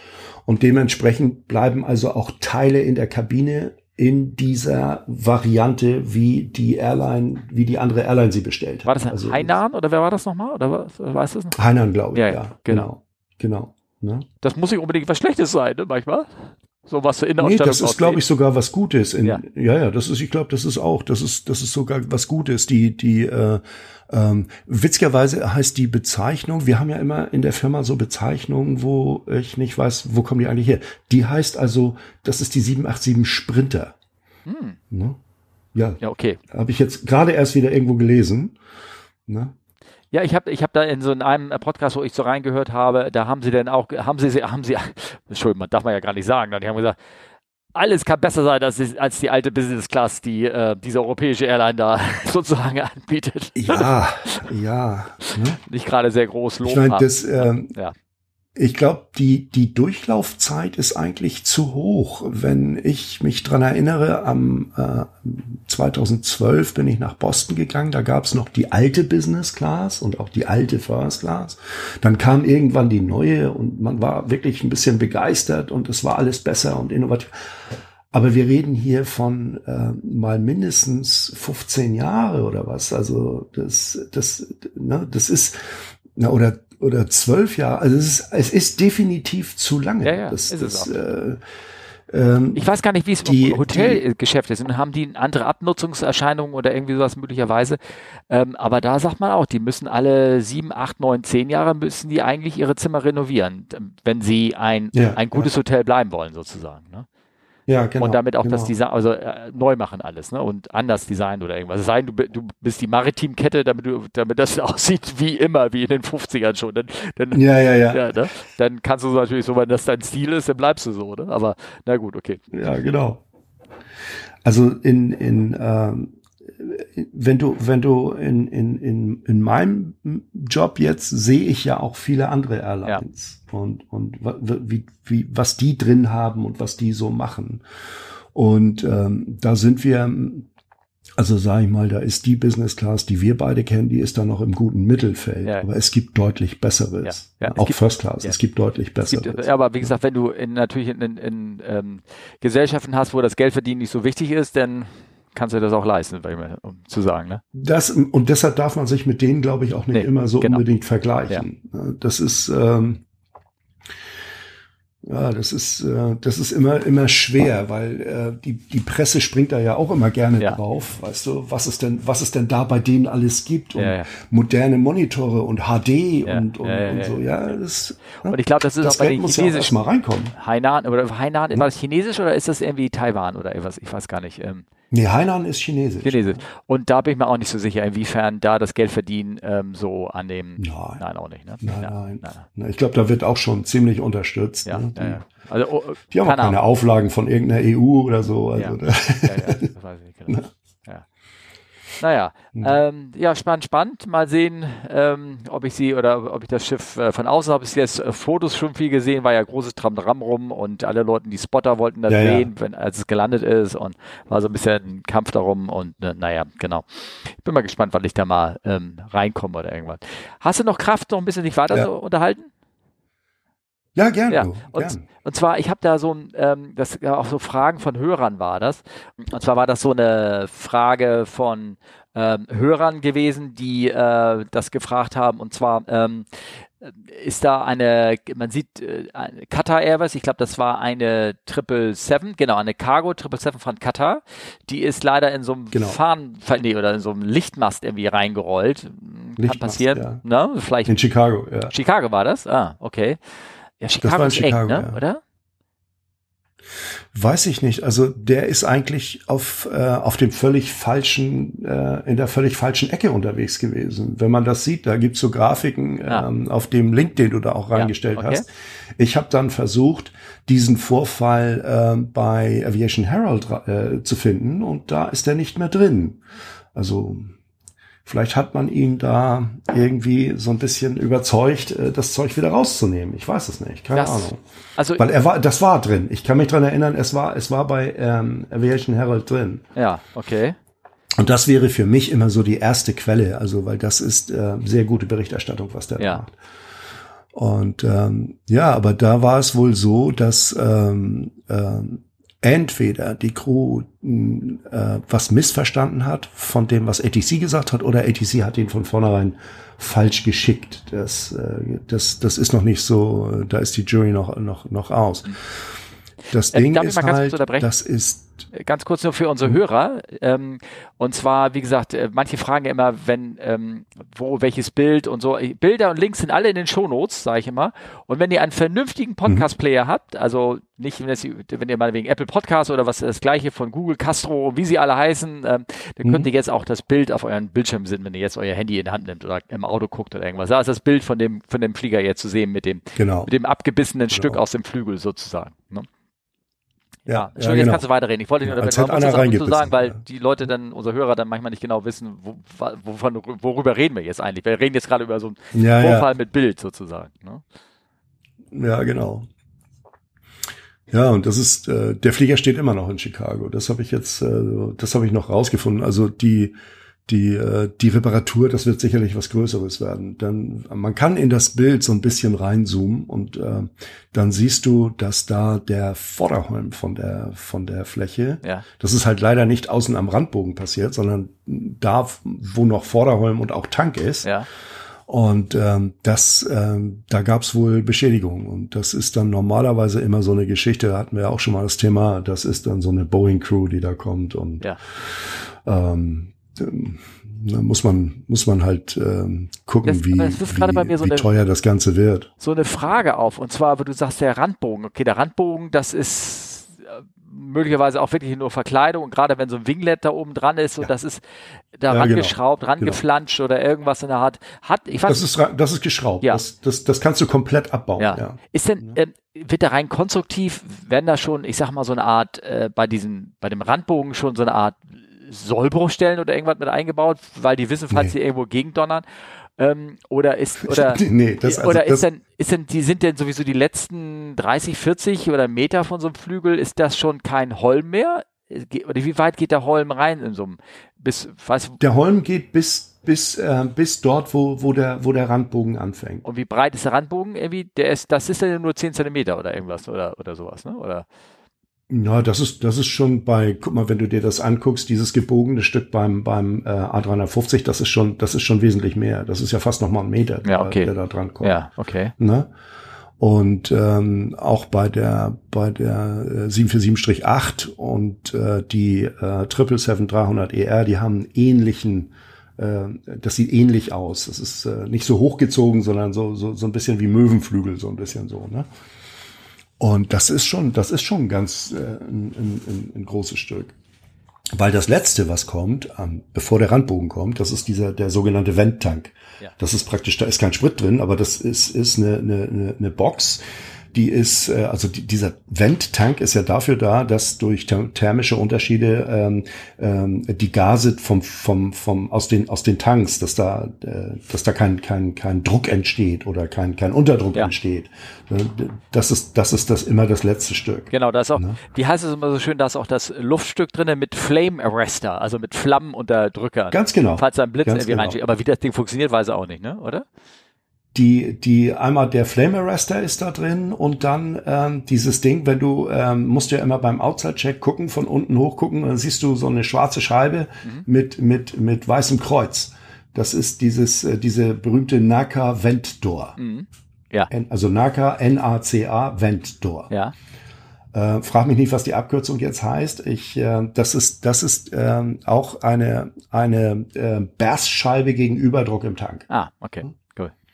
[SPEAKER 2] Und dementsprechend bleiben also auch Teile in der Kabine in dieser Variante, wie die Airline, wie die andere Airline sie bestellt hat.
[SPEAKER 1] War das also, Hainan oder wer war das nochmal? Oder was, weißt du es
[SPEAKER 2] noch? Hainan, glaube ich, ja, ja, genau. Genau.
[SPEAKER 1] genau ne? Das muss nicht unbedingt was Schlechtes sein, ne, manchmal. So was für
[SPEAKER 2] Nee,
[SPEAKER 1] Innenausstattung
[SPEAKER 2] das ist, glaube ich, sogar was Gutes. In,
[SPEAKER 1] Ja.
[SPEAKER 2] ja. ja, das ist, ich glaube, das ist auch, das ist, das ist sogar was Gutes. Die, die, äh, ähm, witzigerweise heißt die Bezeichnung, wir haben ja immer in der Firma so Bezeichnungen, wo ich nicht weiß, wo kommen die eigentlich her. Die heißt also, das ist die 787 Sprinter.
[SPEAKER 1] Hm.
[SPEAKER 2] Ne? Ja,
[SPEAKER 1] Ja, okay.
[SPEAKER 2] habe ich jetzt gerade erst wieder irgendwo gelesen. Ne?
[SPEAKER 1] Ja, ich habe ich hab da in so einem Podcast, wo ich so reingehört habe, da haben sie dann auch, haben sie, haben sie, <laughs> Entschuldigung, man darf man ja gar nicht sagen, die haben gesagt, alles kann besser sein als, die- als die alte Business Class, die äh, diese europäische Airline da <laughs> sozusagen anbietet.
[SPEAKER 2] Ja, <laughs> ja. Ne?
[SPEAKER 1] Nicht gerade sehr groß Lob
[SPEAKER 2] Ich meine, das, ähm,
[SPEAKER 1] Ja.
[SPEAKER 2] Ich glaube, die, die Durchlaufzeit ist eigentlich zu hoch. Wenn ich mich dran erinnere, am äh, 2012 bin ich nach Boston gegangen, da gab es noch die alte Business Class und auch die alte First Class. Dann kam irgendwann die neue und man war wirklich ein bisschen begeistert und es war alles besser und innovativ. Aber wir reden hier von äh, mal mindestens 15 Jahre oder was. Also das, das, ne, das ist, na, oder oder zwölf Jahre. Also es ist, es ist definitiv zu lange.
[SPEAKER 1] Ja, ja,
[SPEAKER 2] das,
[SPEAKER 1] ist es
[SPEAKER 2] das, äh, ähm,
[SPEAKER 1] Ich weiß gar nicht, wie es
[SPEAKER 2] Die-
[SPEAKER 1] im Hotelgeschäft ist. Und haben die andere Abnutzungserscheinungen oder irgendwie sowas möglicherweise? Ähm, aber da sagt man auch, die müssen alle sieben, acht, neun, zehn Jahre müssen die eigentlich ihre Zimmer renovieren, wenn sie ein,
[SPEAKER 2] Ja,
[SPEAKER 1] ein gutes Hotel bleiben wollen, sozusagen. Ne?
[SPEAKER 2] Ja, genau.
[SPEAKER 1] und damit auch
[SPEAKER 2] genau.
[SPEAKER 1] das Design, also äh, neu machen alles, ne? Und anders designen oder irgendwas. Es sei denn, du, du bist die Maritimkette, damit du, damit das <laughs> aussieht wie immer, wie in den 50ern schon. Dann, dann,
[SPEAKER 2] Ja, ja, ja,
[SPEAKER 1] ja, ne? dann kannst du natürlich so, wenn das dein Stil ist, dann bleibst du so, ne? Aber na gut, okay.
[SPEAKER 2] ja, genau. Also in, in ähm, wenn du, wenn du in, in, in, in meinem Job jetzt sehe ich ja auch viele andere Airlines und, und wie, wie, was die drin haben und was die so machen. Und ähm, da sind wir, also sage ich mal, da ist die Business Class, die wir beide kennen, die ist da noch im guten Mittelfeld.
[SPEAKER 1] Ja.
[SPEAKER 2] Aber es gibt deutlich Besseres.
[SPEAKER 1] Ja, ja,
[SPEAKER 2] auch
[SPEAKER 1] gibt-
[SPEAKER 2] First Class,
[SPEAKER 1] ja.
[SPEAKER 2] es gibt deutlich
[SPEAKER 1] Es
[SPEAKER 2] Besseres.
[SPEAKER 1] gibt, ja, aber wie gesagt, wenn du in, natürlich in, in, in ähm, Gesellschaften hast, wo das Geldverdienen nicht so wichtig ist, dann kannst du das auch leisten, um zu sagen, ne?
[SPEAKER 2] Das, und deshalb darf man sich mit denen, glaube ich, auch nicht
[SPEAKER 1] Nee,
[SPEAKER 2] immer so
[SPEAKER 1] genau.
[SPEAKER 2] unbedingt vergleichen. Das ist, ähm, ja, das ist, äh, das ist immer, immer schwer, weil äh, die, die Presse springt da ja auch immer gerne
[SPEAKER 1] Ja.
[SPEAKER 2] drauf. Weißt du, was es denn, was es denn da bei denen alles gibt und
[SPEAKER 1] Ja, ja.
[SPEAKER 2] moderne Monitore und HD und, und, und so. Ja, das,
[SPEAKER 1] Und ich glaube, das ist
[SPEAKER 2] das
[SPEAKER 1] auch bei
[SPEAKER 2] Geld
[SPEAKER 1] den
[SPEAKER 2] muss ja auch erstmal reinkommen.
[SPEAKER 1] Hainan oder Hainan, war das chinesisch oder ist das irgendwie Taiwan oder irgendwas? Ich weiß gar nicht. Ähm,
[SPEAKER 2] Nee, Hainan ist chinesisch.
[SPEAKER 1] chinesisch. Und da bin ich mir auch nicht so sicher, inwiefern da das Geldverdienen ähm, so an dem.
[SPEAKER 2] Nein.
[SPEAKER 1] Nein, auch nicht. Ne?
[SPEAKER 2] Nein, nein.
[SPEAKER 1] nein.
[SPEAKER 2] Na, Ich glaube, da wird auch schon ziemlich unterstützt.
[SPEAKER 1] Ja,
[SPEAKER 2] ne?
[SPEAKER 1] ja. Also, oh,
[SPEAKER 2] Die haben auch
[SPEAKER 1] keine
[SPEAKER 2] keine
[SPEAKER 1] Ahnung.
[SPEAKER 2] Auflagen von irgendeiner EU oder so. Also,
[SPEAKER 1] Ja. <laughs> Ja, ja, das weiß ich genau. Ja. Naja, ähm, ja, spannend, spannend. Mal sehen, ähm, ob ich sie oder ob ich das Schiff äh, von außen habe. Ich jetzt äh, Fotos schon viel gesehen, war ja großes Tramdram rum und alle Leute, die Spotter wollten das
[SPEAKER 2] Ja, ja.
[SPEAKER 1] sehen, wenn, als es gelandet ist und war so ein bisschen ein Kampf darum und äh, naja, genau. Ich bin mal gespannt, wann ich da mal ähm, reinkomme oder irgendwas. Hast du noch Kraft, noch ein bisschen dich weiter
[SPEAKER 2] Ja.
[SPEAKER 1] zu unterhalten?
[SPEAKER 2] Ja, gerne.
[SPEAKER 1] Ja, und,
[SPEAKER 2] gern.
[SPEAKER 1] und zwar, ich habe da so ein, ähm, das ja, auch so Fragen von Hörern war das. Und zwar war das so eine Frage von ähm, Hörern gewesen, die äh, das gefragt haben. Und zwar ähm, ist da eine, man sieht äh, Qatar Airways, ich glaube, das war eine 777, genau, eine Cargo 777 von Qatar. Die ist leider in so einem
[SPEAKER 2] Genau.
[SPEAKER 1] Fahren, nee, oder in so einem Lichtmast irgendwie reingerollt. Kann
[SPEAKER 2] Lichtmast,
[SPEAKER 1] passieren, ne? Vielleicht
[SPEAKER 2] In Chicago, ja.
[SPEAKER 1] Chicago war das? Ah, okay. Ja, Chicago
[SPEAKER 2] war in
[SPEAKER 1] ist
[SPEAKER 2] Chicago,
[SPEAKER 1] eng, ne?
[SPEAKER 2] ja.
[SPEAKER 1] oder?
[SPEAKER 2] Weiß ich nicht. Also der ist eigentlich auf, äh, auf dem völlig falschen, äh, in der völlig falschen Ecke unterwegs gewesen. Wenn man das sieht, da gibt's so Grafiken
[SPEAKER 1] Ja.
[SPEAKER 2] ähm, auf dem Link, den du da auch reingestellt
[SPEAKER 1] okay.
[SPEAKER 2] hast. Ich habe dann versucht, diesen Vorfall äh, bei Aviation Herald äh, zu finden und da ist er nicht mehr drin. Also vielleicht hat man ihn da irgendwie so ein bisschen überzeugt, äh, das Zeug wieder rauszunehmen. Ich weiß es nicht, keine
[SPEAKER 1] Das-
[SPEAKER 2] Ahnung.
[SPEAKER 1] Also,
[SPEAKER 2] Weil er war, das war drin. Ich kann mich dran erinnern, es war, es war bei ähm, Aviation Herald drin.
[SPEAKER 1] ja, okay.
[SPEAKER 2] Und das wäre für mich immer so die erste Quelle, also weil das ist äh, sehr gute Berichterstattung, was der
[SPEAKER 1] Ja.
[SPEAKER 2] macht. Und ähm, ja, aber da war es wohl so, dass ähm, ähm, entweder die Crew mh, äh, was missverstanden hat von dem, was ATC gesagt hat, oder ATC hat ihn von vornherein falsch geschickt. Das, äh, das, das ist noch nicht so, äh, da ist die Jury noch, noch, noch aus. Das Ding ähm, ist halt, das ist
[SPEAKER 1] ganz kurz nur für unsere mhm. Hörer. Ähm, und zwar, wie gesagt, äh, manche fragen ja immer, wenn, ähm, wo, welches Bild und so. Bilder und Links sind alle in den Shownotes, sage ich immer. Und wenn ihr einen vernünftigen Podcast-Player mhm. habt, also nicht, wenn ihr mal wegen Apple Podcast oder was das gleiche von Google, Castro, wie sie alle heißen, ähm, dann mhm. könnt ihr jetzt auch das Bild auf euren Bildschirm sehen, wenn ihr jetzt euer Handy in die Hand nimmt oder im Auto guckt oder irgendwas. Da ist das Bild von dem, von dem Flieger jetzt zu sehen mit dem, genau. mit dem abgebissenen genau. Stück aus dem Flügel sozusagen. Ne? Ja, ja, Entschuldigung, ja, genau. jetzt kannst du weiterreden. Ich wollte nur
[SPEAKER 2] damit halt
[SPEAKER 1] zu sagen, weil ja. die Leute dann, unsere Hörer dann manchmal nicht genau wissen, wo, wovon, worüber reden wir jetzt eigentlich. Wir reden jetzt gerade über so einen ja, Vorfall mit Bild sozusagen. Ne?
[SPEAKER 2] Ja, genau. Ja, und das ist, äh, der Flieger steht immer noch in Chicago. Das habe ich jetzt, äh, das habe ich noch rausgefunden. Also die, die, äh, die Reparatur, das wird sicherlich was Größeres werden. Dann, man kann in das Bild so ein bisschen reinzoomen und äh, dann siehst du, dass da der Vorderholm von der, von der Fläche, ja. das ist halt leider nicht außen am Randbogen passiert, sondern da, wo noch Vorderholm und auch Tank ist. Ja. Und ähm, das, ähm, da gab's wohl Beschädigungen. Und das ist dann normalerweise immer so eine Geschichte, da hatten wir auch schon mal das Thema, das ist dann so eine Boeing-Crew, die da kommt und ja. ähm, da muss man, muss man halt ähm, gucken, das, wie, wie, so wie eine, teuer das Ganze wird.
[SPEAKER 1] So eine Frage auf, und zwar, wo du sagst, der Randbogen. Okay, der Randbogen, das ist äh, möglicherweise auch wirklich nur Verkleidung und gerade wenn so ein Winglet da oben dran ist und ja. das ist da ja, rangeschraubt, genau. rangeflanscht genau. oder irgendwas in der Art, hat,
[SPEAKER 2] ich weiß Das ist, das ist geschraubt. Ja. Das, das, das kannst du komplett abbauen. Ja. ja.
[SPEAKER 1] Ist denn, äh, wird da rein konstruktiv, werden da schon, ich sag mal, so eine Art, äh, bei diesen, bei dem Randbogen schon so eine Art Sollbruchstellen oder irgendwas mit eingebaut, weil die wissen, falls nee. sie irgendwo gegendonnern? Ähm, oder ist <laughs> oder, nee, das, also oder ist denn ist denn die sind denn sowieso die letzten 30, 40 oder Meter von so einem Flügel ist das schon kein Holm mehr? Oder wie weit geht der Holm rein in so einem bis was
[SPEAKER 2] Der Holm geht bis bis äh, bis dort wo wo der wo der Randbogen anfängt.
[SPEAKER 1] Und wie breit ist der Randbogen irgendwie? Der ist das ist ja nur 10 Zentimeter oder irgendwas oder oder sowas, ne? Oder
[SPEAKER 2] ja, das ist, das ist schon bei, guck mal, wenn du dir das anguckst, dieses gebogene Stück beim, beim äh, A350, das ist schon, das ist schon wesentlich mehr. Das ist ja fast noch mal ein Meter,
[SPEAKER 1] ja, okay.
[SPEAKER 2] der, der da dran kommt.
[SPEAKER 1] Ja, okay.
[SPEAKER 2] Ne? Und ähm, auch bei der bei der äh, 747-8 und äh, die äh, 777-300 ER, die haben einen ähnlichen, äh, das sieht ähnlich aus. Das ist äh, nicht so hochgezogen, sondern so, so, so ein bisschen wie Möwenflügel, so ein bisschen so. Ne? Und das ist schon, das ist schon ganz äh, ein, ein, ein großes Stück. Weil das letzte, was kommt, ähm, bevor der Randbogen kommt, das ist dieser der sogenannte Venttank. Ja. Das ist praktisch, da ist kein Sprit drin, aber das ist ist eine, eine, eine Box, die ist, äh, also die, dieser Vent-Tank ist ja dafür da, dass durch thermische Unterschiede ähm, ähm, die Gase vom, vom, vom, aus den, aus den Tanks, dass da, äh, dass da kein, kein, kein Druck entsteht oder kein, kein Unterdruck ja. entsteht. Das ist, das ist das immer das letzte Stück.
[SPEAKER 1] Genau, da ist auch, ne? wie heißt es immer so schön, da ist auch das Luftstück drinnen mit Flame Arrestor, also mit Flammenunterdrücker.
[SPEAKER 2] Ganz genau.
[SPEAKER 1] Falls da ein Blitz Ganz irgendwie genau. reinsteht. Aber wie das Ding funktioniert, weiß er auch nicht, ne? Oder?
[SPEAKER 2] Die, die einmal der Flame Arrestor ist da drin und dann ähm, dieses Ding, wenn du ähm, musst ja immer beim Outside-Check gucken, von unten hoch gucken, dann siehst du so eine schwarze Scheibe mhm. mit, mit, mit weißem Kreuz. Das ist dieses, äh, diese berühmte NACA Vent Door. Mhm. Ja. N, also NACA, N-A-C-A, Vent Door.
[SPEAKER 1] Ja.
[SPEAKER 2] Äh, frag mich nicht, was die Abkürzung jetzt heißt. Ich, äh, das ist, das ist äh, auch eine, eine äh, Berstscheibe gegen Überdruck im Tank.
[SPEAKER 1] Ah, okay.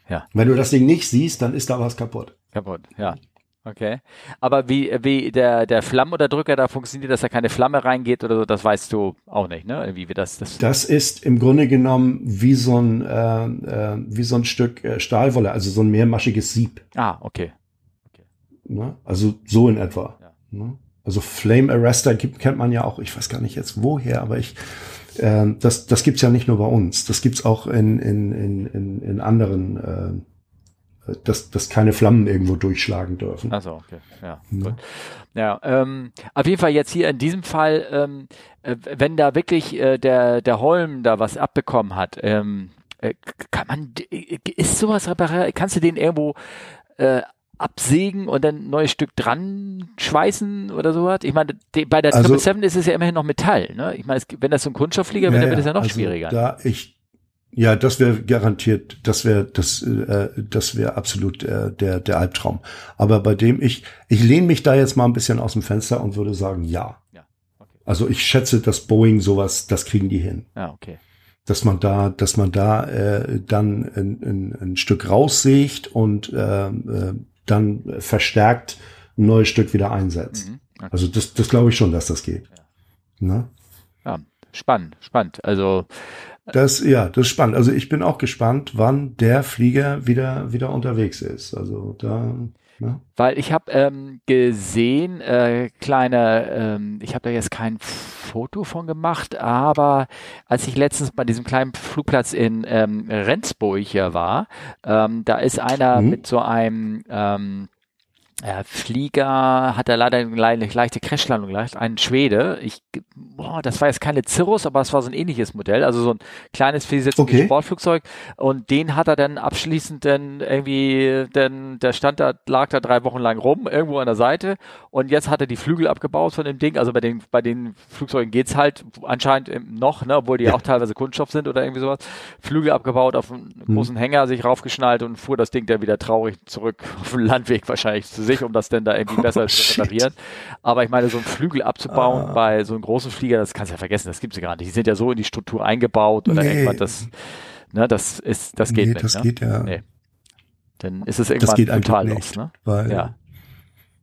[SPEAKER 1] Ja.
[SPEAKER 2] Wenn du das Ding nicht siehst, dann ist da was kaputt.
[SPEAKER 1] Kaputt, ja. Okay. Aber wie, wie der, der Flammenunterdrücker da funktioniert, dass da keine Flamme reingeht oder so, das weißt du auch nicht, ne? Wie wir das,
[SPEAKER 2] das, das ist im Grunde genommen wie so ein, äh, äh, wie so ein Stück äh, Stahlwolle, also so ein mehrmaschiges Sieb.
[SPEAKER 1] Ah, okay. okay.
[SPEAKER 2] Ne? Also so in etwa. Ja. Ne? Also Flame Arrestor gibt, kennt man ja auch, ich weiß gar nicht jetzt woher, aber ich, äh, das, das gibt's ja nicht nur bei uns, das gibt's auch in, in, in, in, anderen, äh, dass, dass keine Flammen irgendwo durchschlagen dürfen.
[SPEAKER 1] Also okay, ja, ja. gut. Ja, ähm, auf jeden Fall jetzt hier in diesem Fall, ähm, äh, wenn da wirklich äh, der, der Holm da was abbekommen hat, ähm, äh, kann man, ist sowas repariert, kannst du den irgendwo äh, absägen und dann ein neues Stück dran schweißen oder sowas? Ich meine, bei der also, 777 ist es ja immerhin noch Metall, ne? Ich meine, wenn das so ein Kunststoffflieger wird, ja, dann wird es ja noch also schwieriger.
[SPEAKER 2] Da ich, Ja, das wäre garantiert, das wäre das, äh, das wäre absolut äh, der der Albtraum. Aber bei dem ich ich lehne mich da jetzt mal ein bisschen aus dem Fenster und würde sagen, ja. ja okay. Also ich schätze, dass Boeing sowas, das kriegen die hin.
[SPEAKER 1] Ja, okay.
[SPEAKER 2] Dass man da, dass man da äh, dann ein, ein, ein Stück raussägt und äh, äh, dann verstärkt ein neues Stück wieder einsetzt. Mhm, okay. Also das, das glaube ich schon, dass das geht. Ja.
[SPEAKER 1] Ne? ja, spannend, spannend. Also
[SPEAKER 2] das, ja, das ist spannend. Also ich bin auch gespannt, wann der Flieger wieder, wieder unterwegs ist. Also da.
[SPEAKER 1] Ne? Weil ich habe ähm, gesehen, äh, kleine, ähm, ich habe da jetzt kein Foto von gemacht, aber als ich letztens bei diesem kleinen Flugplatz in ähm, Rendsburg hier war, ähm, da ist einer mhm. mit so einem ähm, äh, Flieger hat er leider eine leichte Crashlandung ein Schwede. Ich, boah, das war jetzt keine Cirrus, aber es war so ein ähnliches Modell, also so ein kleines viersitziges okay. Sportflugzeug. Und den hat er dann abschließend dann irgendwie, denn der stand da, lag da drei Wochen lang rum, irgendwo an der Seite. Und jetzt hat er die Flügel abgebaut von dem Ding. Also bei den, bei den Flugzeugen geht's halt anscheinend noch, ne, obwohl die ja. auch teilweise Kunststoff sind oder irgendwie sowas. Flügel abgebaut, auf einen hm. großen Hänger sich raufgeschnallt und fuhr das Ding dann wieder traurig zurück auf den Landweg wahrscheinlich zu sich, um das denn da irgendwie <laughs> oh, besser zu reparieren. Aber ich meine, so einen Flügel abzubauen ah. bei so einem großen Flieger, das kannst du ja vergessen, das gibt's ja gar nicht. Die sind ja so in die Struktur eingebaut oder nee. irgendwas, das, ne, das ist, das geht nee, nicht.
[SPEAKER 2] Das
[SPEAKER 1] ne?
[SPEAKER 2] geht ja. Nee.
[SPEAKER 1] Dann ist es irgendwann total nicht, los, ne?
[SPEAKER 2] Weil, ja.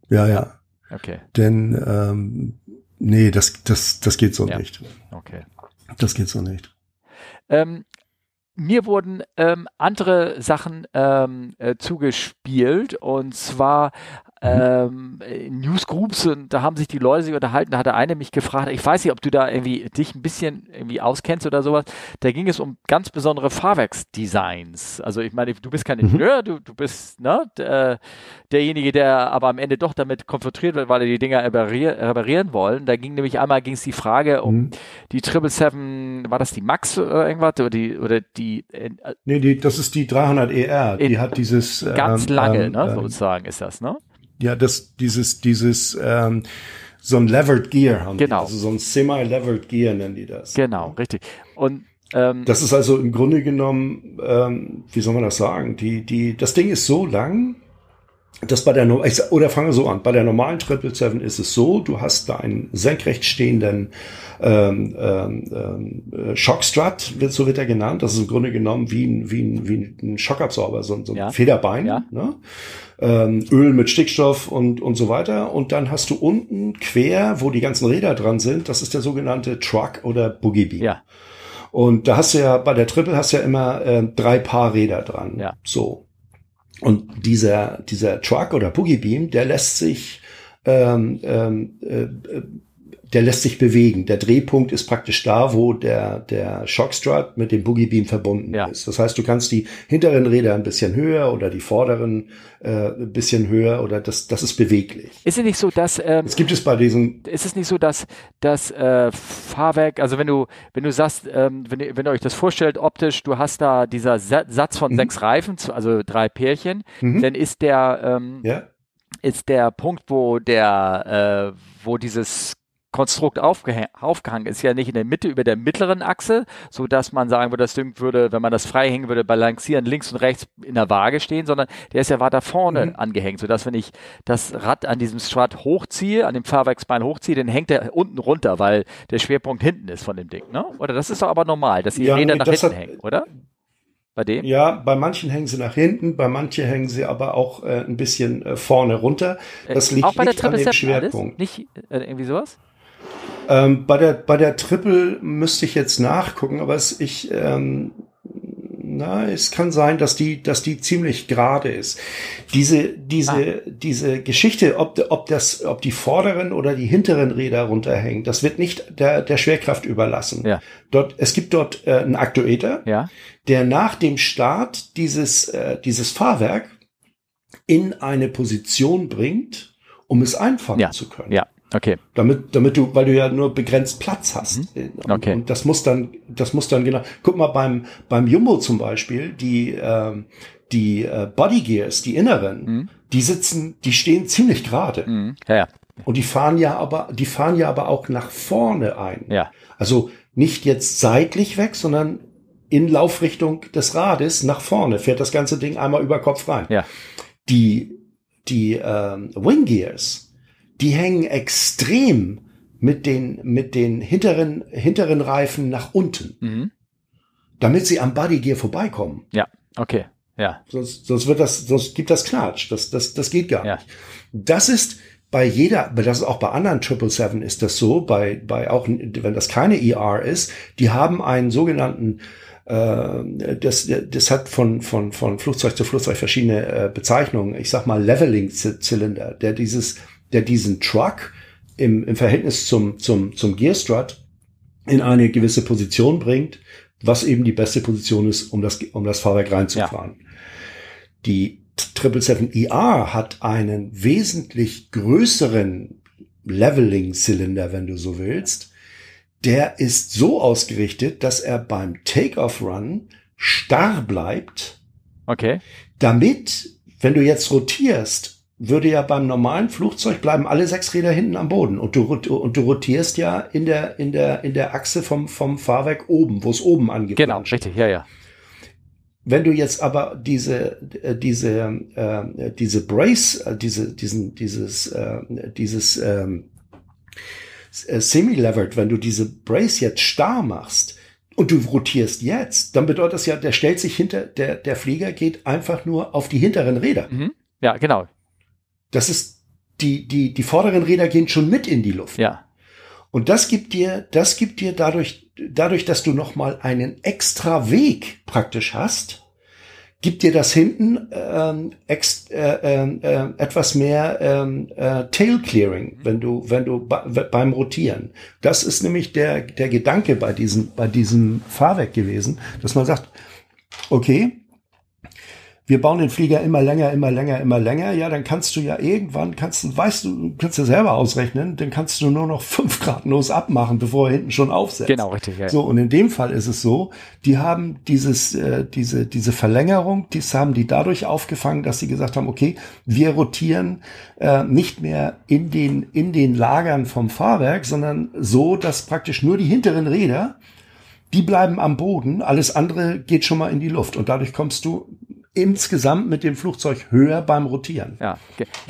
[SPEAKER 2] Ja, ja.
[SPEAKER 1] Okay.
[SPEAKER 2] Denn, ähm, nee, das, das, das geht so ja. nicht.
[SPEAKER 1] Okay.
[SPEAKER 2] Das geht so nicht.
[SPEAKER 1] Ähm, mir wurden ähm, andere Sachen ähm, äh, zugespielt. Und zwar mhm. ähm, Newsgroups und da haben sich die Leute sich unterhalten, da hatte eine mich gefragt, ich weiß nicht, ob du da irgendwie dich ein bisschen irgendwie auskennst oder sowas, da ging es um ganz besondere Fahrwerksdesigns. Also ich meine, du bist kein mhm. Ingenieur, du, du bist ne, der, derjenige, der aber am Ende doch damit konfrontiert wird, weil er die Dinger reparier, reparieren wollen. Da ging nämlich einmal ging es die Frage um mhm. die 777, war das die Max oder irgendwas oder die oder die
[SPEAKER 2] äh, Nee, die, das ist die 300 ER, die hat dieses
[SPEAKER 1] ganz ähm, lange, ne, ähm, sozusagen ist das, ne?
[SPEAKER 2] Ja, das, dieses, dieses, ähm, so ein Levered Gear haben
[SPEAKER 1] genau.
[SPEAKER 2] Die. Also so ein Semi-Levered Gear nennen die das.
[SPEAKER 1] Genau, richtig. Und
[SPEAKER 2] ähm, das ist also im Grunde genommen, ähm, wie soll man das sagen? Die, die, das Ding ist so lang, dass bei der, oder fange so an, bei der normalen 777 ist es so, du hast da einen senkrecht stehenden ähm, ähm, äh, Shockstrut, wird, so wird er genannt. Das ist im Grunde genommen wie ein, wie ein, wie ein Schockabsorber, so, so ein ja. Federbein. Ja. Ne? Ähm, Öl mit Stickstoff und, und so weiter. Und dann hast du unten quer, wo die ganzen Räder dran sind, das ist der sogenannte Truck oder Boogie Beam.
[SPEAKER 1] Ja.
[SPEAKER 2] Und da hast du ja, bei der Triple hast du ja immer äh, drei Paar Räder dran.
[SPEAKER 1] Ja.
[SPEAKER 2] So. Und dieser, dieser Truck oder Boogie Beam, der lässt sich ähm, ähm, äh, der lässt sich bewegen. Der Drehpunkt ist praktisch da, wo der, der Shockstrut mit dem Boogie Beam verbunden ja. ist. Das heißt, du kannst die hinteren Räder ein bisschen höher oder die vorderen äh, ein bisschen höher oder das, das ist beweglich.
[SPEAKER 1] Ist es nicht so, dass ähm,
[SPEAKER 2] es gibt es bei diesen
[SPEAKER 1] ist es nicht so, dass das äh, Fahrwerk, also wenn du wenn du sagst, ähm, wenn, ihr, wenn ihr euch das vorstellt optisch, du hast da dieser Satz von mhm. sechs Reifen, also drei Pärchen, mhm. dann ist der ähm, ja. ist der Punkt, wo der äh, wo dieses Konstrukt aufgehangen ist, ja nicht in der Mitte über der mittleren Achse, so dass man sagen würde, das Ding würde, wenn man das frei hängen würde, balancieren links und rechts in der Waage stehen, sondern der ist ja weiter vorne mhm. angehängt, so dass wenn ich das Rad an diesem Strut hochziehe, an dem Fahrwerksbein hochziehe, dann hängt der unten runter, weil der Schwerpunkt hinten ist von dem Ding, ne? Oder das ist doch aber normal, dass die ja, Räder nach hinten hat, hängen, oder?
[SPEAKER 2] Bei dem? Ja, bei manchen hängen sie nach hinten, bei manchen hängen sie aber auch äh, ein bisschen äh, vorne runter. Das äh, liegt auch bei nicht der an dem Schwerpunkt.
[SPEAKER 1] Alles? Nicht äh, irgendwie sowas?
[SPEAKER 2] Ähm, bei der bei der Triple müsste ich jetzt nachgucken, aber es ich ähm, na, es kann sein, dass die, dass die ziemlich gerade ist. Diese, diese, ah. diese Geschichte, ob, ob das, ob die vorderen oder die hinteren Räder runterhängen, das wird nicht der, der Schwerkraft überlassen.
[SPEAKER 1] Ja.
[SPEAKER 2] Dort, es gibt dort äh, einen Aktuator,
[SPEAKER 1] ja.
[SPEAKER 2] der nach dem Start dieses, äh, dieses Fahrwerk in eine Position bringt, um es einfangen
[SPEAKER 1] ja.
[SPEAKER 2] zu können.
[SPEAKER 1] Ja. Okay.
[SPEAKER 2] Damit, damit du, weil du ja nur begrenzt Platz hast.
[SPEAKER 1] Mhm. Okay.
[SPEAKER 2] Und, das muss dann, das muss dann genau. Guck mal beim beim Jumbo zum Beispiel, die ähm, die äh, Body Gears, die inneren, mhm. die sitzen, die stehen ziemlich gerade.
[SPEAKER 1] Mhm. Ja, ja.
[SPEAKER 2] Und die fahren ja aber, die fahren ja aber auch nach vorne ein.
[SPEAKER 1] Ja.
[SPEAKER 2] Also nicht jetzt seitlich weg, sondern in Laufrichtung des Rades nach vorne, fährt das ganze Ding einmal über Kopf rein.
[SPEAKER 1] Ja.
[SPEAKER 2] Die, die ähm, Wing Gears, die hängen extrem mit den, mit den hinteren, hinteren Reifen nach unten,
[SPEAKER 1] Mhm.
[SPEAKER 2] damit sie am Body Gear vorbeikommen.
[SPEAKER 1] Ja, okay. Ja.
[SPEAKER 2] Sonst, sonst wird das, sonst gibt das Knatsch. Das, das, das geht gar
[SPEAKER 1] Ja.
[SPEAKER 2] nicht. Das ist bei jeder, aber das ist auch bei anderen 777 ist das so, bei, bei auch, wenn das keine ER ist, die haben einen sogenannten, äh, das, das hat von, von, von Flugzeug zu Flugzeug verschiedene äh, Bezeichnungen. Ich sag mal Leveling-Zylinder, der dieses, der diesen Truck im, im Verhältnis zum, zum, zum Gearstrut in eine gewisse Position bringt, was eben die beste Position ist, um das, um das Fahrwerk reinzufahren. Die 777ER hat einen wesentlich größeren Leveling-Zylinder, wenn du so willst. Der ist so ausgerichtet, dass er beim Take-off-Run starr bleibt,
[SPEAKER 1] Okay.
[SPEAKER 2] damit, wenn du jetzt rotierst, würde ja beim normalen Flugzeug bleiben alle sechs Räder hinten am Boden und du, und du rotierst ja in der, in der, in der Achse vom, vom Fahrwerk oben, wo es oben angeht.
[SPEAKER 1] Genau, richtig, ja, ja.
[SPEAKER 2] Wenn du jetzt aber diese, äh, diese, äh, diese Brace, äh, diese, diesen, dieses, äh, dieses ähm, äh, Semi-Levered, wenn du diese Brace jetzt starr machst und du rotierst jetzt, dann bedeutet das ja, der stellt sich hinter, der, der Flieger geht einfach nur auf die hinteren Räder.
[SPEAKER 1] Mhm. Ja, genau.
[SPEAKER 2] Das ist, die, die, die vorderen Räder gehen schon mit in die Luft.
[SPEAKER 1] Ja.
[SPEAKER 2] Und das gibt dir, das gibt dir dadurch, dadurch, dass du noch mal einen extra Weg praktisch hast, gibt dir das hinten ähm, ex, äh, äh, äh, etwas mehr ähm, äh, Tail Clearing, wenn du, wenn du beim Rotieren. Das ist nämlich der der Gedanke bei diesem bei diesem Fahrwerk gewesen, dass man sagt, okay, wir bauen den Flieger immer länger, immer länger, immer länger. Ja, dann kannst du ja irgendwann, kannst du, weißt du, kannst du selber ausrechnen, dann kannst du nur noch <laughs> fünf Grad los abmachen, bevor er hinten schon aufsetzt.
[SPEAKER 1] Genau, richtig. Ja.
[SPEAKER 2] So, und in dem Fall ist es so, die haben dieses, äh, diese, diese Verlängerung, dies haben die dadurch aufgefangen, dass sie gesagt haben, okay, wir rotieren äh, nicht mehr in den, in den Lagern vom Fahrwerk, sondern so, dass praktisch nur die hinteren Räder, die bleiben am Boden, alles andere geht schon mal in die Luft und dadurch kommst du insgesamt mit dem Flugzeug höher beim Rotieren.
[SPEAKER 1] ja.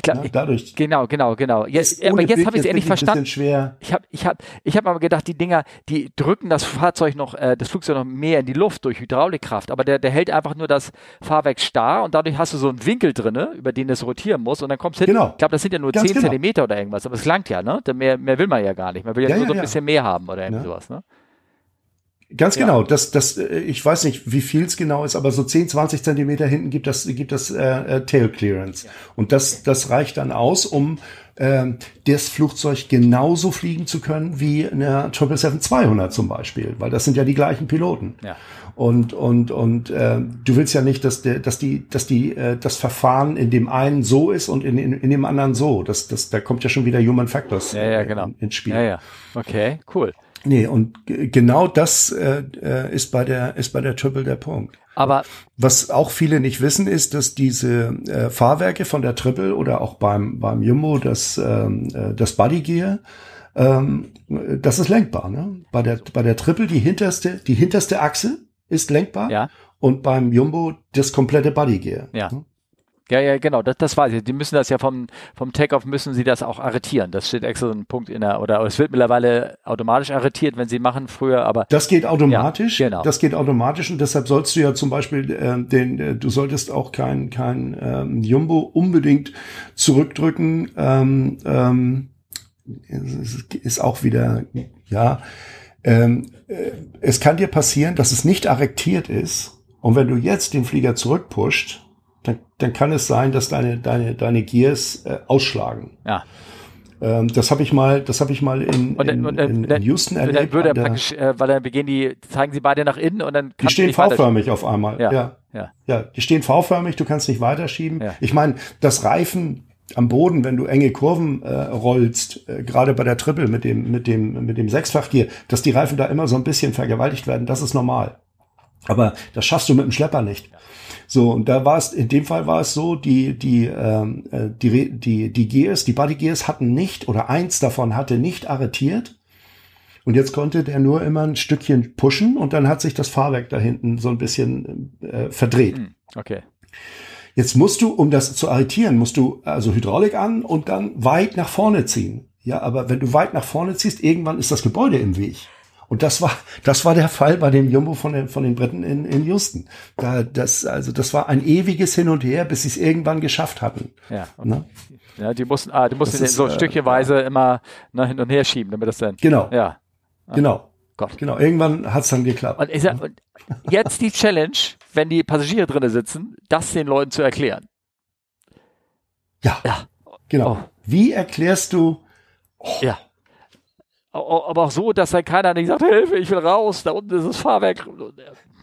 [SPEAKER 1] glaub,
[SPEAKER 2] Ja,
[SPEAKER 1] ich,
[SPEAKER 2] dadurch.
[SPEAKER 1] genau, genau, genau. Jetzt, aber jetzt habe ich es endlich verstanden.
[SPEAKER 2] Schwer.
[SPEAKER 1] Ich habe ich hab, ich hab aber gedacht, die Dinger, die drücken das Fahrzeug noch, äh, das Flugzeug noch mehr in die Luft durch Hydraulikkraft. Aber der, der hält einfach nur das Fahrwerk starr und dadurch hast du so einen Winkel drinne, über den es rotieren muss und dann kommst du hin.
[SPEAKER 2] Genau.
[SPEAKER 1] Ich glaube, das sind ja nur
[SPEAKER 2] Ganz
[SPEAKER 1] 10
[SPEAKER 2] genau.
[SPEAKER 1] Zentimeter oder irgendwas, aber es langt ja, ne? Mehr, mehr will man ja gar nicht. Man will ja,
[SPEAKER 2] Ja,
[SPEAKER 1] nur
[SPEAKER 2] ja,
[SPEAKER 1] so ein bisschen mehr haben oder irgendwie
[SPEAKER 2] Ja.
[SPEAKER 1] sowas, ne?
[SPEAKER 2] Ganz
[SPEAKER 1] Ja.
[SPEAKER 2] genau, das, das, äh, ich weiß nicht, wie viel es genau ist, aber so 10, 20 Zentimeter hinten gibt das, gibt das äh, äh, Tail Clearance. Und das, das reicht dann aus, um ähm, das Flugzeug genauso fliegen zu können wie eine 777-200 zum Beispiel, weil das sind ja die gleichen Piloten.
[SPEAKER 1] Ja.
[SPEAKER 2] Und und und äh, du willst ja nicht, dass der, dass die, dass die äh, das Verfahren in dem einen so ist und in, in, in dem anderen so. Das, das, da kommt ja schon wieder Human Factors
[SPEAKER 1] Ja, ja,
[SPEAKER 2] äh,
[SPEAKER 1] genau.
[SPEAKER 2] in, ins Spiel.
[SPEAKER 1] Ja, ja. Okay, cool.
[SPEAKER 2] Nee, und genau das äh, äh, ist bei der ist bei der Triple der Punkt.
[SPEAKER 1] Aber
[SPEAKER 2] Was auch viele nicht wissen, ist, dass diese äh, Fahrwerke von der Triple oder auch beim beim Jumbo das ähm, äh, das Body Gear, ähm, das ist lenkbar. Ne? Bei der bei der Triple die hinterste die hinterste Achse ist lenkbar
[SPEAKER 1] ja,
[SPEAKER 2] und beim Jumbo das komplette Body Gear.
[SPEAKER 1] Ja. Ja, ja, genau, das, das weiß ich. Die müssen das ja vom, vom Takeoff müssen sie das auch arretieren. Das steht extra so ein Punkt in der, oder es wird mittlerweile automatisch arretiert, wenn sie machen früher, aber
[SPEAKER 2] Das geht automatisch.
[SPEAKER 1] Ja, genau.
[SPEAKER 2] Das geht automatisch und deshalb sollst du ja zum Beispiel äh, den, äh, du solltest auch kein kein ähm, Jumbo unbedingt zurückdrücken. Ähm, ähm, ist auch wieder ja. Ähm, äh, es kann dir passieren, dass es nicht arretiert ist und wenn du jetzt den Flieger zurückpusht, dann, dann kann es sein, dass deine deine deine Gears äh, ausschlagen.
[SPEAKER 1] ja.
[SPEAKER 2] Ähm, das habe ich mal, das habe ich mal in,
[SPEAKER 1] Und, dann-
[SPEAKER 2] in,
[SPEAKER 1] und dann,
[SPEAKER 2] in,
[SPEAKER 1] dann,
[SPEAKER 2] in Houston
[SPEAKER 1] dann
[SPEAKER 2] erlebt.
[SPEAKER 1] würde er praktisch, äh, weil dann begehen die, zeigen sie beide nach innen und dann
[SPEAKER 2] Die
[SPEAKER 1] kannst du
[SPEAKER 2] stehen V-förmig auf einmal.
[SPEAKER 1] Ja,
[SPEAKER 2] Ja.
[SPEAKER 1] ja.
[SPEAKER 2] ja. die stehen V-förmig, du kannst nicht weiterschieben.
[SPEAKER 1] Ja.
[SPEAKER 2] Ich meine, das Reifen am Boden, wenn du enge Kurven äh, rollst, äh, gerade bei der Triple mit dem mit dem mit dem Sechsfachgier, dass die Reifen da immer so ein bisschen vergewaltigt werden, das ist normal. Aber das schaffst du mit dem Schlepper nicht. So, und da war es, in dem Fall war es so, die, die, ähm, äh, die, die, die Gears, die Body Gears hatten nicht, oder eins davon hatte nicht arretiert. Und jetzt konnte der nur immer ein Stückchen pushen und dann hat sich das Fahrwerk da hinten so ein bisschen äh, verdreht. Hm,
[SPEAKER 1] okay.
[SPEAKER 2] Jetzt musst du, um das zu arretieren, musst du also Hydraulik an und dann weit nach vorne ziehen. Ja, aber wenn du weit nach vorne ziehst, irgendwann ist das Gebäude im Weg. Und das war, das war der Fall bei dem Jumbo von den, von den Briten in, in Houston. Da, das, also, das war ein ewiges Hin und Her, bis sie es irgendwann geschafft hatten.
[SPEAKER 1] Ja. Okay. Ne? Ja, die mussten, ah, die mussten ist, so äh, stückchenweise äh, immer ne, hin und her schieben, damit das dann.
[SPEAKER 2] Genau.
[SPEAKER 1] Ja.
[SPEAKER 2] Genau. Gott. Genau, irgendwann hat es dann geklappt.
[SPEAKER 1] Und, sag, und jetzt die Challenge, wenn die Passagiere drinnen sitzen, das den Leuten zu erklären.
[SPEAKER 2] Ja. Ja. Genau. Oh. Wie erklärst du?
[SPEAKER 1] Oh. Ja. Aber auch so, dass dann keiner nicht sagt, Hilfe, ich will raus, da unten ist das Fahrwerk.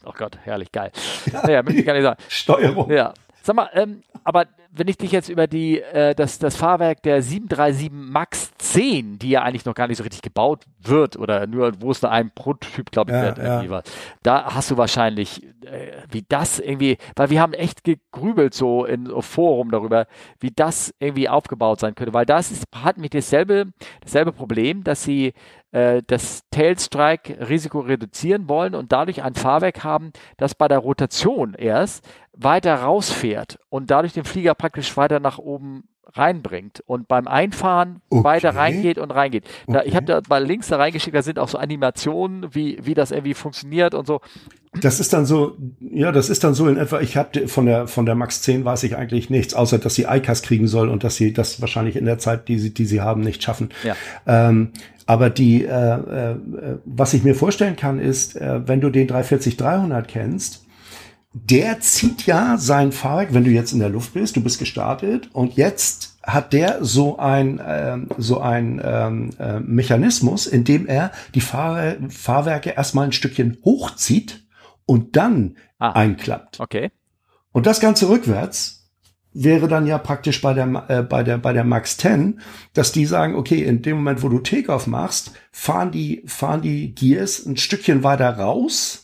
[SPEAKER 1] Oh Gott, herrlich, geil. <laughs> Ja, naja, möchte ich gar nicht sagen.
[SPEAKER 2] Steuerung.
[SPEAKER 1] Ja. Sag mal, ähm, aber wenn ich dich jetzt über die, äh, das, das Fahrwerk der 737 MAX 10, die ja eigentlich noch gar nicht so richtig gebaut wird oder nur, wo es nur ein Prototyp, glaube ich, ja, irgendwie ja. war, da hast du wahrscheinlich, äh, wie das irgendwie, weil wir haben echt gegrübelt so in so Forum darüber, wie das irgendwie aufgebaut sein könnte, weil das ist, hat mich dasselbe, dasselbe Problem, dass sie äh, das Tailstrike-Risiko reduzieren wollen und dadurch ein Fahrwerk haben, das bei der Rotation erst weiter rausfährt und dadurch den Flieger praktisch weiter nach oben reinbringt und beim Einfahren okay. weiter reingeht und reingeht. Da, okay. Ich habe da mal Links da reingeschickt, da sind auch so Animationen, wie, wie das irgendwie funktioniert und so.
[SPEAKER 2] Das ist dann so, ja, das ist dann so in etwa, ich habe von der von der Max 10 weiß ich eigentlich nichts, außer dass sie ICAS kriegen soll und dass sie das wahrscheinlich in der Zeit, die sie, die sie haben, nicht schaffen.
[SPEAKER 1] Ja.
[SPEAKER 2] Ähm, aber die, äh, äh, was ich mir vorstellen kann, ist, äh, wenn du den 340-300 kennst, der zieht ja sein Fahrwerk, wenn du jetzt in der Luft bist, du bist gestartet und jetzt hat der so ein ähm, so ein ähm, äh, Mechanismus, in dem er die Fahr Fahrwerke erstmal ein Stückchen hochzieht und dann ah, einklappt.
[SPEAKER 1] Okay.
[SPEAKER 2] Und das Ganze rückwärts wäre dann ja praktisch bei der, äh, bei der, bei der Max 10, dass die sagen, okay, in dem Moment, wo du Takeoff machst, fahren die, fahren die Gears ein Stückchen weiter raus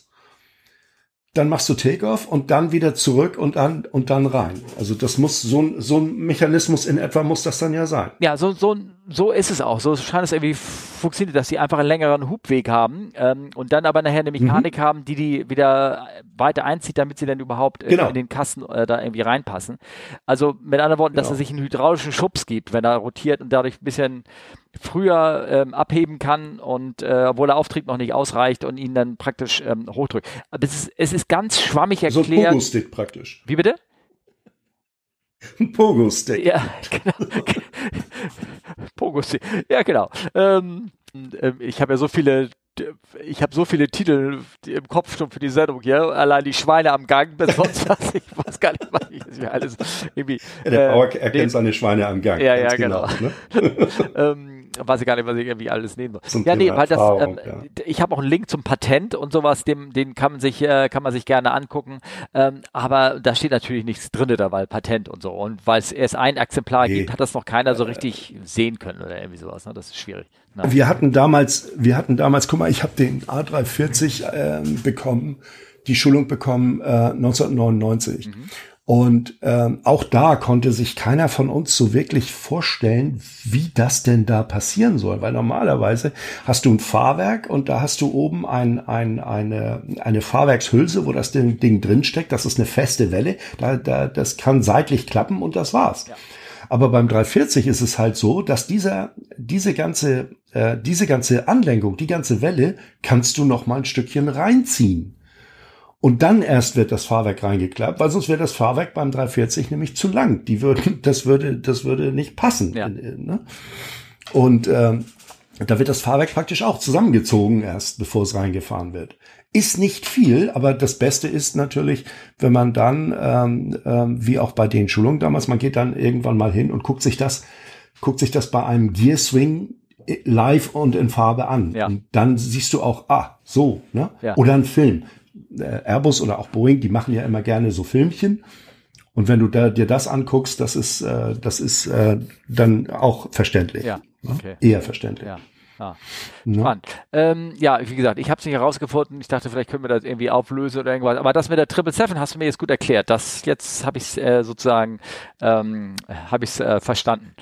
[SPEAKER 2] dann machst du Takeoff und dann wieder zurück und dann und dann rein. Also das muss so ein so ein Mechanismus in etwa muss das dann ja sein.
[SPEAKER 1] Ja, so so so ist es auch. So scheint es irgendwie funktioniert, dass sie einfach einen längeren Hubweg haben ähm, und dann aber nachher eine Mechanik mhm. haben, die die wieder weiter einzieht, damit sie dann überhaupt äh, genau. in den Kasten äh, da irgendwie reinpassen. Also mit anderen Worten, genau. dass er sich einen hydraulischen Schubs gibt, wenn er rotiert und dadurch ein bisschen früher ähm, abheben kann und äh, obwohl der Auftrieb noch nicht ausreicht und ihn dann praktisch ähm, hochdrückt. Aber es ist, es ist ganz schwammig erklärt. So ein
[SPEAKER 2] Pogo-Stick praktisch.
[SPEAKER 1] Wie bitte?
[SPEAKER 2] Ein Pogo-Stick.
[SPEAKER 1] Ja, genau. Pogo-Stick. Ja, genau. Ähm, ähm ich habe ja so viele ich habe so viele Titel im Kopf schon für die Sendung hier. Allein die Schweine am Gang, bis sonst <laughs> was. Ich weiß gar nicht, was ich alles irgendwie.
[SPEAKER 2] Ja, der Bauer äh, erkennt seine Schweine am Gang.
[SPEAKER 1] Ja, ja, genau. genau ne? <laughs> <laughs> ähm, weiß ich gar nicht, was ich irgendwie alles nehmen soll. Zum ja, nee, weil das, ähm, ja. ich habe auch einen Link zum Patent und sowas, dem, den kann man sich, äh, kann man sich gerne angucken. Ähm, aber da steht natürlich nichts drin da, weil Patent und so. Und weil es erst ein Exemplar nee. gibt, hat das noch keiner so richtig äh, sehen können oder irgendwie sowas. Ne? Das ist schwierig.
[SPEAKER 2] Na. Wir hatten damals, wir hatten damals, guck mal, ich habe den A340 äh, bekommen, die Schulung bekommen äh, 1999. Mhm. Und ähm, auch da konnte sich keiner von uns so wirklich vorstellen, wie das denn da passieren soll. Weil normalerweise hast du ein Fahrwerk und da hast du oben ein, ein, eine, eine Fahrwerkshülse, wo das Ding, Ding drinsteckt. Das ist eine feste Welle. Da, da, das kann seitlich klappen und das war's. Ja. Aber beim 340 ist es halt so, dass dieser, diese ganze, äh, diese ganze Anlenkung, die ganze Welle, kannst du noch mal ein Stückchen reinziehen. Und dann erst wird das Fahrwerk reingeklappt, weil sonst wäre das Fahrwerk beim 340 nämlich zu lang. Die würden, <laughs> das würde, das würde nicht passen. Ja. Ne? Und ähm, da wird das Fahrwerk praktisch auch zusammengezogen erst, bevor es reingefahren wird. Ist nicht viel, aber das Beste ist natürlich, wenn man dann, ähm, ähm, wie auch bei den Schulungen damals, man geht dann irgendwann mal hin und guckt sich das, guckt sich das bei einem Gear Swing live und in Farbe an. Ja. Und dann siehst du auch, ah, so, ne? Ja. Oder ein Film. Äh, Airbus oder auch Boeing, die machen ja immer gerne so Filmchen. Und wenn du da, dir das anguckst, das ist, äh, das ist äh, dann auch verständlich.
[SPEAKER 1] Ja,
[SPEAKER 2] ne? okay. Eher verständlich.
[SPEAKER 1] Ja. Ah, spannend. Ja. Ähm, ja, wie gesagt, ich habe es nicht herausgefunden. Ich dachte, vielleicht können wir das irgendwie auflösen oder irgendwas. Aber das mit der Triple Seven hast du mir jetzt gut erklärt. Das jetzt habe ich es äh, sozusagen ähm, habe ich äh, verstanden.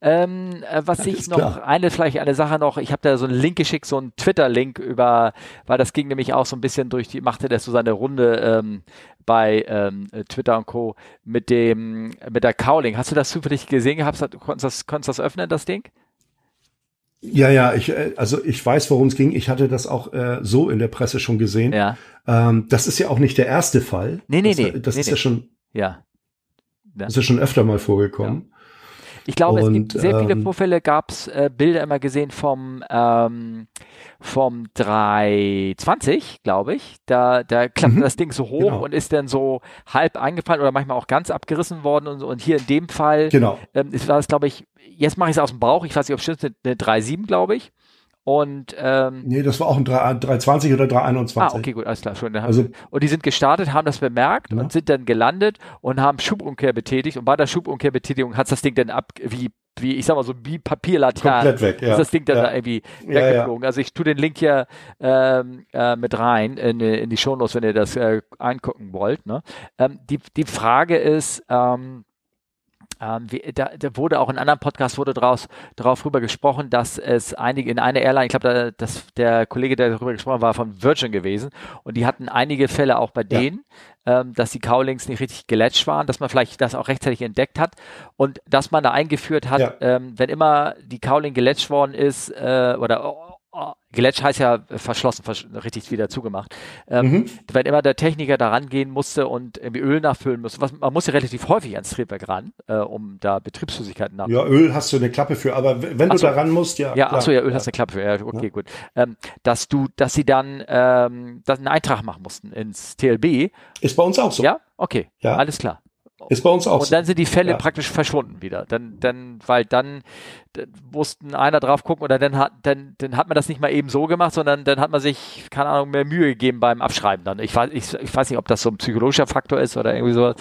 [SPEAKER 1] Ähm, äh, was das ich noch, klar. eine, vielleicht eine Sache noch, ich habe da so einen Link geschickt, so einen Twitter-Link über, weil das ging nämlich auch so ein bisschen durch die, machte das so seine Runde ähm, bei ähm, Twitter und Co. mit dem, mit der Cowling. Hast du das zufällig gesehen gehabt? Konntest du das, konntest das öffnen, das Ding?
[SPEAKER 2] Ja, ja, ich, äh, also ich weiß, worum es ging. Ich hatte das auch äh, so in der Presse schon gesehen.
[SPEAKER 1] Ja.
[SPEAKER 2] Ähm, das ist ja auch nicht der erste Fall.
[SPEAKER 1] Nee, nee,
[SPEAKER 2] das,
[SPEAKER 1] nee.
[SPEAKER 2] Das
[SPEAKER 1] nee,
[SPEAKER 2] ist
[SPEAKER 1] nee.
[SPEAKER 2] ja schon.
[SPEAKER 1] Ja.
[SPEAKER 2] ja. Ist ja schon öfter mal vorgekommen. Ja.
[SPEAKER 1] Ich glaube, und, es gibt sehr viele ähm, Vorfälle, gab es äh, Bilder immer gesehen vom, ähm, vom 320, glaube ich. Da, da klappt mhm, das Ding so hoch genau. und ist dann so halb eingefallen oder manchmal auch ganz abgerissen worden und so. Und hier in dem Fall
[SPEAKER 2] genau.
[SPEAKER 1] ähm, ist, war es, glaube ich, jetzt mache ich es aus dem Bauch, ich weiß nicht, ob es stimmt, eine 3.7, glaube ich. Und ähm,
[SPEAKER 2] nee, das war auch ein 3, 320 oder 321. Ah,
[SPEAKER 1] okay, gut, alles klar. Schon, also, und die sind gestartet, haben das bemerkt ja. und sind dann gelandet und haben Schubumkehr betätigt. Und bei der Schubumkehrbetätigung hat das Ding dann ab wie wie ich sag mal so wie Papierlaternen.
[SPEAKER 2] Komplett weg, ja.
[SPEAKER 1] Ist das Ding dann ja. da irgendwie weggeflogen. Ja, ja. Also ich tue den Link hier ähm, äh, mit rein in, in die Shownotes, wenn ihr das äh, angucken wollt. Ne? Ähm, die, die Frage ist, ähm, ähm, wie, da, da, wurde auch in anderen Podcasts wurde draus, darauf rüber gesprochen, dass es einige in einer Airline, ich glaube, da, der Kollege, der darüber gesprochen hat, war von Virgin gewesen und die hatten einige Fälle auch bei ja. denen, ähm, dass die Cowlings nicht richtig gelatcht waren, dass man vielleicht das auch rechtzeitig entdeckt hat und dass man da eingeführt hat, ja. ähm, wenn immer die Cowling gelatcht worden ist äh, oder oh, Geletsch heißt ja verschlossen, versch richtig wieder zugemacht. Ähm, mhm. Wenn immer der Techniker da rangehen musste und irgendwie Öl nachfüllen musste, was, man muss ja relativ häufig ans Triebwerk ran, äh, um da Betriebsflüssigkeiten
[SPEAKER 2] nachzufüllen. Ja, Öl hast du eine Klappe für, aber wenn du so, da ran musst, ja.
[SPEAKER 1] Ja, achso, ja, Öl ja. hast du eine Klappe für, ja, okay, ja. gut. Ähm, dass du, dass sie dann ähm, dass einen Eintrag machen mussten ins TLB.
[SPEAKER 2] Ist bei uns auch so.
[SPEAKER 1] Ja, okay, ja. alles klar.
[SPEAKER 2] Ist bei uns auch.
[SPEAKER 1] Und dann sind die Fälle ja. praktisch verschwunden wieder. Dann, dann, weil dann, dann mussten einer drauf gucken oder dann hat, dann, dann hat man das nicht mal eben so gemacht, sondern dann hat man sich, keine Ahnung, mehr Mühe gegeben beim Abschreiben dann. Ich weiß, ich, ich weiß nicht, ob das so ein psychologischer Faktor ist oder irgendwie sowas.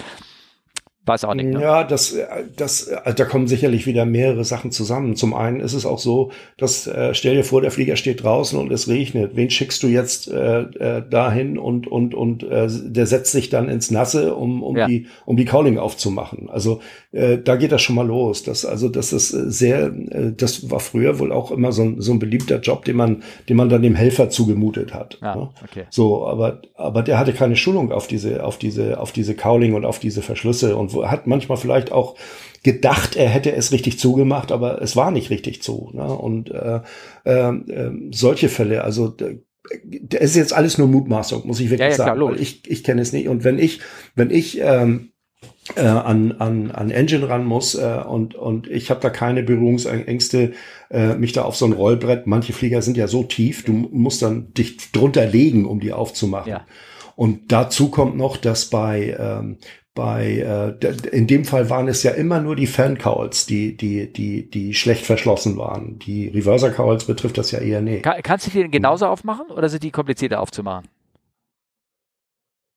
[SPEAKER 1] Weiß auch nicht. Ne?
[SPEAKER 2] Ja, das, das, also da kommen sicherlich wieder mehrere Sachen zusammen. Zum einen ist es auch so, dass äh, stell dir vor, der Flieger steht draußen und es regnet. Wen schickst du jetzt äh, äh, dahin und und und äh, der setzt sich dann ins Nasse, um um ja. die um die Calling aufzumachen. Also äh, da geht das schon mal los. Das also das ist sehr, äh, das war früher wohl auch immer so ein, so ein beliebter Job, den man den man dann dem Helfer zugemutet hat.
[SPEAKER 1] Ja, ne? okay.
[SPEAKER 2] So, aber aber der hatte keine Schulung auf diese auf diese auf diese Cowling und auf diese Verschlüsse und hat manchmal vielleicht auch gedacht, er hätte es richtig zugemacht, aber es war nicht richtig zu. Ne? Und äh, äh, solche Fälle, also das ist jetzt alles nur Mutmaßung, muss ich wirklich ja, ja, sagen. Klar, ich ich kenne es nicht. Und wenn ich, wenn ich ähm, äh, an, an, an Engine ran muss äh, und, und ich habe da keine Berührungsängste, äh, mich da auf so ein Rollbrett, manche Flieger sind ja so tief, du musst dann dich drunter legen, um die aufzumachen. Ja. Und dazu kommt noch, dass bei, ähm, bei äh, in dem Fall waren es ja immer nur die Fan-Cowls, die die die die schlecht verschlossen waren. Die Reverser-Cowls betrifft das ja eher nicht.
[SPEAKER 1] Kann, kannst du die denn genauso aufmachen oder sind die komplizierter aufzumachen?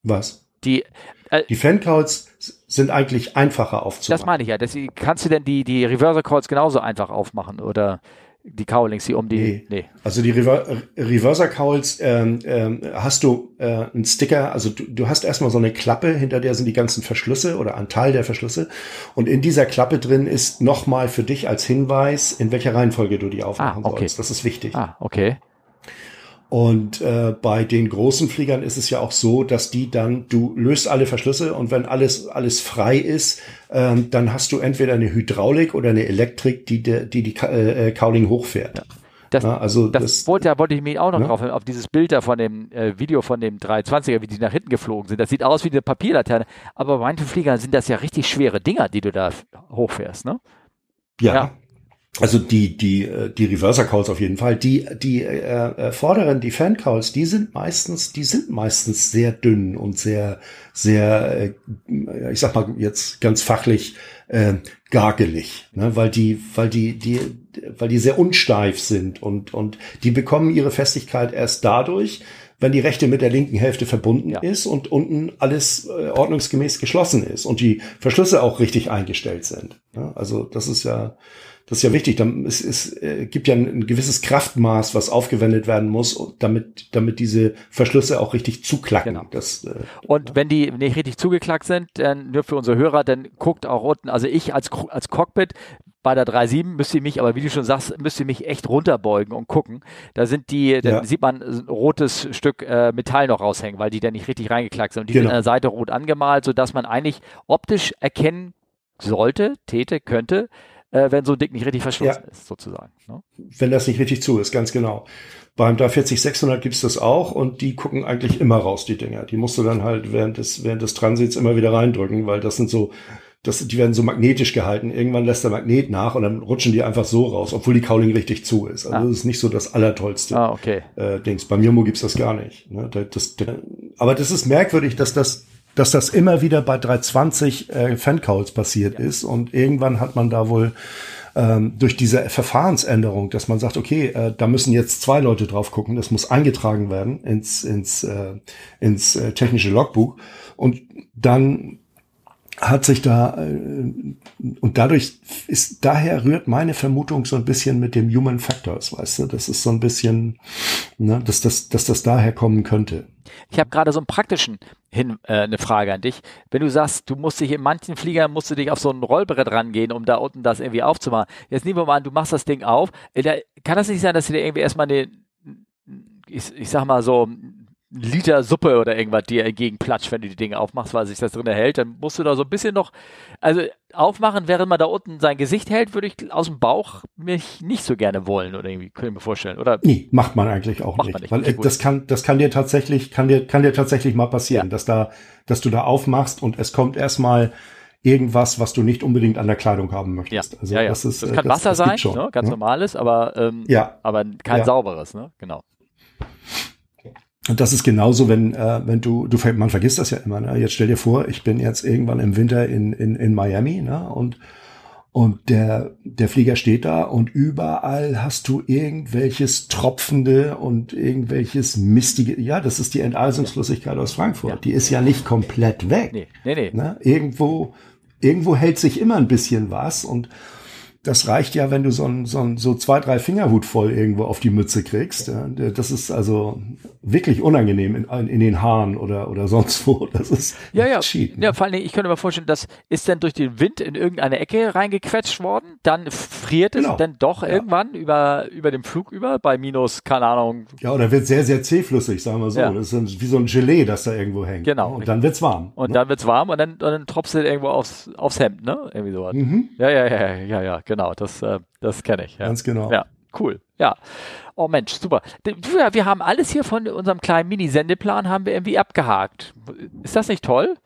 [SPEAKER 2] Was?
[SPEAKER 1] Die
[SPEAKER 2] äh, die Fan-Cowls sind eigentlich einfacher aufzumachen.
[SPEAKER 1] Das meine ich ja. Das, kannst du denn die die Reverser-Cowls genauso einfach aufmachen oder die Cowlings, die um die. Nee.
[SPEAKER 2] nee. Also die Rever Reverser Cowls ähm, ähm, hast du äh, einen Sticker, also du, du hast erstmal so eine Klappe, hinter der sind die ganzen Verschlüsse oder ein Teil der Verschlüsse. Und in dieser Klappe drin ist nochmal für dich als Hinweis, in welcher Reihenfolge du die aufmachen ah, okay. sollst. Das ist wichtig.
[SPEAKER 1] Ah, okay.
[SPEAKER 2] Und äh, bei den großen Fliegern ist es ja auch so, dass die dann, du löst alle Verschlüsse und wenn alles, alles frei ist, ähm, dann hast du entweder eine Hydraulik oder eine Elektrik, die de, die, die äh, Cowling hochfährt. Ja.
[SPEAKER 1] Das, ja, also das, das wollte, da wollte ich mich auch noch ja. drauf, auf dieses Bild da von dem äh, Video von dem 320er, wie die nach hinten geflogen sind. Das sieht aus wie eine Papierlaterne, aber bei manchen Fliegern sind das ja richtig schwere Dinger, die du da hochfährst, ne?
[SPEAKER 2] Ja, ja. Also die, die, äh, die Reverser-Calls auf jeden Fall. Die, die äh, äh, vorderen, die Fan-Calls, die sind meistens, die sind meistens sehr dünn und sehr, sehr, äh, ich sag mal jetzt ganz fachlich, äh, gargelig, ne? weil die, weil die, die, weil die sehr unsteif sind und, und die bekommen ihre Festigkeit erst dadurch, wenn die rechte mit der linken Hälfte verbunden ja. ist und unten alles äh, ordnungsgemäß geschlossen ist und die Verschlüsse auch richtig eingestellt sind. Ja? Also das ist ja, Das ist ja wichtig. Es, es äh, gibt ja ein, ein, gewisses Kraftmaß, was aufgewendet werden muss, damit, damit diese Verschlüsse auch richtig zuklacken. Genau.
[SPEAKER 1] Das, äh, und wenn die nicht richtig zugeklackt sind, dann nur für unsere Hörer, dann guckt auch unten, also ich als, als Cockpit bei der 3.7 müsst ihr mich, aber wie du schon sagst, müsst ihr mich echt runterbeugen und gucken. Da sind die, dann ja. sieht man ein rotes Stück äh, Metall noch raushängen, weil die da nicht richtig reingeklackt sind. Und die genau. sind an der Seite rot angemalt, sodass man eigentlich optisch erkennen sollte, täte, könnte, äh, wenn so ein Dick nicht richtig verschlossen ja. ist, sozusagen. Ne?
[SPEAKER 2] Wenn das nicht richtig zu ist, ganz genau. Beim 340-600 gibt's das auch und die gucken eigentlich immer raus, die Dinger. Die musst du dann halt während des, während des Transits immer wieder reindrücken, weil das sind so, das, die werden so magnetisch gehalten. Irgendwann lässt der Magnet nach und dann rutschen die einfach so raus, obwohl die Cowling richtig zu ist. Also ah. das ist nicht so das allertollste
[SPEAKER 1] ah, okay.
[SPEAKER 2] äh, Dings. Beim Jumbo gibt's das gar nicht. Ne? Das, das, aber das ist merkwürdig, dass das dass das immer wieder bei 320 äh, Fancalls passiert ja. ist und irgendwann hat man da wohl ähm, durch diese Verfahrensänderung, dass man sagt, okay, äh, da müssen jetzt zwei Leute drauf gucken, das muss eingetragen werden ins ins äh, ins äh, technische Logbuch und dann hat sich da äh, und dadurch ist daher rührt meine Vermutung so ein bisschen mit dem Human Factors, weißt du, das ist so ein bisschen, ne, dass das dass das daher kommen könnte.
[SPEAKER 1] Ich habe gerade so einen praktischen hin äh, eine Frage an dich. Wenn du sagst, du musst dich in manchen Fliegern musst du dich auf so ein Rollbrett rangehen, um da unten das irgendwie aufzumachen. Jetzt nehmen wir mal an, du machst das Ding auf. Äh, kann das nicht sein, dass du dir irgendwie erstmal eine, ich, ich sag mal so, Liter Suppe oder irgendwas dir entgegenplatscht, wenn du die Dinge aufmachst, weil sich das drin hält, dann musst du da so ein bisschen noch, also aufmachen, während man da unten sein Gesicht hält, würde ich aus dem Bauch mich nicht so gerne wollen oder irgendwie, könnte ich mir vorstellen, oder?
[SPEAKER 2] Nee, macht man eigentlich auch nicht, nicht. weil okay, das kann, das kann dir tatsächlich, kann dir, kann dir tatsächlich mal passieren, ja. dass da, dass du da aufmachst und es kommt erstmal irgendwas, was du nicht unbedingt an der Kleidung haben möchtest.
[SPEAKER 1] Ja, also ja, ja. Das, ist, das kann das, Wasser das sein, schon, ne? ganz ne? normales, aber, ähm, ja. aber kein sauberes, ne? Genau.
[SPEAKER 2] Und das ist genauso, wenn, äh, wenn du, du, man vergisst das ja immer, ne? Jetzt stell dir vor, ich bin jetzt irgendwann im Winter in, in, in Miami, ne? Und, und der, der Flieger steht da und überall hast du irgendwelches Tropfende und irgendwelches mistige, ja, das ist die Enteisungsflüssigkeit aus Frankfurt. Ja. Die ist ja nicht komplett weg. Nee, nee, nee. Ne? Irgendwo, irgendwo hält sich immer ein bisschen was und, das reicht ja, wenn du so, ein, so, ein, so zwei, drei Fingerhut voll irgendwo auf die Mütze kriegst. Das ist also wirklich unangenehm in, in den Haaren oder, oder sonst wo. Das ist
[SPEAKER 1] ja, ja. Cheat, ne? ja, vor allem, ich könnte mir vorstellen, das ist dann durch den Wind in irgendeine Ecke reingequetscht worden, dann friert es genau. dann doch ja. irgendwann über, über dem Flug über, bei minus, keine Ahnung.
[SPEAKER 2] Ja, oder wird sehr, sehr zähflüssig, sagen wir so. Ja. Das ist wie so ein Gelee, das da irgendwo hängt.
[SPEAKER 1] Genau.
[SPEAKER 2] Und dann wird's warm.
[SPEAKER 1] Und ne? dann wird's warm und dann, und dann tropft es irgendwo aufs, aufs Hemd, ne? Irgendwie sowas. Mhm. Ja, ja, ja, ja, ja, genau. Das, äh, das kenne ich. Ja.
[SPEAKER 2] Ganz genau.
[SPEAKER 1] Ja, cool. Ja. Oh Mensch, super. Wir haben alles hier von unserem kleinen Mini-Sendeplan haben wir irgendwie abgehakt. Ist das nicht toll?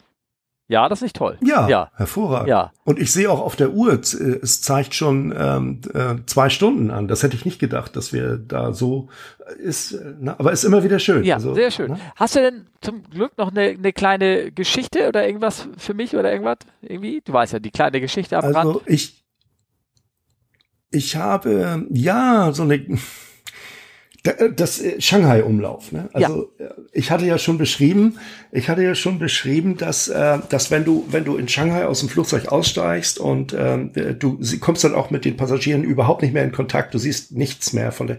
[SPEAKER 1] Ja, das ist nicht toll.
[SPEAKER 2] Ja, ja. hervorragend. Ja. Und ich sehe auch auf der Uhr, es zeigt schon ähm, äh, zwei Stunden an. Das hätte ich nicht gedacht, dass wir da so ist. Na, aber ist immer wieder schön.
[SPEAKER 1] Ja, also, sehr schön. Ne? Hast du denn zum Glück noch eine, eine kleine Geschichte oder irgendwas für mich oder irgendwas irgendwie? Du weißt ja, die kleine Geschichte am
[SPEAKER 2] also Rand. Also ich ich habe ja so eine das äh, Shanghai-Umlauf. Ne? Also ja. Äh, ich hatte ja schon beschrieben, ich hatte ja schon beschrieben, dass, äh, dass wenn du wenn du in Shanghai aus dem Flugzeug aussteigst und äh, du kommst dann auch mit den Passagieren überhaupt nicht mehr in Kontakt, du siehst nichts mehr von der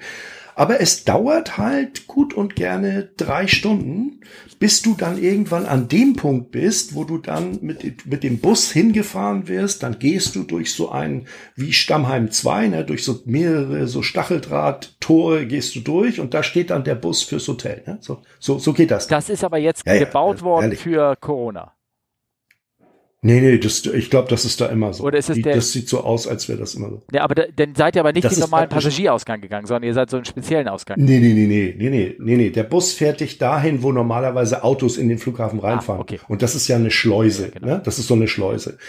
[SPEAKER 2] aber es dauert halt gut und gerne drei Stunden, bis du dann irgendwann an dem Punkt bist, wo du dann mit, mit dem Bus hingefahren wirst. Dann gehst du durch so ein, wie Stammheim 2, ne, durch so mehrere so Stacheldraht-Tore gehst du durch und da steht dann der Bus fürs Hotel. Ne? So, so, so geht das.
[SPEAKER 1] Das ist aber jetzt ja, gebaut ja, worden ehrlich. für Corona.
[SPEAKER 2] Nee, nee, das, ich glaube, das ist da immer so.
[SPEAKER 1] Oder ist es der,
[SPEAKER 2] das sieht so aus, als wäre das immer so.
[SPEAKER 1] Ja, aber da, dann seid ihr aber nicht das den normalen Passagierausgang gegangen, sondern ihr seid so einen speziellen Ausgang.
[SPEAKER 2] Nee, nee, nee, nee, nee, nee, nee, nee. Der Bus fährt dich dahin, wo normalerweise Autos in den Flughafen ah, reinfahren. Ah, okay. Und das ist ja eine Schleuse. Ja, genau. ne? Das ist so eine Schleuse.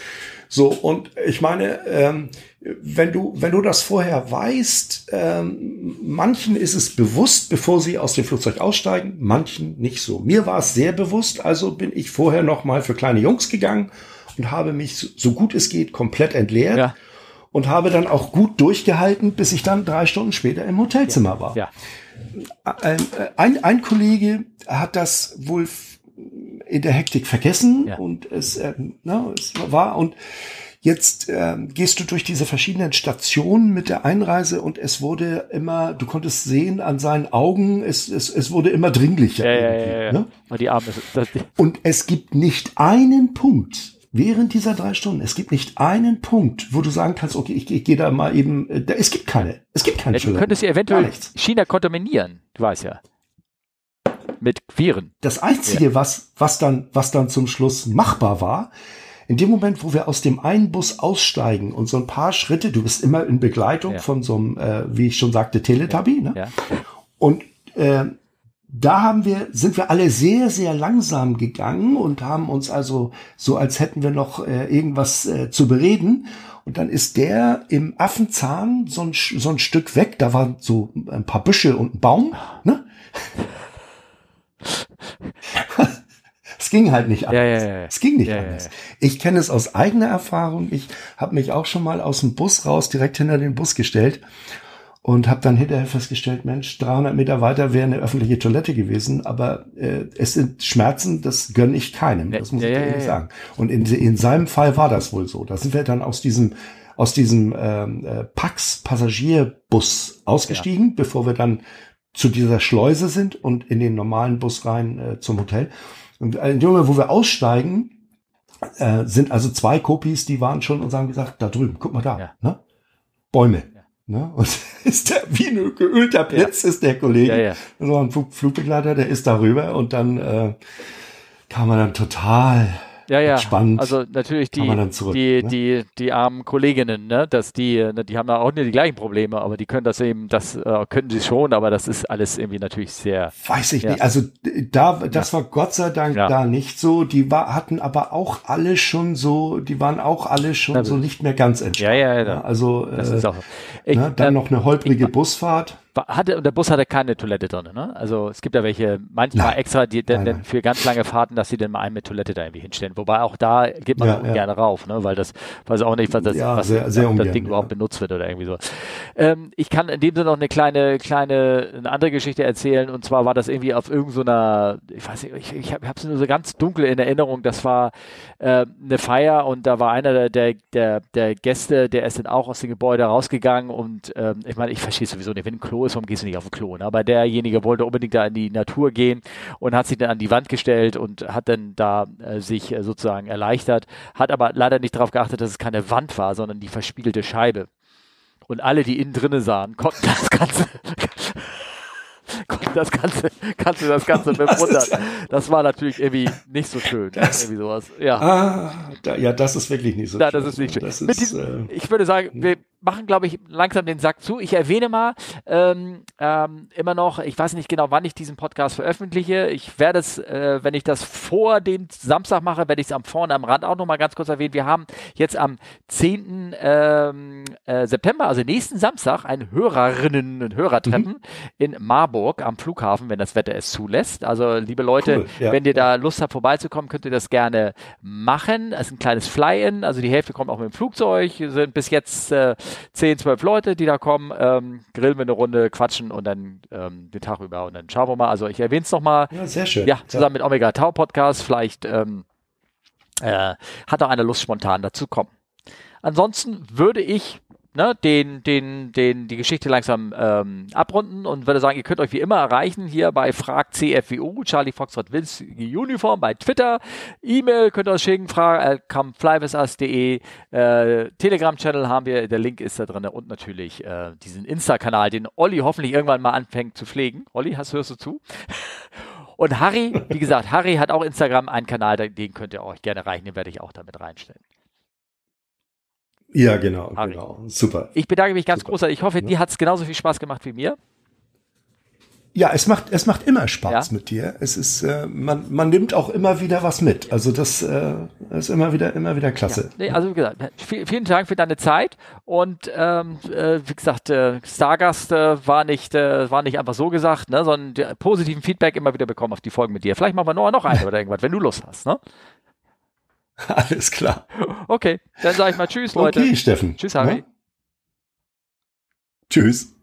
[SPEAKER 2] So, und ich meine, ähm, wenn du, wenn du das vorher weißt, ähm, manchen ist es bewusst, bevor sie aus dem Flugzeug aussteigen, manchen nicht so. Mir war es sehr bewusst, also bin ich vorher noch mal für kleine Jungs gegangen und habe mich so gut es geht komplett entleert. Ja. Und habe dann auch gut durchgehalten, bis ich dann drei Stunden später im Hotelzimmer war. Ja. Ein, ein, ein Kollege hat das wohl in der Hektik vergessen ja. und es, äh, na, es war und Jetzt äh, gehst du durch diese verschiedenen Stationen mit der Einreise und es wurde immer, du konntest sehen an seinen Augen, es, es, es wurde immer dringlicher.
[SPEAKER 1] Ja, ja, ja, ja. Ne? Die Arme, die
[SPEAKER 2] und es gibt nicht einen Punkt während dieser drei Stunden, es gibt nicht einen Punkt, wo du sagen kannst, okay, ich, ich gehe da mal eben, äh, da, es gibt keine, es gibt keine
[SPEAKER 1] ja, Du könntest ja eventuell China kontaminieren, du weißt ja. Mit Viren.
[SPEAKER 2] Das Einzige, ja. was, was, dann, was dann zum Schluss machbar war, in dem Moment, wo wir aus dem einen Bus aussteigen und so ein paar Schritte, du bist immer in Begleitung ja. von so einem, äh, wie ich schon sagte, Teletubby, ne? Ja. Und äh, da haben wir, sind wir alle sehr, sehr langsam gegangen und haben uns also so, als hätten wir noch äh, irgendwas äh, zu bereden. Und dann ist der im Affenzahn so ein, so ein Stück weg. Da waren so ein paar Büsche und ein Baum. Ne? <laughs> Es ging halt nicht anders. Ja, ja, ja. Es ging nicht anders. Ich kenne es aus eigener Erfahrung. Ich habe mich auch schon mal aus dem Bus raus direkt hinter den Bus gestellt und habe dann hinterher festgestellt, Mensch, 300 Meter weiter wäre eine öffentliche Toilette gewesen, aber äh, es sind Schmerzen, das gönne ich keinem. Das muss ich ehrlich sagen. Und in, in seinem Fall war das wohl so. Da sind wir dann aus diesem aus diesem ähm, äh, Pax Passagierbus ausgestiegen, bevor wir dann zu dieser Schleuse sind und in den normalen Bus rein äh, zum Hotel. Und in dem Moment, wo wir aussteigen, äh, sind also zwei Kopis, die waren schon und haben gesagt, da drüben, guck mal da, ja. ne? Bäume. Ne? <laughs> Und ist der wie ein geölter Blitz, ja. ist der Kollege. Ja, ja. So ein Flugbegleiter, der ist darüber und dann äh, kam er dann total
[SPEAKER 1] ja, ja. Spannend. Also natürlich die, zurück, die, ne? die, die armen Kolleginnen, ne, dass die, ne, die haben da auch nicht die gleichen Probleme, aber die können das eben, das äh, können sie schon, aber das ist alles irgendwie natürlich sehr.
[SPEAKER 2] Weiß ich ja. nicht. Also da, das ja. war Gott sei Dank ja. da nicht so. Die war, hatten aber auch alle schon so, die waren auch alle schon Na, so nicht mehr ganz entspannt. Ja, ja, ja. Ne? Also das äh, ist auch. Ich, ne, dann äh, noch eine holprige ich, Busfahrt
[SPEAKER 1] hatte, der Bus hatte keine Toilette drin, ne? Also es gibt ja welche, manchmal nein. extra, die denn, denn für ganz lange Fahrten, dass sie dann mal einen mit Toilette da irgendwie hinstellen. Wobei auch da geht man ja, ja. gerne rauf, ne? Weil das weiß auch nicht, was das, ja, was sehr, sehr ungern, das Ding überhaupt benutzt wird oder irgendwie so. Ähm, ich kann in dem Sinne noch eine kleine, kleine, eine andere Geschichte erzählen und zwar war das irgendwie auf irgendeiner, so ich weiß nicht, ich, ich habe es nur so ganz dunkel in Erinnerung, das war äh, eine Feier und da war einer der, der, der Gäste, der ist dann auch aus dem Gebäude rausgegangen und ähm, ich meine, ich verstehe sowieso nicht, wenn ein Klo ist, warum gehst du nicht auf den Klo? Ne? Aber derjenige wollte unbedingt da in die Natur gehen und hat sich dann an die Wand gestellt und hat dann da äh, sich äh, sozusagen erleichtert, hat aber leider nicht darauf geachtet, dass es keine Wand war, sondern die verspiegelte Scheibe. Und alle, die innen drinnen sahen, konnten das Ganze <laughs> das Ganze, kannst du das Ganze <laughs> bewundern. Das war natürlich irgendwie nicht so schön. Das, irgendwie sowas. Ja.
[SPEAKER 2] Ah, da, ja, das ist wirklich nicht so
[SPEAKER 1] schön. das ist nicht schön. Ist, diesem, äh, ich würde sagen, wir machen, glaube ich, langsam den Sack zu. Ich erwähne mal ähm, ähm, immer noch, ich weiß nicht genau, wann ich diesen Podcast veröffentliche. Ich werde es, äh, wenn ich das vor dem Samstag mache, werde ich es am vorne am Rand auch noch mal ganz kurz erwähnen. Wir haben jetzt am 10. Ähm, äh, September, also nächsten Samstag, ein Hörerinnen- und Hörertreffen mhm. in Marburg am Flughafen, wenn das Wetter es zulässt. Also, liebe Leute, cool, ja. wenn ihr da Lust habt, vorbeizukommen, könnt ihr das gerne machen. Es ist ein kleines Fly-In, also die Hälfte kommt auch mit dem Flugzeug, sind bis jetzt äh, 10, 12 Leute, die da kommen, ähm, grillen wir eine Runde, quatschen und dann ähm, den Tag über und dann schauen wir mal. Also ich erwähne es nochmal.
[SPEAKER 2] Ja, sehr schön.
[SPEAKER 1] Ja, zusammen ja. mit Omega Tau Podcast. Vielleicht ähm, äh, hat auch einer Lust, spontan dazu kommen. Ansonsten würde ich ne, den, den, den, die Geschichte langsam ähm, abrunden und würde sagen, ihr könnt euch wie immer erreichen hier bei Frag CFWU, Charlie Foxtrot Vince Uniform bei Twitter. E-Mail könnt ihr uns schicken, frag.comeflywisus.de. Äh, Telegram-Channel haben wir, der Link ist da drin und natürlich äh, diesen Insta-Kanal, den Olli hoffentlich irgendwann mal anfängt zu pflegen. Olli, hast, hörst du zu? <laughs> Und Harry, wie gesagt, Harry hat auch Instagram einen Kanal, den könnt ihr euch gerne erreichen, den werde ich auch damit reinstellen.
[SPEAKER 2] Ja, genau, Harry. genau. Super.
[SPEAKER 1] Ich bedanke mich ganz Super. großartig. Ich hoffe, ja. dir hat es genauso viel Spaß gemacht wie mir.
[SPEAKER 2] Ja, es macht, es macht immer Spaß ja. mit dir. Es ist, äh, man, man nimmt auch immer wieder was mit. Also das äh, ist immer wieder, immer wieder klasse. Ja.
[SPEAKER 1] Nee, also wie gesagt, vielen Dank für deine Zeit und ähm, äh, wie gesagt, äh, Stargast äh, war nicht, äh, war nicht einfach so gesagt, ne, sondern positiven Feedback immer wieder bekommen auf die Folgen mit dir. Vielleicht machen wir noch, noch eine <laughs> oder irgendwas, wenn du Lust hast, ne? <laughs>
[SPEAKER 2] Alles klar.
[SPEAKER 1] Okay, dann sage ich mal Tschüss, Leute.
[SPEAKER 2] Okay, Steffen.
[SPEAKER 1] Tschüss, Harry. Ja?
[SPEAKER 2] Tschüss.